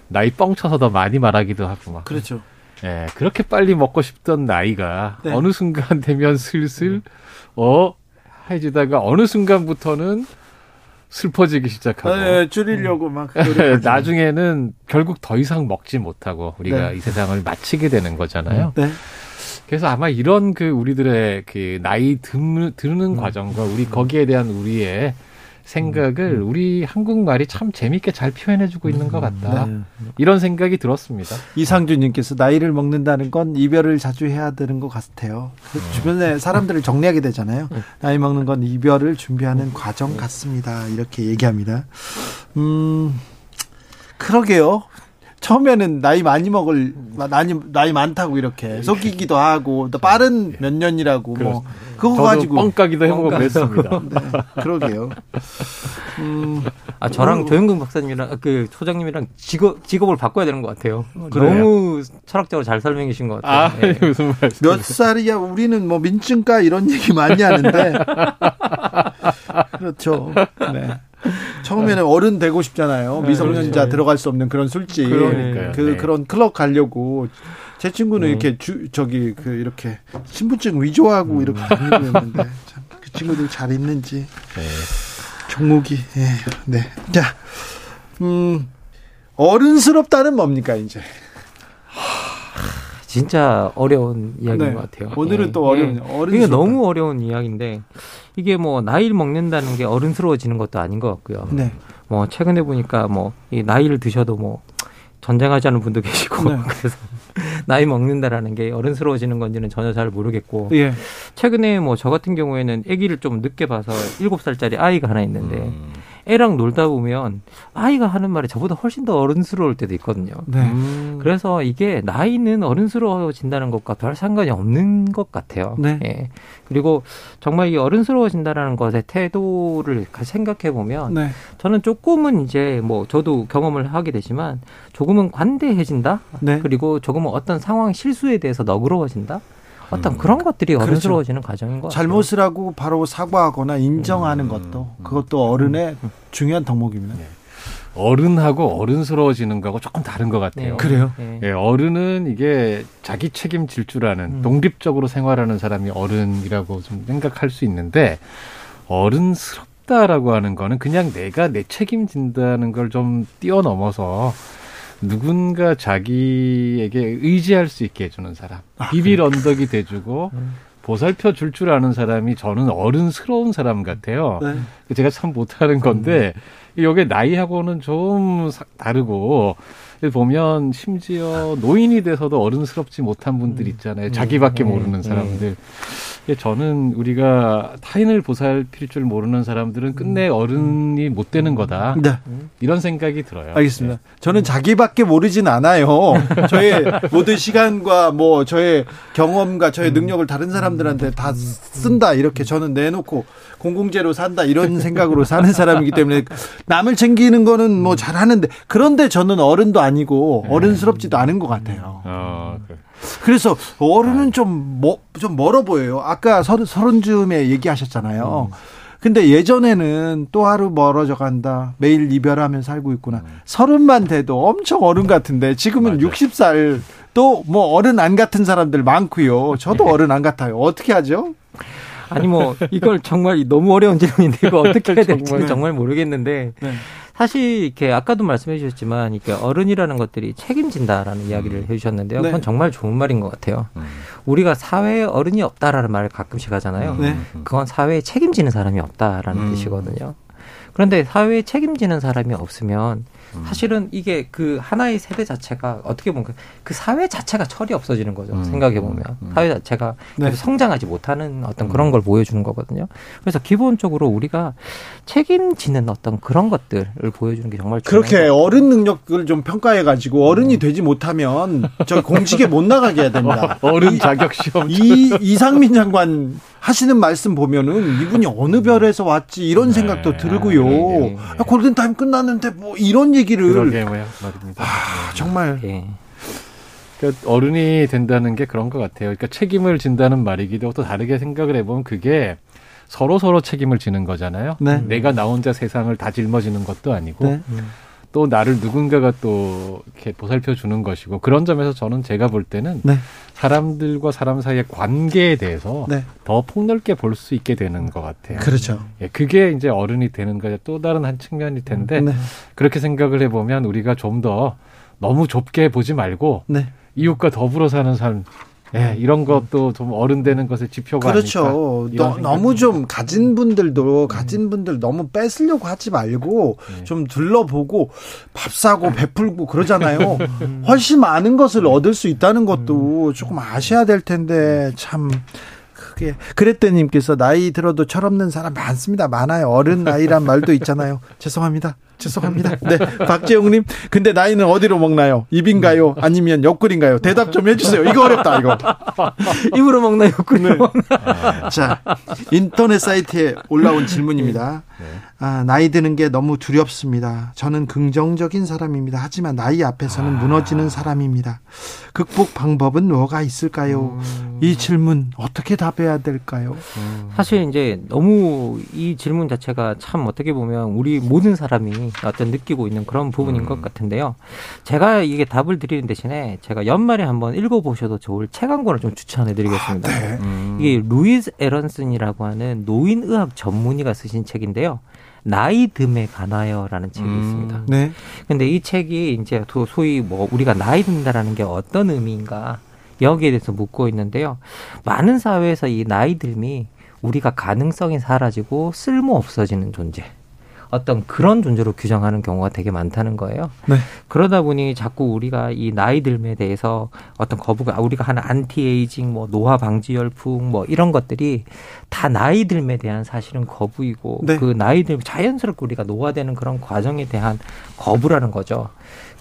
나이 뻥쳐서 더 많이 말하기도 하고 막. 그렇죠. 예, 그렇게 빨리 먹고 싶던 나이가 네. 어느 순간 되면 슬슬 어 해지다가 어느 순간부터는 슬퍼지기 시작하고 네, 줄이려고 막 나중에는 결국 더 이상 먹지 못하고 우리가 네. 이 세상을 마치게 되는 거잖아요. 네. 그래서 아마 이런 그 우리들의 그 나이 드, 드는 음. 과정과 우리 거기에 대한 우리의 생각을 음. 우리 한국말이 참 재밌게 잘 표현해주고 있는 것 같다. 네. 이런 생각이 들었습니다. 이상준님께서 나이를 먹는다는 건 이별을 자주 해야 되는 것 같아요. 그 주변에 사람들을 정리하게 되잖아요. 나이 먹는 건 이별을 준비하는 과정 같습니다. 이렇게 얘기합니다. 음, 그러게요. 처음에는 나이 많이 먹을 나이 나이 많다고 이렇게 속이기도 하고 또 빠른 몇 년이라고 뭐 그거 가지고 뻥까기도 해보고 그랬습니다. 네, 그러게요. 음, 아 저랑 음, 조영근 박사님이랑 그 소장님이랑 직업 직업을 바꿔야 되는 것 같아요. 그래요? 너무 철학적으로 잘 설명해주신 것 같아요. 아, 네. 무슨 말씀? 몇 살이야? 우리는 뭐 민증가 이런 얘기 많이 하는데 그렇죠. 네. 처음에는 어른 되고 싶잖아요. 네, 미성년자 그렇죠. 들어갈 수 없는 그런 술집. 그러니까요. 그 네. 그런 클럽 가려고 제 친구는 음. 이렇게 주, 저기 그 이렇게 신분증 위조하고 음. 이렇게 다니고 있는데 참 그 친구들 잘 있는지. 네. 종목이 예. 네. 자. 음. 어른스럽다는 뭡니까, 이제? 진짜 어려운 이야기인 네. 것 같아요. 오늘은 예. 또 어려운, 예. 어른 이게 너무 어려운 이야기인데 이게 뭐 나이를 먹는다는 게 어른스러워지는 것도 아닌 것 같고요. 네. 뭐 최근에 보니까 뭐 이 나이를 드셔도 뭐 전쟁하지 않은 분도 계시고 네. 그래서 나이 먹는다라는 게 어른스러워지는 건지는 전혀 잘 모르겠고 예. 최근에 뭐 저 같은 경우에는 아기를 좀 늦게 봐서 일곱 살짜리 아이가 하나 있는데 음. 애랑 놀다 보면 아이가 하는 말이 저보다 훨씬 더 어른스러울 때도 있거든요. 네. 음. 그래서 이게 나이는 어른스러워진다는 것과 별 상관이 없는 것 같아요. 네. 예. 그리고 정말 이 어른스러워진다라는 것의 태도를 생각해 보면 네. 저는 조금은 이제 뭐 저도 경험을 하게 되지만 조금은 관대해진다. 네. 그리고 조금은 어떤 상황 실수에 대해서 너그러워진다. 어떤 음. 그런 것들이 그렇죠. 어른스러워지는 그렇죠. 과정인 것 같아요. 잘못을 하고 바로 사과하거나 인정하는 음. 것도 그것도 어른의 음. 중요한 덕목입니다. 네. 어른하고 어른스러워지는 거하고 조금 다른 것 같아요. 네. 그래요? 네. 예, 어른은 이게 자기 책임질 줄 아는 음. 독립적으로 생활하는 사람이 어른이라고 좀 생각할 수 있는데 어른스럽다라고 하는 거는 그냥 내가 내 책임진다는 걸 좀 뛰어넘어서 누군가 자기에게 의지할 수 있게 해주는 사람. 아, 비빌 그래. 언덕이 돼주고 음. 보살펴 줄줄 아는 사람이 저는 어른스러운 사람 같아요. 네. 제가 참 못하는 건데 음. 여기 나이하고는 좀 다르고 보면 심지어 노인이 돼서도 어른스럽지 못한 분들 음. 있잖아요. 자기밖에 음. 모르는 네. 사람들. 저는 우리가 타인을 보살필 줄 모르는 사람들은 끝내 음. 어른이 못 되는 거다. 네. 이런 생각이 들어요. 알겠습니다. 네. 저는 자기밖에 모르진 않아요. 저의 모든 시간과 뭐 저의 경험과 저의 음. 능력을 다른 사람들한테 다 쓴다 이렇게 저는 내놓고 공공재로 산다 이런 생각으로 사는 사람이기 때문에 남을 챙기는 거는 뭐 잘하는데 그런데 저는 어른도 아니고 네. 어른스럽지도 않은 것 같아요. 어, 그래. 그래서 어른은 좀, 뭐, 좀 멀어 보여요. 아까 서른, 서른 즈음에 얘기하셨잖아요. 음. 근데 예전에는 또 하루 멀어져 간다. 매일 이별하며 살고 있구나. 음. 서른만 돼도 엄청 어른 같은데 지금은 맞아. 60살 또 뭐 어른 안 같은 사람들 많고요. 저도 네. 어른 안 같아요. 어떻게 하죠? 아니 뭐 이걸 정말 너무 어려운 질문인데 이거 어떻게 해야 될지 정말, 정말 모르겠는데 네. 사실 이렇게 아까도 말씀해 주셨지만 이렇게 어른이라는 것들이 책임진다라는 음. 이야기를 해 주셨는데요. 네. 그건 정말 좋은 말인 것 같아요. 음. 우리가 사회에 어른이 없다라는 말을 가끔씩 하잖아요. 네. 그건 사회에 책임지는 사람이 없다라는 음. 뜻이거든요. 그런데 사회에 책임지는 사람이 없으면 음. 사실은 이게 그 하나의 세대 자체가 어떻게 보면 그, 그 사회 자체가 철이 없어지는 거죠. 음. 생각해 보면 음. 사회 자체가 네. 성장하지 못하는 어떤 그런 걸 보여주는 거거든요. 그래서 기본적으로 우리가 책임지는 어떤 그런 것들을 보여주는 게 정말 그렇게 어른 능력을 좀 평가해 가지고 어른이 되지 못하면 저 공직에 못 나가게 해야 됩니다. 어른 자격 시험 이 이상민 장관 하시는 말씀 보면은 이분이 어느 별에서 왔지 이런 네. 생각도 들고요. 네, 네, 네. 아, 골든타임 끝났는데 뭐 이런 얘기 를. 그러게 말입니다. 아, 정말. 네. 그러니까 어른이 된다는 게 그런 것 같아요. 그러니까 책임을 진다는 말이기도 또 다르게 생각을 해보면 그게 서로 서로 책임을 지는 거잖아요. 네. 내가 나 혼자 세상을 다 짊어지는 것도 아니고 네. 또 나를 누군가가 또 이렇게 보살펴 주는 것이고 그런 점에서 저는 제가 볼 때는 네. 사람들과 사람 사이의 관계에 대해서 네. 더 폭넓게 볼 수 있게 되는 것 같아요. 그렇죠. 예, 그게 이제 어른이 되는 것의 또 다른 한 측면일 텐데 네. 그렇게 생각을 해보면 우리가 좀 더 너무 좁게 보지 말고 네. 이웃과 더불어 사는 삶 예, 이런 것도 좀 어른 되는 것의 지표가 그렇죠. 너, 너무 좀 가진 분들도 음. 가진 분들 너무 뺏으려고 하지 말고 네. 좀 둘러보고 밥 사고 베풀고 그러잖아요. 음. 훨씬 많은 것을 얻을 수 있다는 것도 음. 조금 아셔야 될 텐데 참 그게 그랬더님께서 나이 들어도 철없는 사람 많습니다. 많아요. 어른 나이란 말도 있잖아요. 죄송합니다. 죄송합니다. 네, 박재용님. 근데 나이는 어디로 먹나요? 입인가요? 아니면 옆구리인가요? 대답 좀 해주세요. 이거 어렵다, 이거. 입으로 먹나, 옆구리로 네. 먹나. 자, 인터넷 사이트에 올라온 질문입니다. 네. 아, 나이 드는 게 너무 두렵습니다. 저는 긍정적인 사람입니다. 하지만 나이 앞에서는 아. 무너지는 사람입니다. 극복 방법은 뭐가 있을까요? 음. 이 질문 어떻게 답해야 될까요? 음. 사실 이제 너무 이 질문 자체가 참 어떻게 보면 우리 모든 사람이 어떤 느끼고 있는 그런 부분인 음. 것 같은데요. 제가 이게 답을 드리는 대신에 제가 연말에 한번 읽어보셔도 좋을 책 한 권을 좀 추천해드리겠습니다. 아, 네. 음. 이게 루이즈 에런슨이라고 하는 노인의학 전문의가 쓰신 책인데요. 나이 듦에 관하여라는 책이 음, 있습니다. 네. 근데 이 책이 이제 소위 뭐 우리가 나이 든다라는 게 어떤 의미인가 여기에 대해서 묻고 있는데요. 많은 사회에서 이 나이 듦이 우리가 가능성이 사라지고 쓸모 없어지는 존재. 어떤 그런 존재로 규정하는 경우가 되게 많다는 거예요. 네. 그러다 보니 자꾸 우리가 이 나이 듦에 대해서 어떤 거부가 우리가 하는 안티에이징 뭐 노화 방지 열풍 뭐 이런 것들이 다 나이 들에 대한 사실은 거부이고 네. 그 나이 들 자연스럽게 우리가 노화되는 그런 과정에 대한 거부라는 거죠.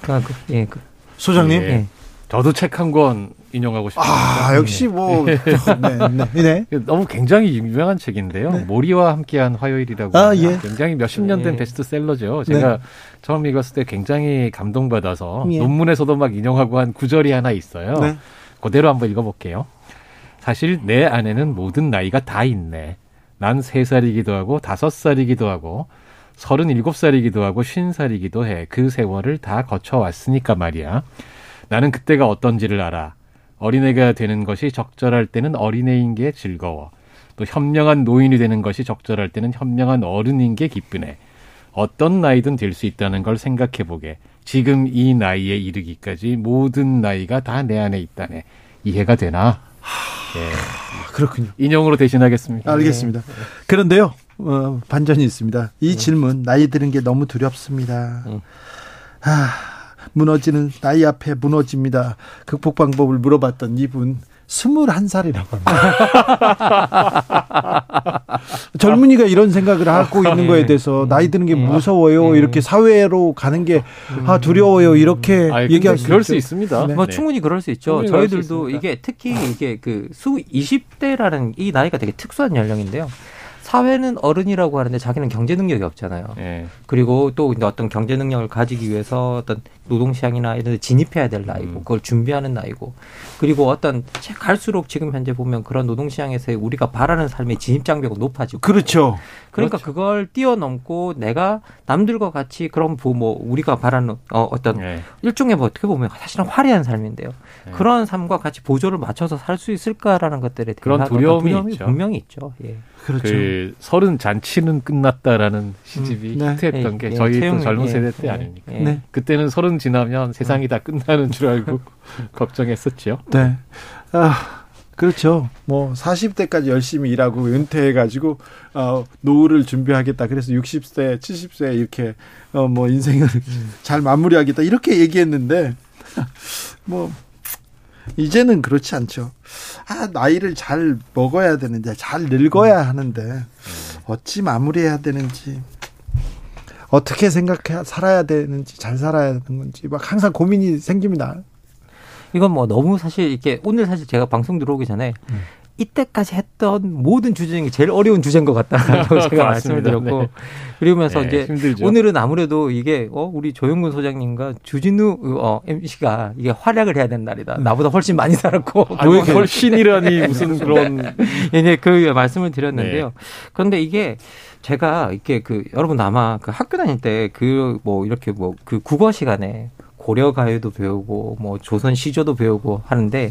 그러니까 그, 예, 그, 소장님. 예. 저도 책 한 권 인용하고 싶습니다. 아, 역시 뭐, 네, 네, 네. 너무 굉장히 유명한 책인데요. 네. 모리와 함께한 화요일이라고. 아, 예. 굉장히 몇십 년된 네. 베스트셀러죠. 제가 네. 처음 읽었을 때 굉장히 감동받아서 예. 논문에서도 막 인용하고 한 구절이 하나 있어요. 네. 그대로 한번 읽어볼게요. 사실 내 안에는 모든 나이가 다 있네. 난 세살이기도 하고 다섯 살이기도 하고 서른일곱 살이기도 하고 쉰 살이기도 해. 그 세월을 다 거쳐왔으니까 말이야. 나는 그때가 어떤지를 알아. 어린애가 되는 것이 적절할 때는 어린애인 게 즐거워. 또 현명한 노인이 되는 것이 적절할 때는 현명한 어른인 게 기쁘네. 어떤 나이든 될 수 있다는 걸 생각해 보게. 지금 이 나이에 이르기까지 모든 나이가 다 내 안에 있다네. 이해가 되나? 예. 그렇군요. 인용으로 대신하겠습니다. 알겠습니다. 네. 그런데요, 어, 반전이 있습니다. 이 네. 질문, 나이 드는 게 너무 두렵습니다. 네. 아, 무너지는 나이 앞에 무너집니다. 극복 방법을 물어봤던 이분 스물한 살이라고 합니다. 젊은이가 이런 생각을 하고 있는 거에 대해서 나이 드는 게 무서워요. 음. 이렇게 사회로 가는 게 아, 두려워요. 이렇게 아 얘기할 수 그럴 있죠. 수 있습니다. 네. 뭐 충분히 그럴 수 있죠. 저희들도 이게 특히 이게 그 수 20대라는 이 나이가 되게 특수한 연령인데요. 사회는 어른이라고 하는데 자기는 경제 능력이 없잖아요. 네. 그리고 또 어떤 경제 능력을 가지기 위해서 어떤 노동 시장이나 이런 데 진입해야 될 나이고 음. 그걸 준비하는 나이고 그리고 어떤 갈수록 지금 현재 보면 그런 노동 시장에서 우리가 바라는 삶의 진입 장벽은 높아지고 그렇죠. 그러니까 그렇죠. 그걸 뛰어넘고 내가 남들과 같이 그런 뭐 우리가 바라는 어, 어떤 네. 일종의 뭐 어떻게 보면 사실은 화려한 삶인데요. 네. 그런 삶과 같이 보조를 맞춰서 살 수 있을까라는 것들에 대한 그런 두려움이, 두려움이 분명히 있죠. 예. 그렇죠. 그 서른 잔치는 끝났다라는 시집이 음, 네. 히트했던 게 예, 저희 또 젊은 세대 때 아닙니까? 네. 그때는 서른 지나면 세상이 다 끝나는 줄 알고 걱정했었죠. 네. 아. 그렇죠. 뭐 40대까지 열심히 일하고 은퇴해가지고 어, 노후를 준비하겠다. 그래서 60세, 70세 이렇게 어, 뭐 인생을 잘 마무리하겠다 이렇게 얘기했는데 뭐 이제는 그렇지 않죠. 아 나이를 잘 먹어야 되는데 잘 늙어야 하는데 어찌 마무리해야 되는지 어떻게 생각해 살아야 되는지 잘 살아야 되는 건지 막 항상 고민이 생깁니다. 이건 뭐 너무 사실 이렇게 오늘 사실 제가 방송 들어오기 전에 음. 이때까지 했던 모든 주제 중에 제일 어려운 주제인 것 같다라고 제가 말씀을 드렸고 네. 그러면서 네, 이제 힘들죠. 오늘은 아무래도 이게 어 우리 조영근 소장님과 주진우 어 MC가 이게 활약을 해야 되는 날이다. 음. 나보다 훨씬 많이 살았고 아, 뭐 훨씬이라니 무슨 그런 이제 그 말씀을 드렸는데요. 네. 그런데 이게 제가 이렇게 그 여러분 아마 그 학교 다닐 때 그 뭐 이렇게 뭐 그 국어 시간에 고려 가요도 배우고 뭐 조선 시조도 배우고 하는데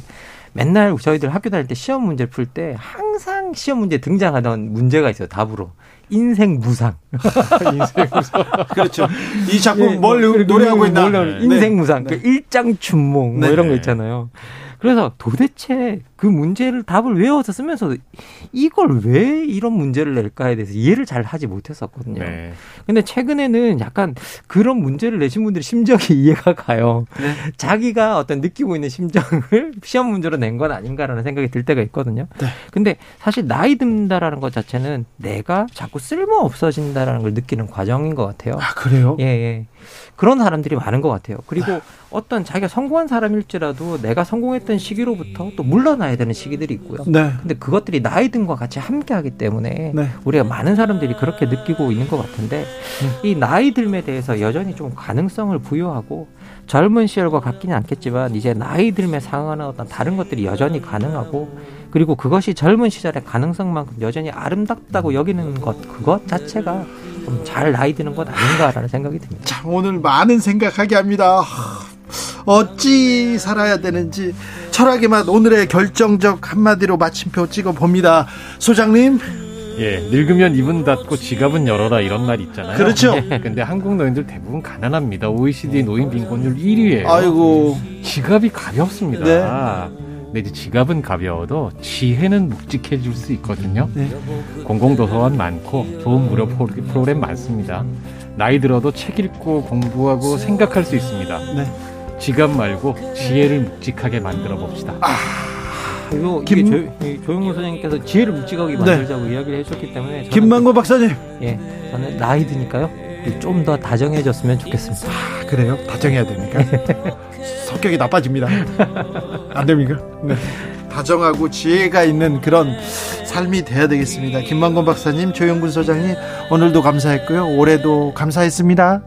맨날 저희들 학교 다닐 때 시험 문제를 풀때 항상 시험 문제 등장하던 문제가 있어요. 답으로. 인생 무상. 인생 무상. 그렇죠. 이 작품 네, 뭘 뭐, 노래하고 있나? 네. 인생 무상. 네. 그 일장 춘몽 뭐 네. 이런 거 있잖아요. 그래서 도대체 그 문제를 답을 외워서 쓰면서 이걸 왜 이런 문제를 낼까에 대해서 이해를 잘 하지 못했었거든요. 네. 근데 최근에는 약간 그런 문제를 내신 분들의 심정이 이해가 가요. 네. 자기가 어떤 느끼고 있는 심정을 시험 문제로 낸 건 아닌가라는 생각이 들 때가 있거든요. 네. 근데 사실 나이 든다라는 것 자체는 내가 자꾸 쓸모 없어진다라는 걸 느끼는 과정인 것 같아요. 아, 그래요? 예, 예. 그런 사람들이 많은 것 같아요. 그리고 어떤 자기가 성공한 사람일지라도 내가 성공했던 시기로부터 또 물러나야 되는 시기들이 있고요. 네. 근데 그것들이 나이 든과 같이 함께 하기 때문에 네. 우리가 많은 사람들이 그렇게 느끼고 있는 것 같은데 네. 이 나이 듦에 대해서 여전히 좀 가능성을 부여하고 젊은 시절과 같기는 않겠지만 이제 나이 듦에 상응하는 어떤 다른 것들이 여전히 가능하고 그리고 그것이 젊은 시절의 가능성만큼 여전히 아름답다고 여기는 것 그것 자체가 좀 잘 나이 드는 것 아닌가라는 생각이 듭니다. 참 오늘 많은 생각하게 합니다. 어찌 살아야 되는지 철학의 맛 오늘의 결정적 한마디로 마침표 찍어 봅니다. 소장님. 예, 늙으면 입은 닫고 지갑은 열어라 이런 말 있잖아요. 그렇죠. 예, 근데 한국 노인들 대부분 가난합니다. OECD 노인 빈곤율 1위예요. 아이고. 지갑이 가볍습니다. 네. 근데 이제 지갑은 가벼워도 지혜는 묵직해질 수 있거든요. 네. 공공도서관 많고 좋은 무료 프로그램 많습니다. 나이 들어도 책 읽고 공부하고 생각할 수 있습니다. 네. 지갑 말고 지혜를 묵직하게 만들어 봅시다. 아. 이거 김... 조영무 선생님께서 지혜를 묵직하게 만들자고 네. 이야기를 해줬기 때문에 김만고 박사님 예 저는 나이 드니까요 좀 더 다정해졌으면 좋겠습니다 아, 그래요 다정해야 되니까 성격이 나빠집니다. 안 됩니까? 네. 다정하고 지혜가 있는 그런 삶이 돼야 되겠습니다. 김만곤 박사님, 조영근 소장님 오늘도 감사했고요. 올해도 감사했습니다.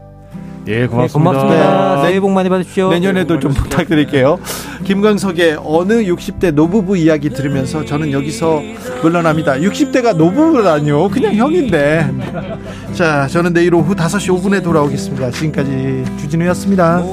예, 고맙습니다. 네, 고맙습니다. 네. 새해 복 많이 받으십시오. 내년에도 좀 부탁드릴게요. 김광석의 어느 60대 노부부 이야기 들으면서 저는 여기서 물러납니다. 60대가 노부부라니요. 그냥 형인데. 자, 저는 내일 오후 5시 5분에 돌아오겠습니다. 지금까지 주진우였습니다.